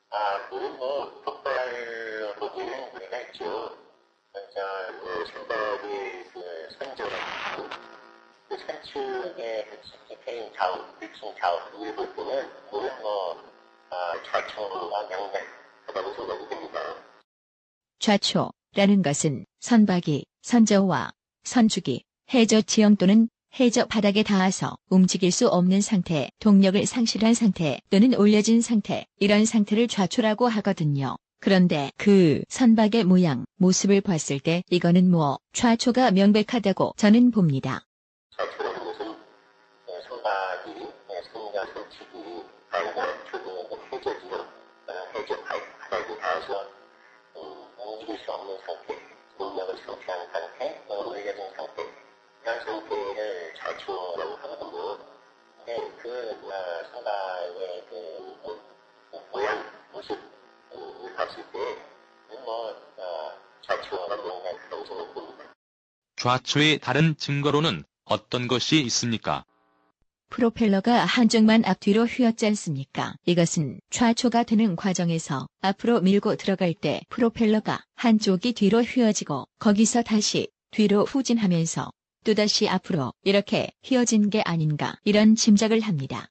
아, 그건 뭐, 폭발로 보기에는 우리가 있죠. 그, 선박이, 그, 선조라고, 그그 패인 좌우, 긁힌 좌우, 이걸 볼 때는, 그건 뭐, 아, 좌초가 명백하다고 생각이 됩니다. 좌초라는 것은 선박이 선저와 선축이 해저 지형 또는 해저 바닥에 닿아서 움직일 수 없는 상태, 동력을 상실한 상태 또는 올려진 상태, 이런 상태를 좌초라고 하거든요. 그런데 그 선박의 모양, 모습을 봤을 때 이거는 뭐 좌초가 명백하다고 저는 봅니다. 어, 어, 어, 음, 어, 상태를 좌초라고 하거든요. 근데 그, 어, 선박의 그, 어, 어, 모양, 모습, 을 봤을 때, 뭐, 어, 좌초가 명백하다고 생각됩니다. 좌초의 다른 증거로는 어떤 것이 있습니까? 프로펠러가 한쪽만 앞뒤로 휘었지 않습니까? 이것은 좌초가 되는 과정에서 앞으로 밀고 들어갈 때 프로펠러가 한쪽이 뒤로 휘어지고 거기서 다시 뒤로 후진하면서 또다시 앞으로 이렇게 휘어진 게 아닌가 이런 짐작을 합니다.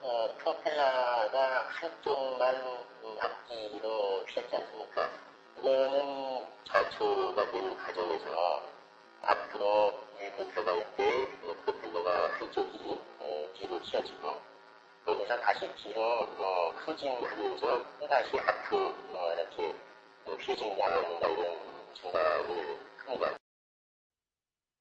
어, 프로펠러가 한쪽만 음, 앞뒤로 휘었지 않습니까? 이거는 좌초가 되는 과정에서 앞으로 일부 들어갈 때 어, 프로펠러가 한쪽이 어, 뒤로 휘어지고 거기서 다시 뒤로 어, 후진하면서 또다시 앞으로 어, 이렇게 어, 휘어진 게 아닌가 이런 생각을 합니다.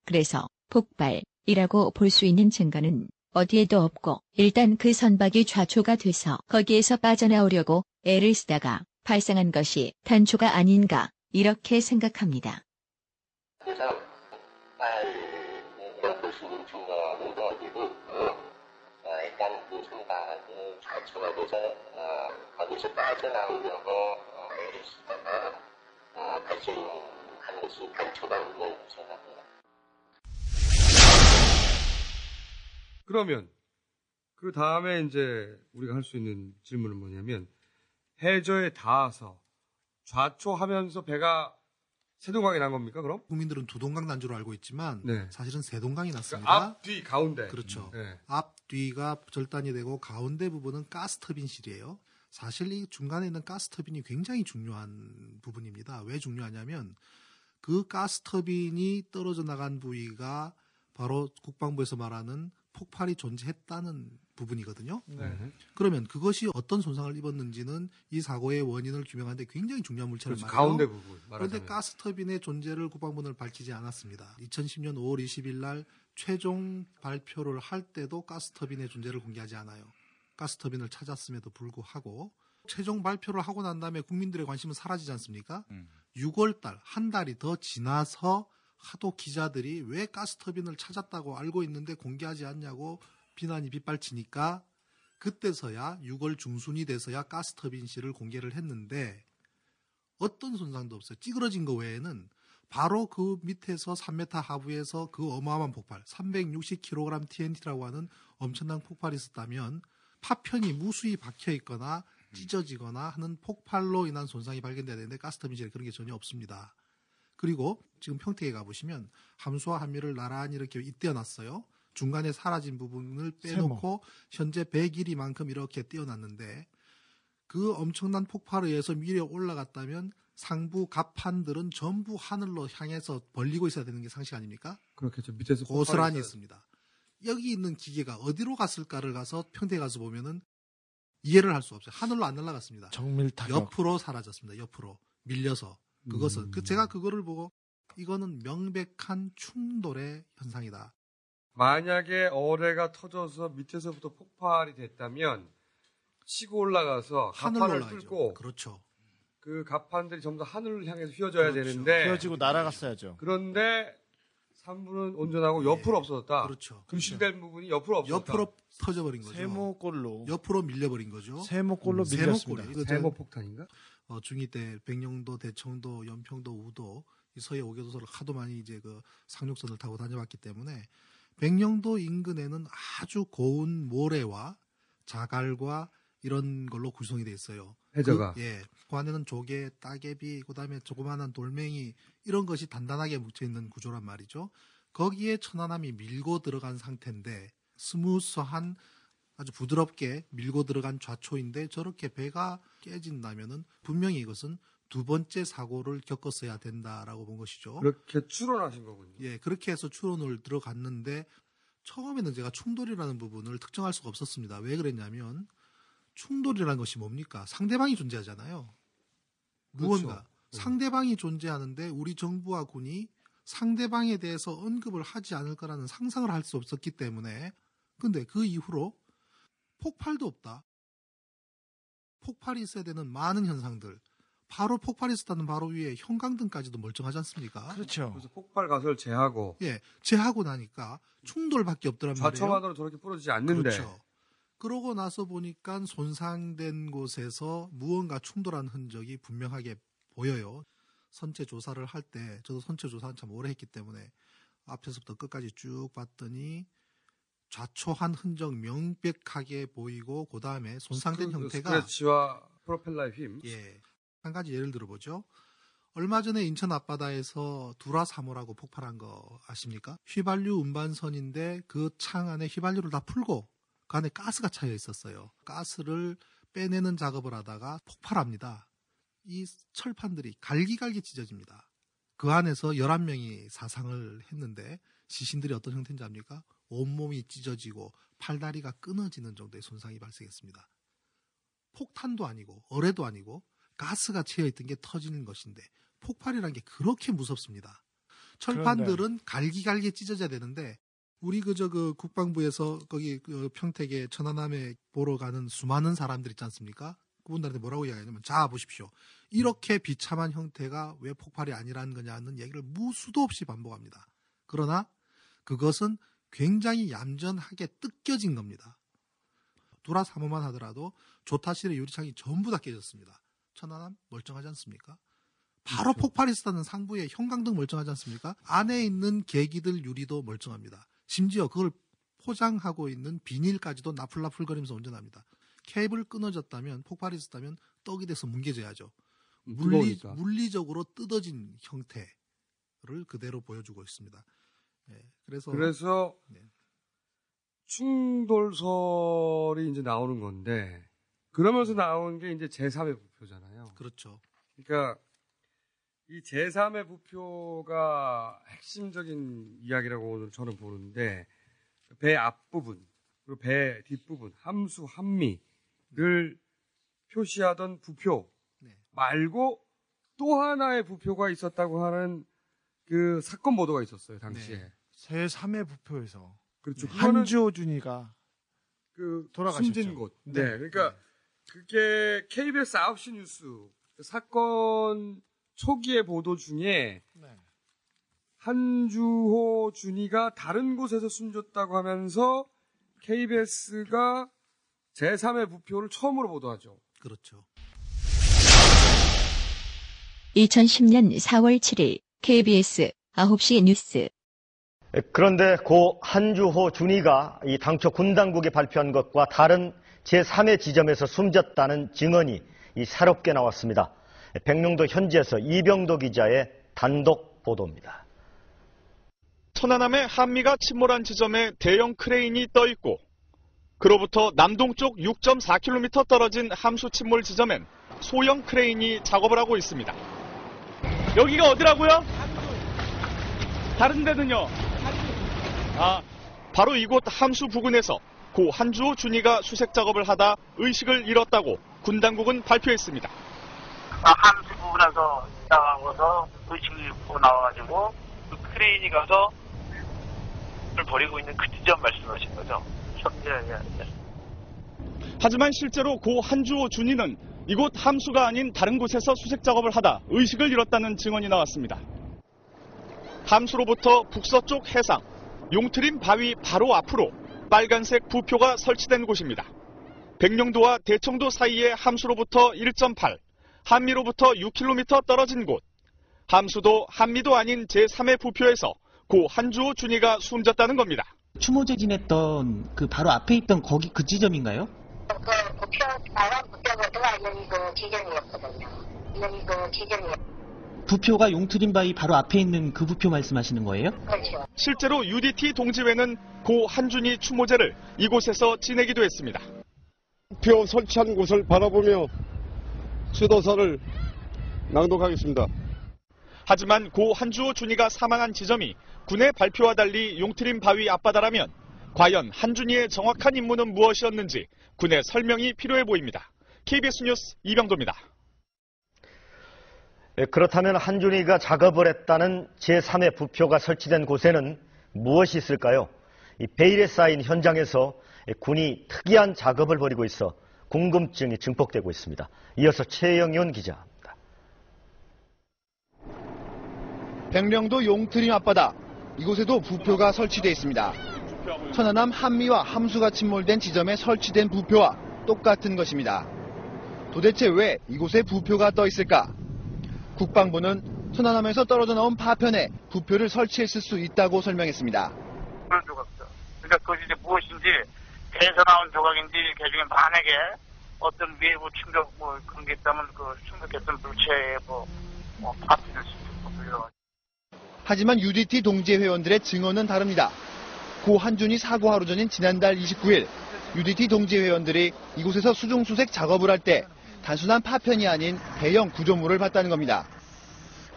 그래서 폭발이라고 볼 수 있는 증거는 어디에도 없고 일단 그 선박이 좌초가 돼서 거기에서 빠져나오려고 애를 쓰다가 발생한 것이 단초가 아닌가 이렇게 생각합니다. 어, 빠져나오려고 생각입니다. 그러면 그 다음에 이제 우리가 할 수 있는 질문은 뭐냐면 해저에 닿아서 좌초하면서 배가 세동강이 난 겁니까 그럼? 국민들은 두동강 난주로 알고 있지만 네. 사실은 세동강이 났습니다. 그러니까 앞, 뒤, 가운데. 그렇죠. 네. 앞, 뒤가 절단이 되고 가운데 부분은 가스 터빈실이에요. 사실 이 중간에 있는 가스 터빈이 굉장히 중요한 부분입니다. 왜 중요하냐면 그 가스 터빈이 떨어져 나간 부위가 바로 국방부에서 말하는 폭발이 존재했다는 부분이거든요. 네. 그러면 그것이 어떤 손상을 입었는지는 이 사고의 원인을 규명하는데 굉장히 중요한 물체를 그렇죠. 말해요. 가운데 부분 그런데 말하자면. 가스 터빈의 존재를 국방부는 밝히지 않았습니다. 2010년 5월 20일 날 최종 발표를 할 때도 가스 터빈의 존재를 공개하지 않아요. 가스 터빈을 찾았음에도 불구하고 최종 발표를 하고 난 다음에 국민들의 관심은 사라지지 않습니까? 6월 달, 한 달이 더 지나서 하도 기자들이 왜 가스 터빈을 찾았다고 알고 있는데 공개하지 않냐고 비난이 빗발치니까 그때서야 6월 중순이 돼서야 가스 터빈 실을 공개를 했는데 어떤 손상도 없어요. 찌그러진 거 외에는 바로 그 밑에서 3m 하부에서 그 어마어마한 폭발, 360kg TNT라고 하는 엄청난 폭발이 있었다면 파편이 무수히 박혀 있거나 찢어지거나 하는 폭발로 인한 손상이 발견돼야 되는데 가스터미젤에 그런 게 전혀 없습니다. 그리고 지금 평택에 가보시면 함수와 함유를 나란히 이렇게 잇대어놨어요. 중간에 사라진 부분을 빼놓고 현재 배 길이만큼 이렇게 띄어놨는데 그 엄청난 폭발에 의해서 위에 올라갔다면 상부 갑판들은 전부 하늘로 향해서 벌리고 있어야 되는 게 상식 아닙니까? 그렇겠죠. 밑에서 고스란히 있습니다. 여기 있는 기계가 어디로 갔을까를 가서 평택에 가서 보면은 이해를 할 수 없어요. 하늘로 안 날아갔습니다. 정밀 타격. 옆으로 사라졌습니다. 옆으로 밀려서 그것은 음. 그 제가 그거를 보고 이거는 명백한 충돌의 현상이다. 만약에 어뢰가 터져서 밑에서부터 폭발이 됐다면 치고 올라가서 올라가죠. 뚫고 그렇죠. 그 갑판들이 전부 다 하늘을 향해서 휘어져야 그렇죠. 되는데 휘어지고 날아갔어야죠. 그런데 3분은 온전하고 옆으로 없어졌다. 그렇죠. 금실된 부분이 옆으로 없어졌다. 옆으로 터져버린 거죠. 세모골로 옆으로 밀려버린 거죠. 세모골로 음, 밀렸습니다. 세모 폭탄인가? 어, 중2 때 백령도, 대청도, 연평도, 우도 이 서해 오개도서를 하도 많이 이제 그 상륙선을 타고 다녀봤기 때문에 백령도 인근에는 아주 고운 모래와 자갈과 이런 걸로 구성이 돼 있어요. 해저가. 그, 예. 그 안에는 조개, 따개비, 그다음에 조그마한 돌멩이 이런 것이 단단하게 묻혀 있는 구조란 말이죠. 거기에 천안함이 밀고 들어간 상태인데 스무스한 아주 부드럽게 밀고 들어간 좌초인데 저렇게 배가 깨진다면은 분명히 이것은 두 번째 사고를 겪었어야 된다라고 본 것이죠. 그렇게 추론하신 거군요. 예, 그렇게 해서 추론을 들어갔는데 처음에는 제가 충돌이라는 부분을 특정할 수가 없었습니다. 왜 그랬냐면 충돌이라는 것이 뭡니까? 상대방이 존재하잖아요. 무언가 그렇죠. 상대방이 존재하는데 우리 정부와 군이 상대방에 대해서 언급을 하지 않을 거라는 상상을 할 수 없었기 때문에 근데 그 이후로 폭발도 없다. 폭발이 있어야 되는 많은 현상들. 바로 폭발이 있었다는 바로 위에 형광등까지도 멀쩡하지 않습니까? 그렇죠. 그래서 폭발 가설을 제하고 예, 제하고 나니까 충돌밖에 없더란 말이에요. 좌초만으로 저렇게 부러지지 않는데 그렇죠. 그러고 나서 보니까 손상된 곳에서 무언가 충돌한 흔적이 분명하게 보여요. 선체 조사를 할 때 저도 선체 조사는 참 오래 했기 때문에 앞에서부터 끝까지 쭉 봤더니 좌초한 흔적 명백하게 보이고 그 다음에 손상된 그 형태가 스크래치와 프로펠러의 힘. 예. 한 가지 예를 들어보죠. 얼마 전에 인천 앞바다에서 두라 3호라고 폭발한 거 아십니까? 휘발유 운반선인데 그 창 안에 휘발유를 다 풀고 그 안에 가스가 차여 있었어요. 가스를 빼내는 작업을 하다가 폭발합니다. 이 철판들이 갈기갈기 찢어집니다. 그 안에서 11명이 사상을 했는데 시신들이 어떤 형태인지 압니까? 온몸이 찢어지고 팔다리가 끊어지는 정도의 손상이 발생했습니다. 폭탄도 아니고 어뢰도 아니고 가스가 채여 있던 게 터지는 것인데 폭발이란 게 그렇게 무섭습니다. 철판들은 갈기갈기 찢어져야 되는데 우리 그저 그 국방부에서 거기 그 평택에 천안함에 보러 가는 수많은 사람들 있지 않습니까? 그분들한테 뭐라고 이야기하냐면 자 보십시오. 이렇게 비참한 형태가 왜 폭발이 아니라는 거냐는 얘기를 무수도 없이 반복합니다. 그러나 그것은 굉장히 얌전하게 뜯겨진 겁니다. 두라 3호만 하더라도 조타실의 유리창이 전부 다 깨졌습니다. 천안함 멀쩡하지 않습니까? 바로 폭발이 있었다는 상부에 형광등 멀쩡하지 않습니까? 안에 있는 계기들 유리도 멀쩡합니다. 심지어 그걸 포장하고 있는 비닐까지도 나풀나풀거리면서 운전합니다. 케이블 끊어졌다면 폭발이 있었다면 떡이 돼서 뭉개져야죠. 물리. 물리적으로 뜯어진 형태를 그대로 보여주고 있습니다. 예, 그래서 그래서 충돌설이 이제 나오는 건데 그러면서 나온 게 이제 제3의 부표잖아요. 그렇죠. 그러니까 이 제3의 부표가 핵심적인 이야기라고 오늘 저는 보는데 배 앞부분 그리고 배 뒷부분 함수 함미를 표시하던 부표 말고 또 하나의 부표가 있었다고 하는 그 사건 보도가 있었어요 당시에. 새 3회 부표에서 그렇죠. 그거는 한주호 준이가 그 돌아가셨죠. 숨진 곳. 네. 네. 그러니까 그게 KBS 9시 뉴스 사건 초기의 보도 중에 네. 한주호 준이가 다른 곳에서 숨졌다고 하면서 KBS가 제3의 부표를 처음으로 보도하죠. 그렇죠. 2010년 4월 7일 KBS 9시 뉴스 그런데 고 한주호 준이가 이 당초 군 당국이 발표한 것과 다른 제3의 지점에서 숨졌다는 증언이 이 새롭게 나왔습니다. 백령도 현지에서 이병도 기자의 단독 보도입니다. 천안함의 함미가 침몰한 지점에 대형 크레인이 떠 있고 그로부터 남동쪽 6.4km 떨어진 함수 침몰 지점엔 소형 크레인이 작업을 하고 있습니다. 여기가 어디라고요? 다른 데는요? 아, 바로 이곳 함수 부근에서 고 한주호 준위가 수색 작업을 하다 의식을 잃었다고 군 당국은 발표했습니다. 함수 부분에서 나가고서 의식을 잃고 나와가지고 그 크레인이 가서 을 버리고 있는 그 지점 말씀하신 거죠? 예, 예, 예. 하지만 실제로 고 한주호 준이는 이곳 함수가 아닌 다른 곳에서 수색 작업을 하다 의식을 잃었다는 증언이 나왔습니다. 함수로부터 북서쪽 해상, 용트림 바위 바로 앞으로 빨간색 부표가 설치된 곳입니다. 백령도와 대청도 사이의 함수로부터 1.8, 한미로부터 6km 떨어진 곳. 함수도 한미도 아닌 제3의 부표에서 고 한주호 준이가 숨졌다는 겁니다. 추모제 지냈던 그 바로 앞에 있던 거기 그 지점인가요? 부표, 빨간 부표가 들어가 있는 그 지점이었거든요. 있는 그 지점이요. 부표가 용트림 바위 바로 앞에 있는 그 부표 말씀하시는 거예요? 그렇죠. 실제로 UDT 동지회는 고 한준이 추모제를 이곳에서 지내기도 했습니다. 표 설치한 곳을 바라보며 수도사를 낭독하겠습니다. 하지만 고 한주호 준이가 사망한 지점이 군의 발표와 달리 용트림 바위 앞바다라면 과연 한준이의 정확한 임무는 무엇이었는지 군의 설명이 필요해 보입니다. KBS 뉴스 이병도입니다. 예, 그렇다면 한준이가 작업을 했다는 제3의 부표가 설치된 곳에는 무엇이 있을까요? 이 베일에 쌓인 현장에서 군이 특이한 작업을 벌이고 있어 궁금증이 증폭되고 있습니다. 이어서 최영윤 기자. 백령도 용트림 앞바다 이곳에도 부표가 설치되어 있습니다. 천안함 한미와 함수가 침몰된 지점에 설치된 부표와 똑같은 것입니다. 도대체 왜 이곳에 부표가 떠 있을까? 국방부는 천안함에서 떨어져 나온 파편에 부표를 설치했을 수 있다고 설명했습니다. 그런 조각들. 그러니까 그것이 이제 무엇인지 배에서 나온 조각인지 개중에 만약에 어떤 외부 충격 뭐 그런 게 있다면 그 충격했던 물체의 뭐, 뭐 수도 있고 이런. 하지만 UDT 동지회 회원들의 증언은 다릅니다. 고 한준이 사고 하루 전인 지난달 29일 UDT 동지회 회원들이 이곳에서 수중 수색 작업을 할 때 단순한 파편이 아닌 대형 구조물을 봤다는 겁니다.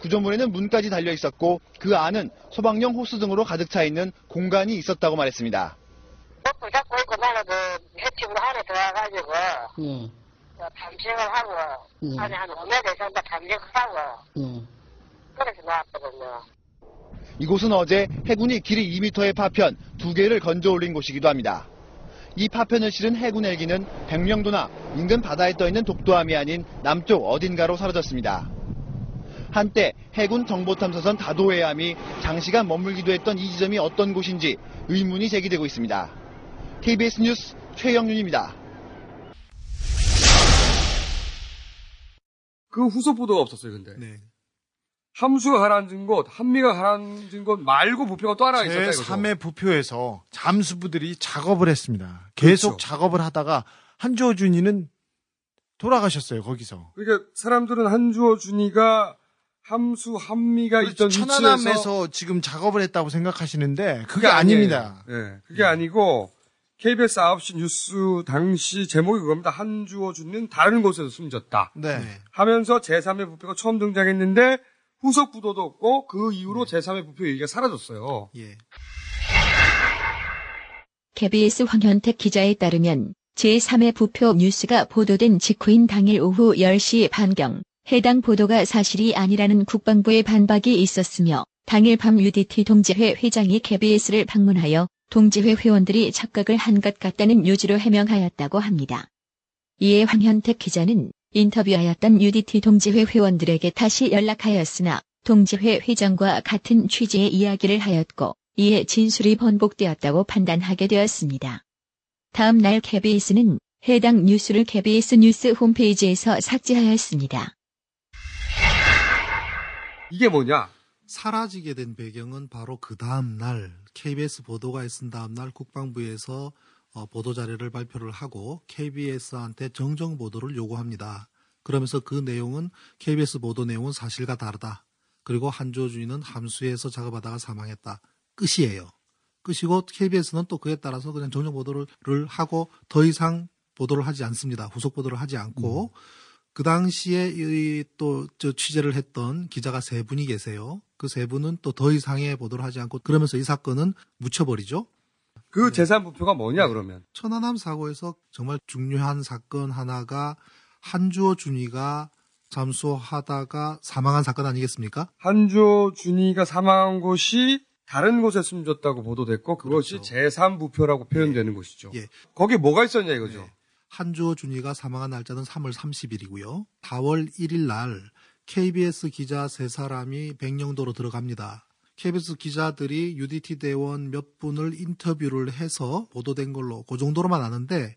구조물에는 문까지 달려 있었고 그 안은 소방용 호스 등으로 가득 차 있는 공간이 있었다고 말했습니다. 먹고 잡고 있고 나는 그 횟집으로 안에 들어가가지고 예. 그 탐색을 하고 예. 안에 한 5m 정도 탐색을 하고 예. 그래서 나왔거든요. 이곳은 어제 해군이 길이 2m의 파편 두 개를 건져 올린 곳이기도 합니다. 이 파편을 실은 해군 헬기는 백령도나 인근 바다에 떠 있는 독도함이 아닌 남쪽 어딘가로 사라졌습니다. 한때 해군 정보탐사선 다도해함이 장시간 머물기도 했던 이 지점이 어떤 곳인지 의문이 제기되고 있습니다. KBS 뉴스 최영윤입니다. 그 후속 보도가 없었어요, 근데. 함수가 가라앉은 곳, 한미가 가라앉은 곳 말고 부표가 또 하나 있었다 이거죠. 제3의 부표에서 잠수부들이 작업을 했습니다. 계속 그렇죠. 작업을 하다가 한주호 준이는 돌아가셨어요, 거기서. 그러니까 사람들은 한주호 준이가 함수 한미가 있던 위치에서 천안함에서 지금 작업을 했다고 생각하시는데 그게 아니에요. 아닙니다. 예, 그게 아니고 KBS 9시 뉴스 당시 제목이 그겁니다. 한주호 준은 다른 곳에서 숨졌다. 네. 하면서 제3의 부표가 처음 등장했는데 후속 부도도 없고 그 이후로 제3의 부표 얘기가 사라졌어요. KBS 황현택 기자에 따르면 제3의 부표 뉴스가 보도된 직후인 당일 오후 10시 반경 해당 보도가 사실이 아니라는 국방부의 반박이 있었으며 당일 밤 UDT 동지회 회장이 KBS를 방문하여 동지회 회원들이 착각을 한 것 같다는 요지로 해명하였다고 합니다. 이에 황현택 기자는 인터뷰하였던 UDT 동지회 회원들에게 다시 연락하였으나 동지회 회장과 같은 취지의 이야기를 하였고 이에 진술이 번복되었다고 판단하게 되었습니다. 다음 날 KBS는 해당 뉴스를 KBS 뉴스 홈페이지에서 삭제하였습니다. 이게 뭐냐? 사라지게 된 배경은 바로 그 다음 날 KBS 보도가 있은 다음 날 국방부에서 어, 보도 자료를 발표를 하고 KBS한테 정정 보도를 요구합니다. 그러면서 그 내용은 KBS 보도 내용은 사실과 다르다. 그리고 한주호 주인은 함수에서 작업하다가 사망했다. 끝이에요. 끝이고 KBS는 또 그에 따라서 그냥 정정 보도를 하고 더 이상 보도를 하지 않습니다. 후속 보도를 하지 않고 그 당시에 또저 취재를 했던 기자가 세 분이 계세요. 그 세 분은 또 더 이상의 보도를 하지 않고 그러면서 이 사건은 묻혀버리죠. 그 재산 부표가 뭐냐 그러면? 천안함 사고에서 정말 중요한 사건 하나가 한주호 준이가 잠수하다가 사망한 사건 아니겠습니까? 한주호 준이가 사망한 곳이 다른 곳에 숨졌다고 보도됐고 그것이 그렇죠. 제3부표라고 표현되는 곳이죠. 예. 거기에 뭐가 있었냐 이거죠. 한주호 준이가 사망한 날짜는 3월 30일이고요. 4월 1일 날 KBS 기자 세 사람이 백령도로 들어갑니다. KBS 기자들이 UDT 대원 몇 분을 인터뷰를 해서 보도된 걸로 그 정도로만 아는데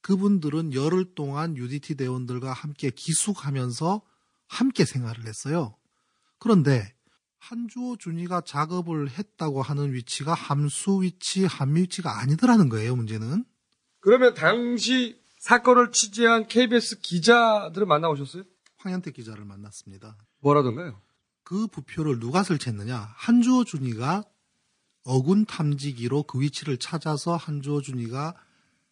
그분들은 열흘 동안 UDT 대원들과 함께 기숙하면서 함께 생활을 했어요. 그런데 한주호 준이가 작업을 했다고 하는 위치가 함수 위치, 함미 위치가 아니더라는 거예요, 문제는. 그러면 당시 사건을 취재한 KBS 기자들을 만나보셨어요? 황현택 기자를 만났습니다. 뭐라던가요? 그 부표를 누가 설치했느냐? 한주호 준이가 어군 탐지기로 그 위치를 찾아서 한주호 준이가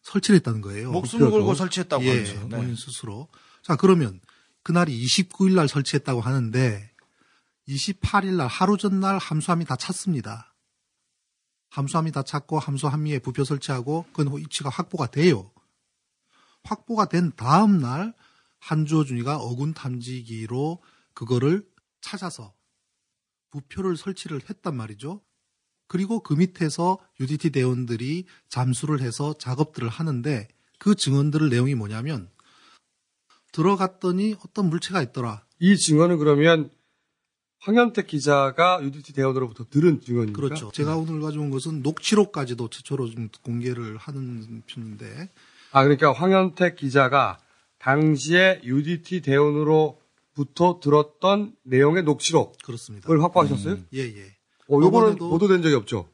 설치를 했다는 거예요. 목숨을 걸고 설치했다고 예, 하면서. 네. 본인 스스로. 자, 그러면 그날이 29일 날 설치했다고 하는데 28일 날 하루 전날 함수함이 다 찼습니다. 함수함이 다 찼고 함수 함미에 부표 설치하고 그 위치가 확보가 돼요. 확보가 된 다음 날 한주호 준이가 어군 탐지기로 그거를 찾아서 부표를 설치를 했단 말이죠. 그리고 그 밑에서 UDT 대원들이 잠수를 해서 작업들을 하는데 그 증언들을 내용이 뭐냐면 들어갔더니 어떤 물체가 있더라. 이 증언은 그러면 황현택 기자가 UDT 대원으로부터 들은 증언입니까? 그렇죠. 제가 오늘 가져온 것은 녹취록까지도 최초로 좀 공개를 하는 편인데 아 그러니까 황현택 기자가 당시에 UDT 대원으로 부터 들었던 내용의 녹취록 그렇습니다. 그걸 확보하셨어요? 예, 예. 어, 요거는 보도된 적이 없죠.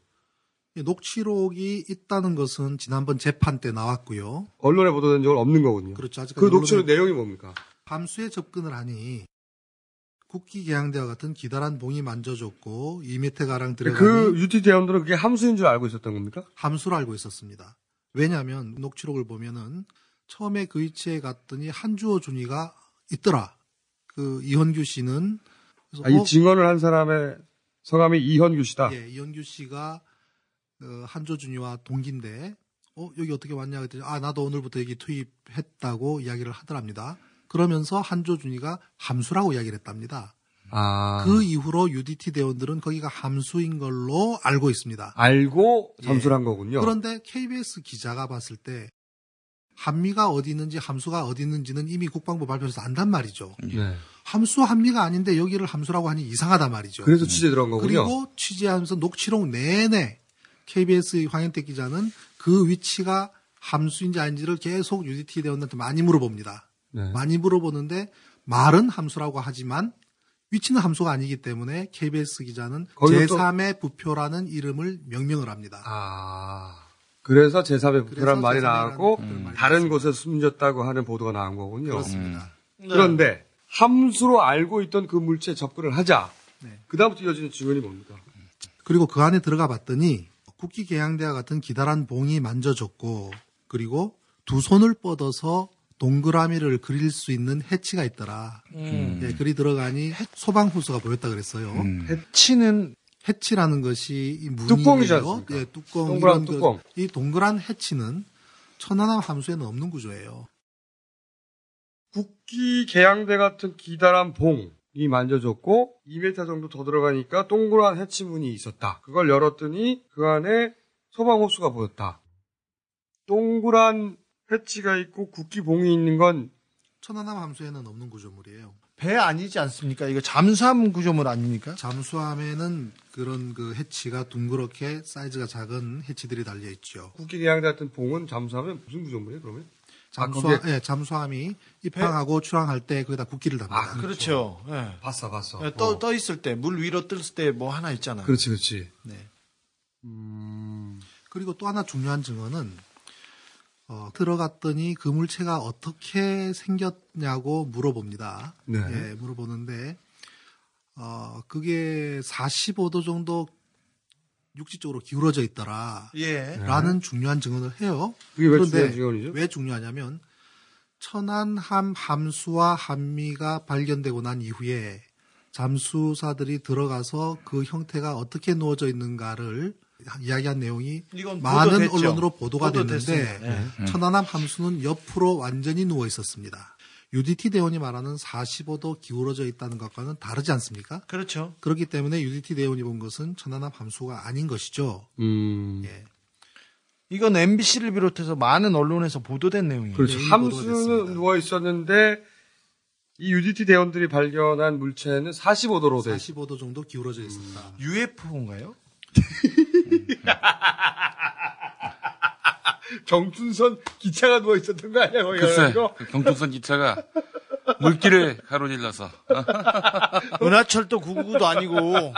예, 녹취록이 있다는 것은 지난번 재판 때 나왔고요. 언론에 보도된 적은 없는 거군요. 그렇죠. 아직까지 그 녹취록 내용이 뭡니까? 함수에 접근을 하니 국기 개양대와 같은 기다란 봉이 만져졌고 2m 가량 들어가니 그 UDT 대원들은 그게 함수인 줄 알고 있었던 겁니까? 함수로 알고 있었습니다. 왜냐하면 녹취록을 보면은 처음에 그 위치에 갔더니 한주호 준이가 있더라. 그 이현규 씨는 아, 이 어, 증언을 한 사람의 성함이 이현규 씨다. 예, 이현규 씨가 어, 한조 준이와 동기인데 어 여기 어떻게 왔냐 그랬더니 아 나도 오늘부터 여기 투입했다고 이야기를 하더랍니다. 그러면서 한조 준이가 함수라고 이야기를 했답니다. 아. 그 이후로 UDT 대원들은 거기가 함수인 걸로 알고 있습니다. 알고 예. 잠수를 한 거군요. 그런데 KBS 기자가 봤을 때 한미가 어디 있는지 함수가 어디 있는지는 이미 국방부 발표에서 안단 말이죠. 네. 함수 한미가 아닌데 여기를 함수라고 하니 이상하단 말이죠. 그래서 취재 들어간 거군요. 그리고 취재하면서 녹취록 내내 KBS 황현택 기자는 그 위치가 함수인지 아닌지를 계속 UDT 대원한테 많이 물어봅니다. 네. 많이 물어보는데 말은 함수라고 하지만 위치는 함수가 아니기 때문에 KBS 기자는 거기서 또- 제3의 부표라는 이름을 명명을 합니다. 아. 그래서 제3의 부표란 그래서 말이 제3의 나왔고 말이 다른 곳에 숨졌다고 하는 보도가 나온 거군요. 그렇습니다. 음. 그런데 함수로 알고 있던 그 물체에 접근을 하자. 네. 그다음부터 이어지는 증언이 뭡니까? 그리고 그 안에 들어가 봤더니 국기 개양대와 같은 기다란 봉이 만져졌고 그리고 두 손을 뻗어서 동그라미를 그릴 수 있는 해치가 있더라. 음. 예, 그리 들어가니 소방 호수가 보였다 그랬어요. 해치는 해치라는 것이 이 않습니까? 예, 뚜껑. 동그란 뚜껑. 이 동그란 해치는 천안함 함수에는 없는 구조예요. 국기 개양대 같은 기다란 봉이 만져졌고 2m 정도 더 들어가니까 동그란 해치문이 있었다. 그걸 열었더니 그 안에 소방 호수가 보였다. 동그란 해치가 있고 국기 봉이 있는 건 천안함 함수에는 없는 구조물이에요. 배 아니지 않습니까? 이거 잠수함 구조물 아닙니까? 잠수함에는 그런 그 해치가 둥그렇게 사이즈가 작은 해치들이 달려 있죠. 국기 개양대 같은 봉은 잠수하면 무슨 구조물이에요 그러면? 잠수함, 예, 잠수함이 입항하고 출항할 때 거기다 국기를 답니다. 그렇죠. 예. 봤어, 봤어. 예, 떠, 어. 떠 있을 때, 물 위로 뜰 때 뭐 하나 있잖아요. 그렇지, 그렇지. 네. 음. 그리고 또 하나 중요한 증언은 어, 들어갔더니 그 물체가 어떻게 생겼냐고 물어봅니다. 네. 예, 물어보는데 어, 그게 45도 정도 육지 쪽으로 기울어져 있더라. 예. 라는 중요한 증언을 해요. 그게 왜 그런데 중요한 증언이죠? 왜 중요하냐면 천안함 함수와 한미가 발견되고 난 이후에 잠수사들이 들어가서 그 형태가 어떻게 누워져 있는가를 이야기한 내용이 많은 보도됐죠. 언론으로 보도가 보도됐습니다. 됐는데 네. 천안함 함수는 옆으로 완전히 누워 있었습니다. UDT 대원이 말하는 45도 기울어져 있다는 것과는 다르지 않습니까? 그렇죠. 그렇기 때문에 UDT 대원이 본 것은 천안함 함수가 아닌 것이죠. 음. 예. 이건 MBC를 비롯해서 많은 언론에서 보도된 내용이에요. 그렇죠. 네, 함수는 누워 있었는데 이 UDT 대원들이 발견한 물체는 45도로 돼. 45도 정도 기울어져 있습니다. UFO인가요? 경춘선 기차가 누워 있었던 거 아니야? 거기 글쎄, 가가지고? 그 경충선 기차가 물길을 가로질러서 은하철도 999도 아니고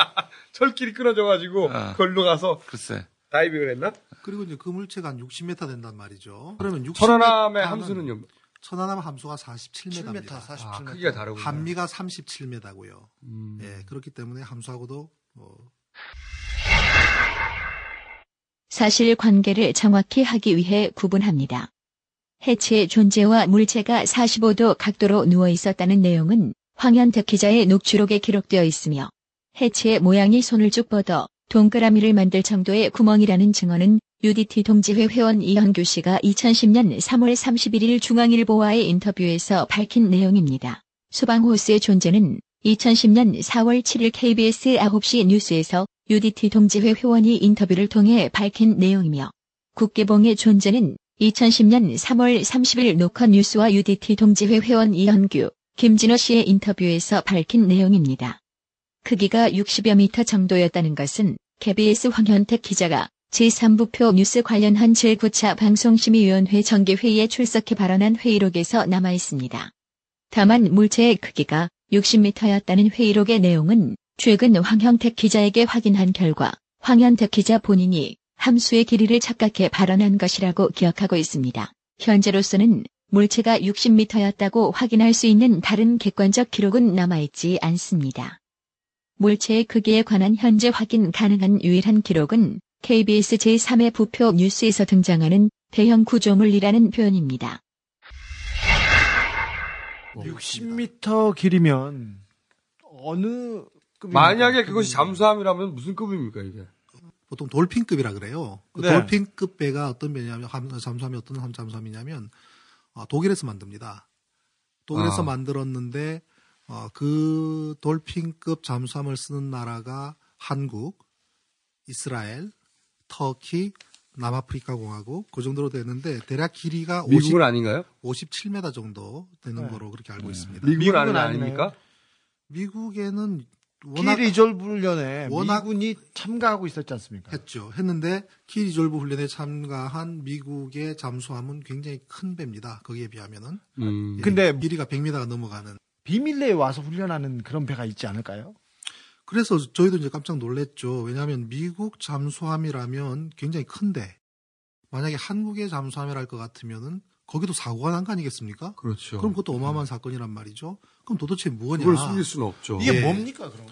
철길이 끊어져가지고 아. 걸로 가서 글쎄 다이빙을 했나? 그리고 이제 그 물체가 한 60m 된단 말이죠. 그러면 60m 천안함의 함수는요? 천안함 함수가 47m입니다. 7m, 47m. 아, 크기가 다르군요. 한미가 37m고요. 음. 예, 그렇기 때문에 함수하고도 뭐 사실 관계를 정확히 하기 위해 구분합니다. 해체의 존재와 물체가 45도 각도로 누워 있었다는 내용은 황현택 기자의 녹취록에 기록되어 있으며 해체의 모양이 손을 쭉 뻗어 동그라미를 만들 정도의 구멍이라는 증언은 UDT 동지회 회원 이현규 씨가 2010년 3월 31일 중앙일보와의 인터뷰에서 밝힌 내용입니다. 소방호스의 존재는 2010년 4월 7일 KBS 9시 뉴스에서 UDT 동지회 회원이 인터뷰를 통해 밝힌 내용이며 국개봉의 존재는 2010년 3월 30일 녹화 뉴스와 UDT 동지회 회원 이현규, 김진호 씨의 인터뷰에서 밝힌 내용입니다. 크기가 60여 미터 정도였다는 것은 KBS 황현택 기자가 제3부표 뉴스 관련한 제9차 방송심의위원회 정기회의에 출석해 발언한 회의록에서 남아 있습니다. 다만 물체의 크기가 60m였다는 회의록의 내용은 최근 황형택 기자에게 확인한 결과 황현택 기자 본인이 함수의 길이를 착각해 발언한 것이라고 기억하고 있습니다. 현재로서는 물체가 60m였다고 확인할 수 있는 다른 객관적 기록은 남아있지 않습니다. 물체의 크기에 관한 현재 확인 가능한 유일한 기록은 KBS 제3회 부표 뉴스에서 등장하는 대형 구조물이라는 표현입니다. 60m 길이면 어느 급입니까? 만약에 그것이 잠수함이라면 무슨 급입니까 이게? 보통 돌핀급이라 그래요. 그 네. 돌핀급 배가 어떤 배냐면 함- 잠수함이 어떤 함- 잠수함이냐면 어, 독일에서 만듭니다. 독일에서 아. 만들었는데 어, 그 돌핀급 잠수함을 쓰는 나라가 한국, 이스라엘, 터키, 남아프리카 공화국 그 정도로 되는데 대략 길이가 미국은 아닌가요? 57m 정도 되는 네. 거로 그렇게 알고 있습니다. 미국은, 미국은. 아닙니까? 미국에는 워낙 키 리졸브 훈련에 워낙- 미군이 참가하고 있었지 않습니까? 했죠. 했는데 키 리졸브 훈련에 참가한 미국의 잠수함은 굉장히 큰 배입니다. 거기에 비하면은. 음. 예, 근데 길이가 100m가 넘어가는. 비밀리에 와서 훈련하는 그런 배가 있지 않을까요? 그래서 저희도 이제 깜짝 놀랐죠. 왜냐하면 미국 잠수함이라면 굉장히 큰데 만약에 한국의 잠수함이랄 것 같으면은 거기도 사고가 난 거 아니겠습니까? 그렇죠. 그럼 그것도 어마어마한 사건이란 말이죠. 그럼 도대체 뭐냐? 그걸 숨길 수는 없죠. 이게 예. 뭡니까 그럼?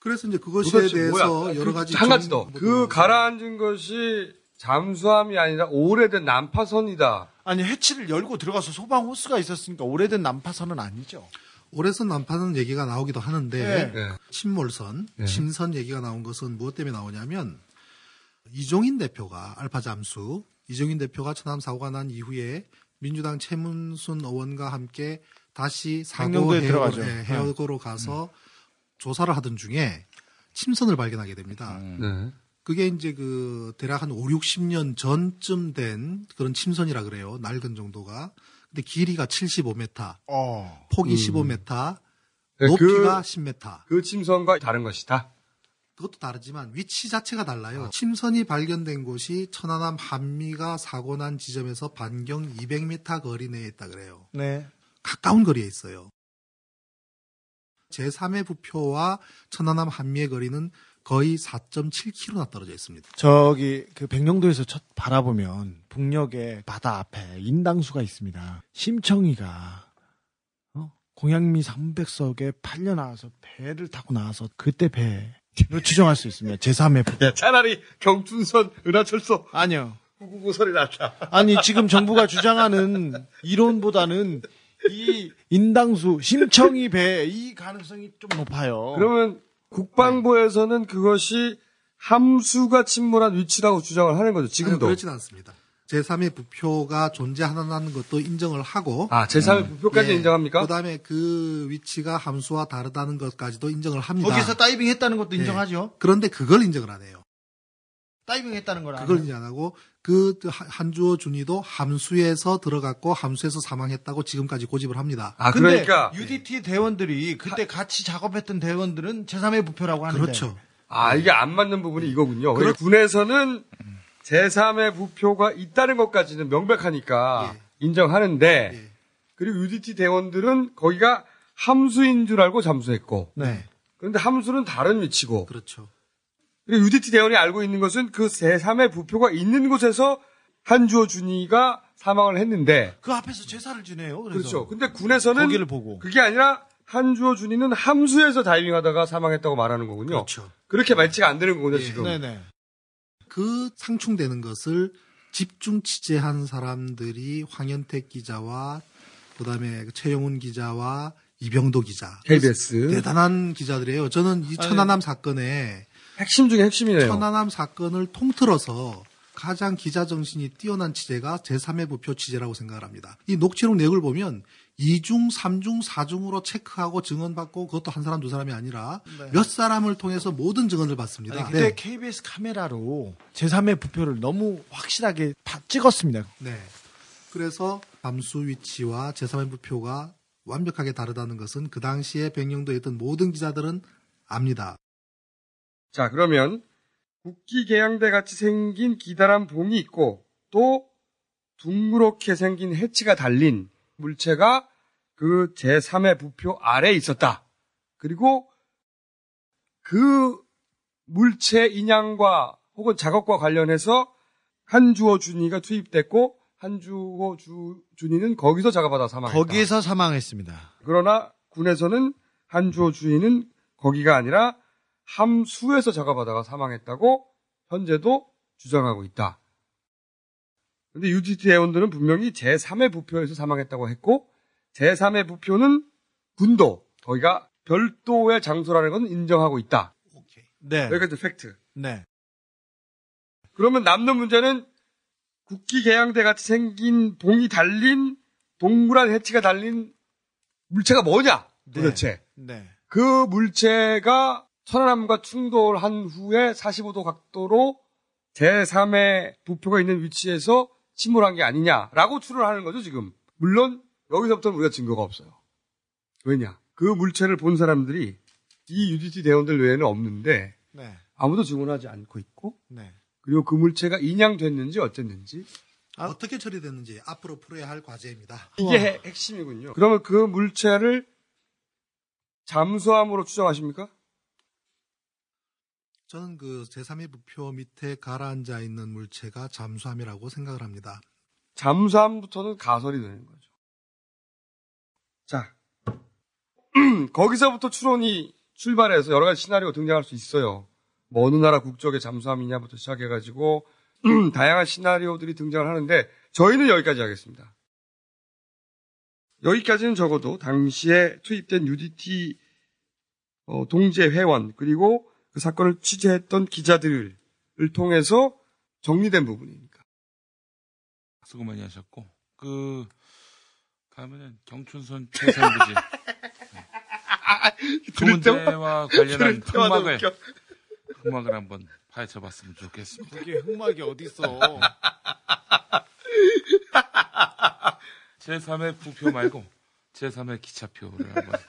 그래서 이제 그것에 대해서 뭐야? 여러 그- 가지 한 가지 더. 그 가라앉은 것이 잠수함이 아니라 오래된 난파선이다. 아니 해치를 열고 들어가서 소방 호스가 있었으니까 오래된 난파선은 아니죠. 오래선 난파는 얘기가 나오기도 하는데 네. 침몰선, 네. 침선 얘기가 나온 것은 무엇 때문에 나오냐면 이종인 대표가 알파 잠수 이종인 대표가 천암 사고가 난 이후에 민주당 최문순 의원과 함께 다시 사고 행정도에 해역으로, 들어가죠. 예, 해역으로 가서 조사를 하던 중에 침선을 발견하게 됩니다. 네. 그게 이제 그 대략 한 5, 60년 전쯤 된 그런 침선이라 그래요. 낡은 정도가. 근데 길이가 75m, 어. 폭이 음. 15m, 네, 높이가 그- 10m. 그 침선과 다른 것이다. 그것도 다르지만 위치 자체가 달라요. 침선이 발견된 곳이 천안함 한미가 사고 난 지점에서 반경 200m 거리 내에 있다 그래요. 네. 가까운 거리에 있어요. 제3의 부표와 천안함 한미의 거리는 거의 4.7km나 떨어져 있습니다. 저기 그 백령도에서 첫 바라보면 북녘의 바다 앞에 인당수가 있습니다. 심청이가 어? 공양미 300석에 팔려 나와서 배를 타고 나와서 그때 배로 추정할 수 있습니다. 제3의 부표. 차라리 경춘선 은하철도 아니요. 구구구 소리 났다. 아니 지금 정부가 주장하는 이론보다는 이 인당수 심청이 배 이 가능성이 좀 높아요. 그러면 국방부에서는 그것이 함수가 침몰한 위치라고 주장을 하는 거죠. 지금도. 아니, 그렇진 않습니다. 제3의 부표가 존재한다는 것도 인정을 하고 아, 제3의 부표까지 인정합니까? 그 다음에 그 위치가 함수와 다르다는 것까지도 인정을 합니다. 거기서 다이빙 했다는 것도 네. 인정하죠. 그런데 그걸 인정을 안 해요. 다이빙 했다는 걸 그걸? 인정 안 하고 그 한주호 준이도 함수에서 들어갔고 함수에서 사망했다고 지금까지 고집을 합니다. 아, 근데 그러니까 UDT 대원들이 그때 같이 작업했던 대원들은 제3의 부표라고 하는데 그렇죠. 아, 이게 안 맞는 부분이 이거군요. 그러니까 군에서는 제3의 부표가 있다는 것까지는 명백하니까 인정하는데, 그리고 UDT 대원들은 거기가 함수인 줄 알고 잠수했고, 네. 그런데 함수는 다른 위치고, 그렇죠. 그리고 UDT 대원이 알고 있는 것은 그 제3의 부표가 있는 곳에서 한주호 준이가 사망을 했는데, 그 앞에서 제사를 지내요. 그래서 그렇죠. 근데 군에서는 거기를 보고 그게 아니라 한주호 준이는 함수에서 다이빙하다가 사망했다고 말하는 거군요. 그렇죠. 그렇게 말치가 안 되는 거군요, 지금. 네네. 그 상충되는 것을 집중 취재한 사람들이 황현택 기자와 그다음에 최영훈 기자와 이병도 기자. KBS. 대단한 기자들이에요. 저는 이 천안함 사건에 핵심 중에 핵심이네요. 천안함 사건을 통틀어서 가장 기자 정신이 뛰어난 취재가 제3의 부표 취재라고 생각을 합니다. 이 녹취록 내용을 보면 2중, 3중, 4중으로 체크하고 증언받고 그것도 한 사람 두 사람이 아니라 네. 몇 사람을 통해서 모든 증언을 받습니다. 아니, 그때 네. KBS 카메라로 제3의 부표를 너무 확실하게 다 찍었습니다. 네. 그래서 함수 위치와 제3의 부표가 완벽하게 다르다는 것은 그 당시에 백령도에 있던 모든 기자들은 압니다. 자, 그러면 국기 개양대 같이 생긴 기다란 봉이 있고 또 둥그렇게 생긴 해치가 달린 물체가 그 제3의 부표 아래에 있었다. 그리고 그 물체 인양과 혹은 작업과 관련해서 한주호 준이가 투입됐고 한주호 주, 준이는 거기서 작업하다 사망했다. 거기에서 사망했습니다. 그러나 군에서는 한주호 주인은 거기가 아니라 함수에서 작업하다가 사망했다고 현재도 주장하고 있다. 근데 UDT 대원들은 분명히 제3의 부표에서 사망했다고 했고 제3의 부표는 군도 거기가 별도의 장소라는 건 인정하고 있다. 네. 여기까지 팩트. 네. 그러면 남는 문제는 국기 개양대 같이 생긴 봉이 달린 동그란 해치가 달린 물체가 뭐냐 도대체. 네. 그 물체가 천안함과 충돌한 후에 45도 각도로 제3의 부표가 있는 위치에서 침몰한 게 아니냐라고 추론하는 거죠, 지금. 물론 여기서부터는 우리가 증거가 없어요. 왜냐? 그 물체를 본 사람들이 이 UDT 대원들 외에는 없는데 네. 아무도 증언하지 않고 있고 네. 그리고 그 물체가 인양됐는지 어쨌는지 어떻게 처리됐는지 앞으로 풀어야 할 과제입니다. 이게 핵- 핵심이군요. 그러면 그 물체를 잠수함으로 추정하십니까? 저는 그 제3의 부표 밑에 가라앉아 있는 물체가 잠수함이라고 생각을 합니다. 잠수함부터는 가설이 되는 거죠. 자, 거기서부터 추론이 출발해서 여러 가지 시나리오가 등장할 수 있어요. 뭐 어느 나라 국적의 잠수함이냐부터 시작해가지고 다양한 시나리오들이 등장을 하는데 저희는 여기까지 하겠습니다. 여기까지는 적어도 당시에 투입된 UDT 어, 동제 회원 그리고 그 사건을 취재했던 기자들을 통해서 정리된 부분이니까. 수고 많이 하셨고 그 가면은 경춘선 최선부지 그 들을 문제와 때마다- 관련한 들을 때마다 흑막을. 흑막을 한번 파헤쳐봤으면 좋겠습니다. 그게 흑막이 어딨어. 제3의 부표 말고 제3의 기차표를 한번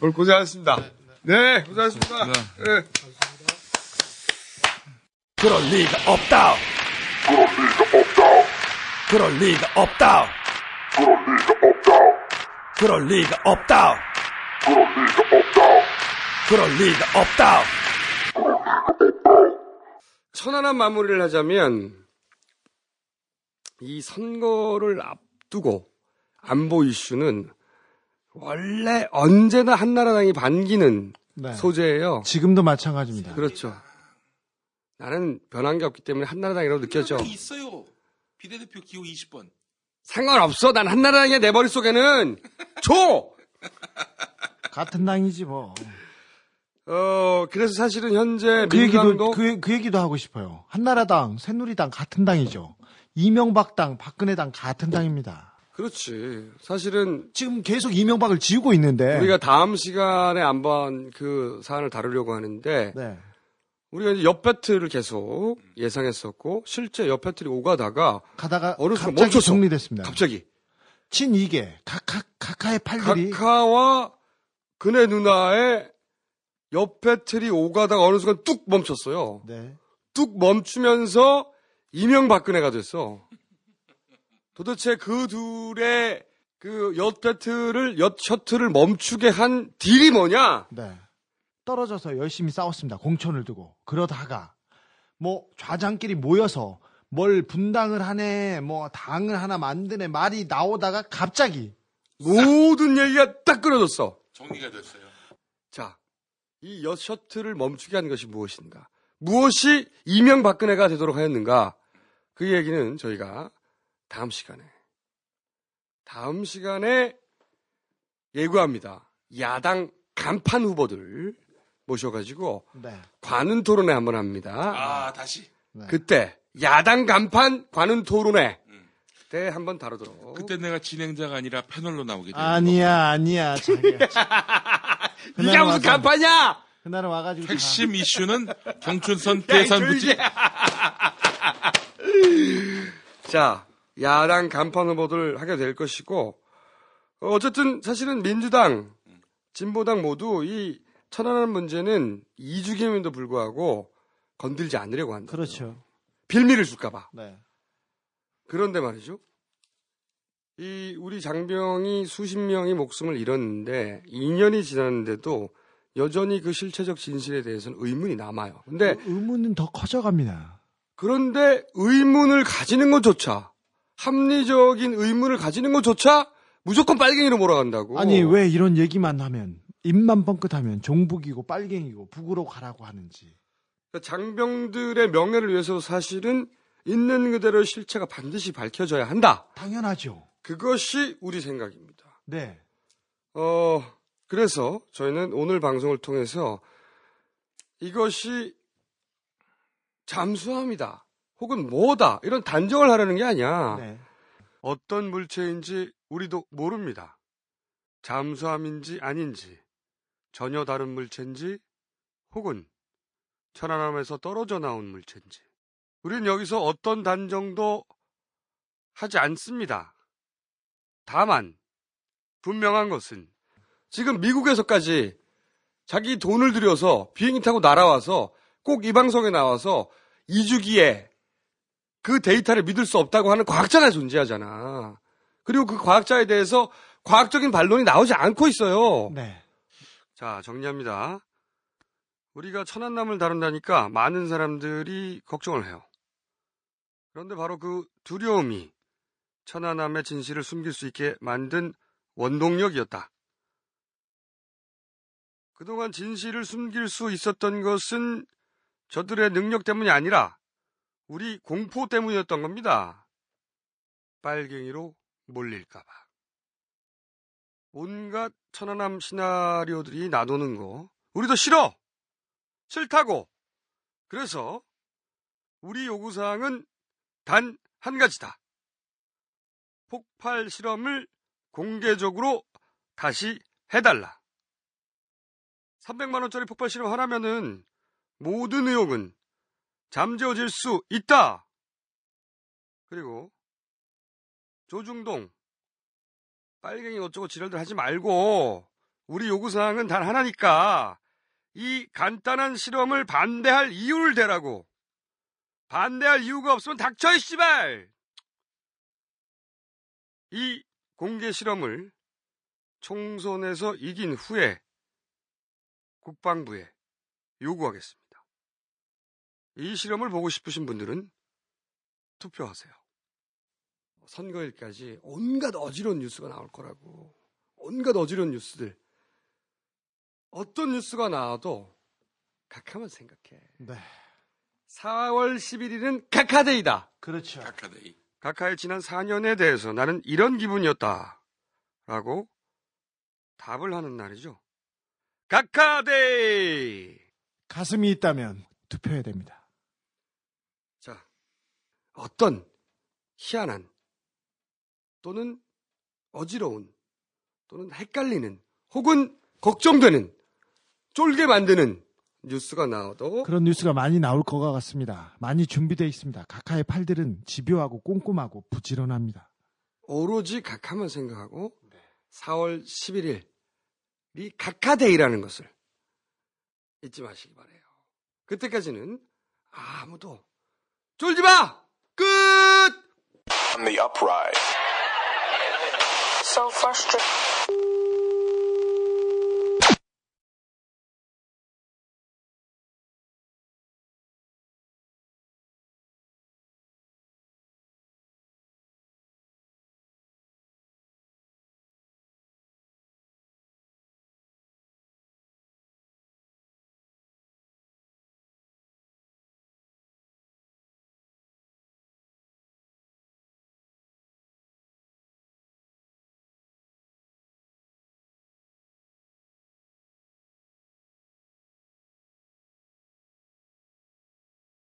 오늘 고생하셨습니다. 네, 고생하셨습니다. 네. 그럴 리가 없다. 그럴 리가 없다. 그럴 리가 없다. 그럴 리가 없다. 천안한 마무리를 하자면 이 선거를 앞두고 안보 이슈는 원래 언제나 한나라당이 반기는 네. 소재예요. 지금도 마찬가지입니다. 그렇죠. 나는 변한 게 없기 때문에 한나라당이라고 느껴져. 있어요. 비례대표 기호 20번. 상관없어. 난 한나라당이야. 내 머릿속에는. 줘! 같은 당이지 뭐. 어, 그래서 사실은 현재 그 얘기도 민주당도 그, 그 얘기도 하고 싶어요. 한나라당, 새누리당 같은 당이죠. 이명박 당, 박근혜 당 같은 당입니다. 그렇지. 사실은 지금 계속 이명박을 지우고 있는데 우리가 다음 시간에 한번 그 사안을 다루려고 하는데 네. 우리가 이제 옆 배틀을 계속 예상했었고 실제 옆 배틀이 오가다가 가다가 어느 순간 멈췄어. 정리됐습니다. 갑자기 친 이게 카카 카카의 팔들이 카카와 그네 누나의 옆 배틀이 오가다가 어느 순간 뚝 멈췄어요. 네. 뚝 멈추면서 이명박근혜가 됐어. 도대체 그 둘의 그 엿 배틀을 엿 셔틀을 멈추게 한 딜이 뭐냐? 네. 떨어져서 열심히 싸웠습니다. 공천을 두고 그러다가 뭐 좌장끼리 모여서 뭘 분당을 하네, 뭐 당을 하나 만드네 말이 나오다가 갑자기 모든 얘기가 딱 끊어졌어. 정리가 됐어요. 자, 이 엿 셔틀을 멈추게 한 것이 무엇인가? 무엇이 이명박근혜가 되도록 하였는가? 그 얘기는 저희가 다음 시간에, 다음 시간에 예고합니다. 야당 간판 후보들 모셔가지고 네. 관훈 토론회 한번 합니다. 아, 다시. 그때 야당 간판 관훈 토론회 때 한번 다루도록. 그때 내가 진행자가 아니라 패널로 나오게 되는 아니야, 아니야, 자기야. 이게 무슨 간판이야? 그날은 와가지고 다- 핵심 이슈는 경춘선 대산 부지. 조용히 자, 야당 간판 후보들 하게 될 것이고, 어, 어쨌든 사실은 민주당, 진보당 모두 이 천안한 문제는 이주기임에도 불구하고 건들지 않으려고 한다. 그렇죠. 빌미를 줄까봐. 네. 그런데 말이죠. 이 우리 장병이 수십 명이 목숨을 잃었는데 2년이 지났는데도 여전히 그 실체적 진실에 대해서는 의문이 남아요. 근데 의문은 더 커져갑니다. 그런데 의문을 가지는 것조차 합리적인 의문을 가지는 것조차 무조건 빨갱이로 몰아간다고. 아니 왜 이런 얘기만 하면 입만 뻥끗하면 종북이고 빨갱이고 북으로 가라고 하는지. 그러니까 장병들의 명예를 위해서 사실은 있는 그대로의 실체가 반드시 밝혀져야 한다. 당연하죠. 그것이 우리 생각입니다. 네. 어, 그래서 저희는 오늘 방송을 통해서 이것이 잠수함이다. 혹은 뭐다. 이런 단정을 하려는 게 아니야. 네. 어떤 물체인지 우리도 모릅니다. 잠수함인지 아닌지, 전혀 다른 물체인지, 혹은 천안함에서 떨어져 나온 물체인지. 우리는 여기서 어떤 단정도 하지 않습니다. 다만, 분명한 것은 지금 미국에서까지 자기 돈을 들여서 비행기 타고 날아와서 꼭 이 방송에 나와서 2주기에 그 데이터를 믿을 수 없다고 하는 과학자가 존재하잖아. 그리고 그 과학자에 대해서 과학적인 반론이 나오지 않고 있어요. 네. 자, 정리합니다. 우리가 천안남을 다룬다니까 많은 사람들이 걱정을 해요. 그런데 바로 그 두려움이 천안함의 진실을 숨길 수 있게 만든 원동력이었다. 그동안 진실을 숨길 수 있었던 것은 저들의 능력 때문이 아니라 우리 공포 때문이었던 겁니다. 빨갱이로 몰릴까봐. 온갖 천안함 시나리오들이 나도는 거, 우리도 싫어! 싫다고! 그래서, 우리 요구사항은 단 한 가지다. 폭발 실험을 공개적으로 다시 해달라. 300만원짜리 폭발 실험 하라면은 모든 의혹은 잠재워질 수 있다. 그리고 조중동 빨갱이 어쩌고 지랄들 하지 말고 우리 요구사항은 단 하나니까 이 간단한 실험을 반대할 이유를 대라고. 반대할 이유가 없으면 닥쳐, 이 씨발! 이 공개 실험을 총선에서 이긴 후에 국방부에 요구하겠습니다. 이 실험을 보고 싶으신 분들은 투표하세요. 선거일까지 온갖 어지러운 뉴스가 나올 거라고. 온갖 어지러운 뉴스들. 어떤 뉴스가 나와도 각하만 생각해. 네. 4월 11일은 카카데이다. 그렇죠. 카카데이. 카카의 지난 4년에 대해서 나는 이런 기분이었다. 라고 답을 하는 날이죠. 카카데이! 가슴이 있다면 투표해야 됩니다. 자, 어떤 희한한 또는 어지러운 또는 헷갈리는 혹은 걱정되는 쫄게 만드는 뉴스가 나와도 그런 뉴스가 많이 나올 것 같습니다. 많이 준비되어 있습니다. 각하의 팔들은 집요하고 꼼꼼하고 부지런합니다. 오로지 각하만 생각하고 4월 11일이 각하데이라는 것을 잊지 마시기 바래요. 그때까지는 아무도 쫄지 마! 끝! On the uprise. So frustrated.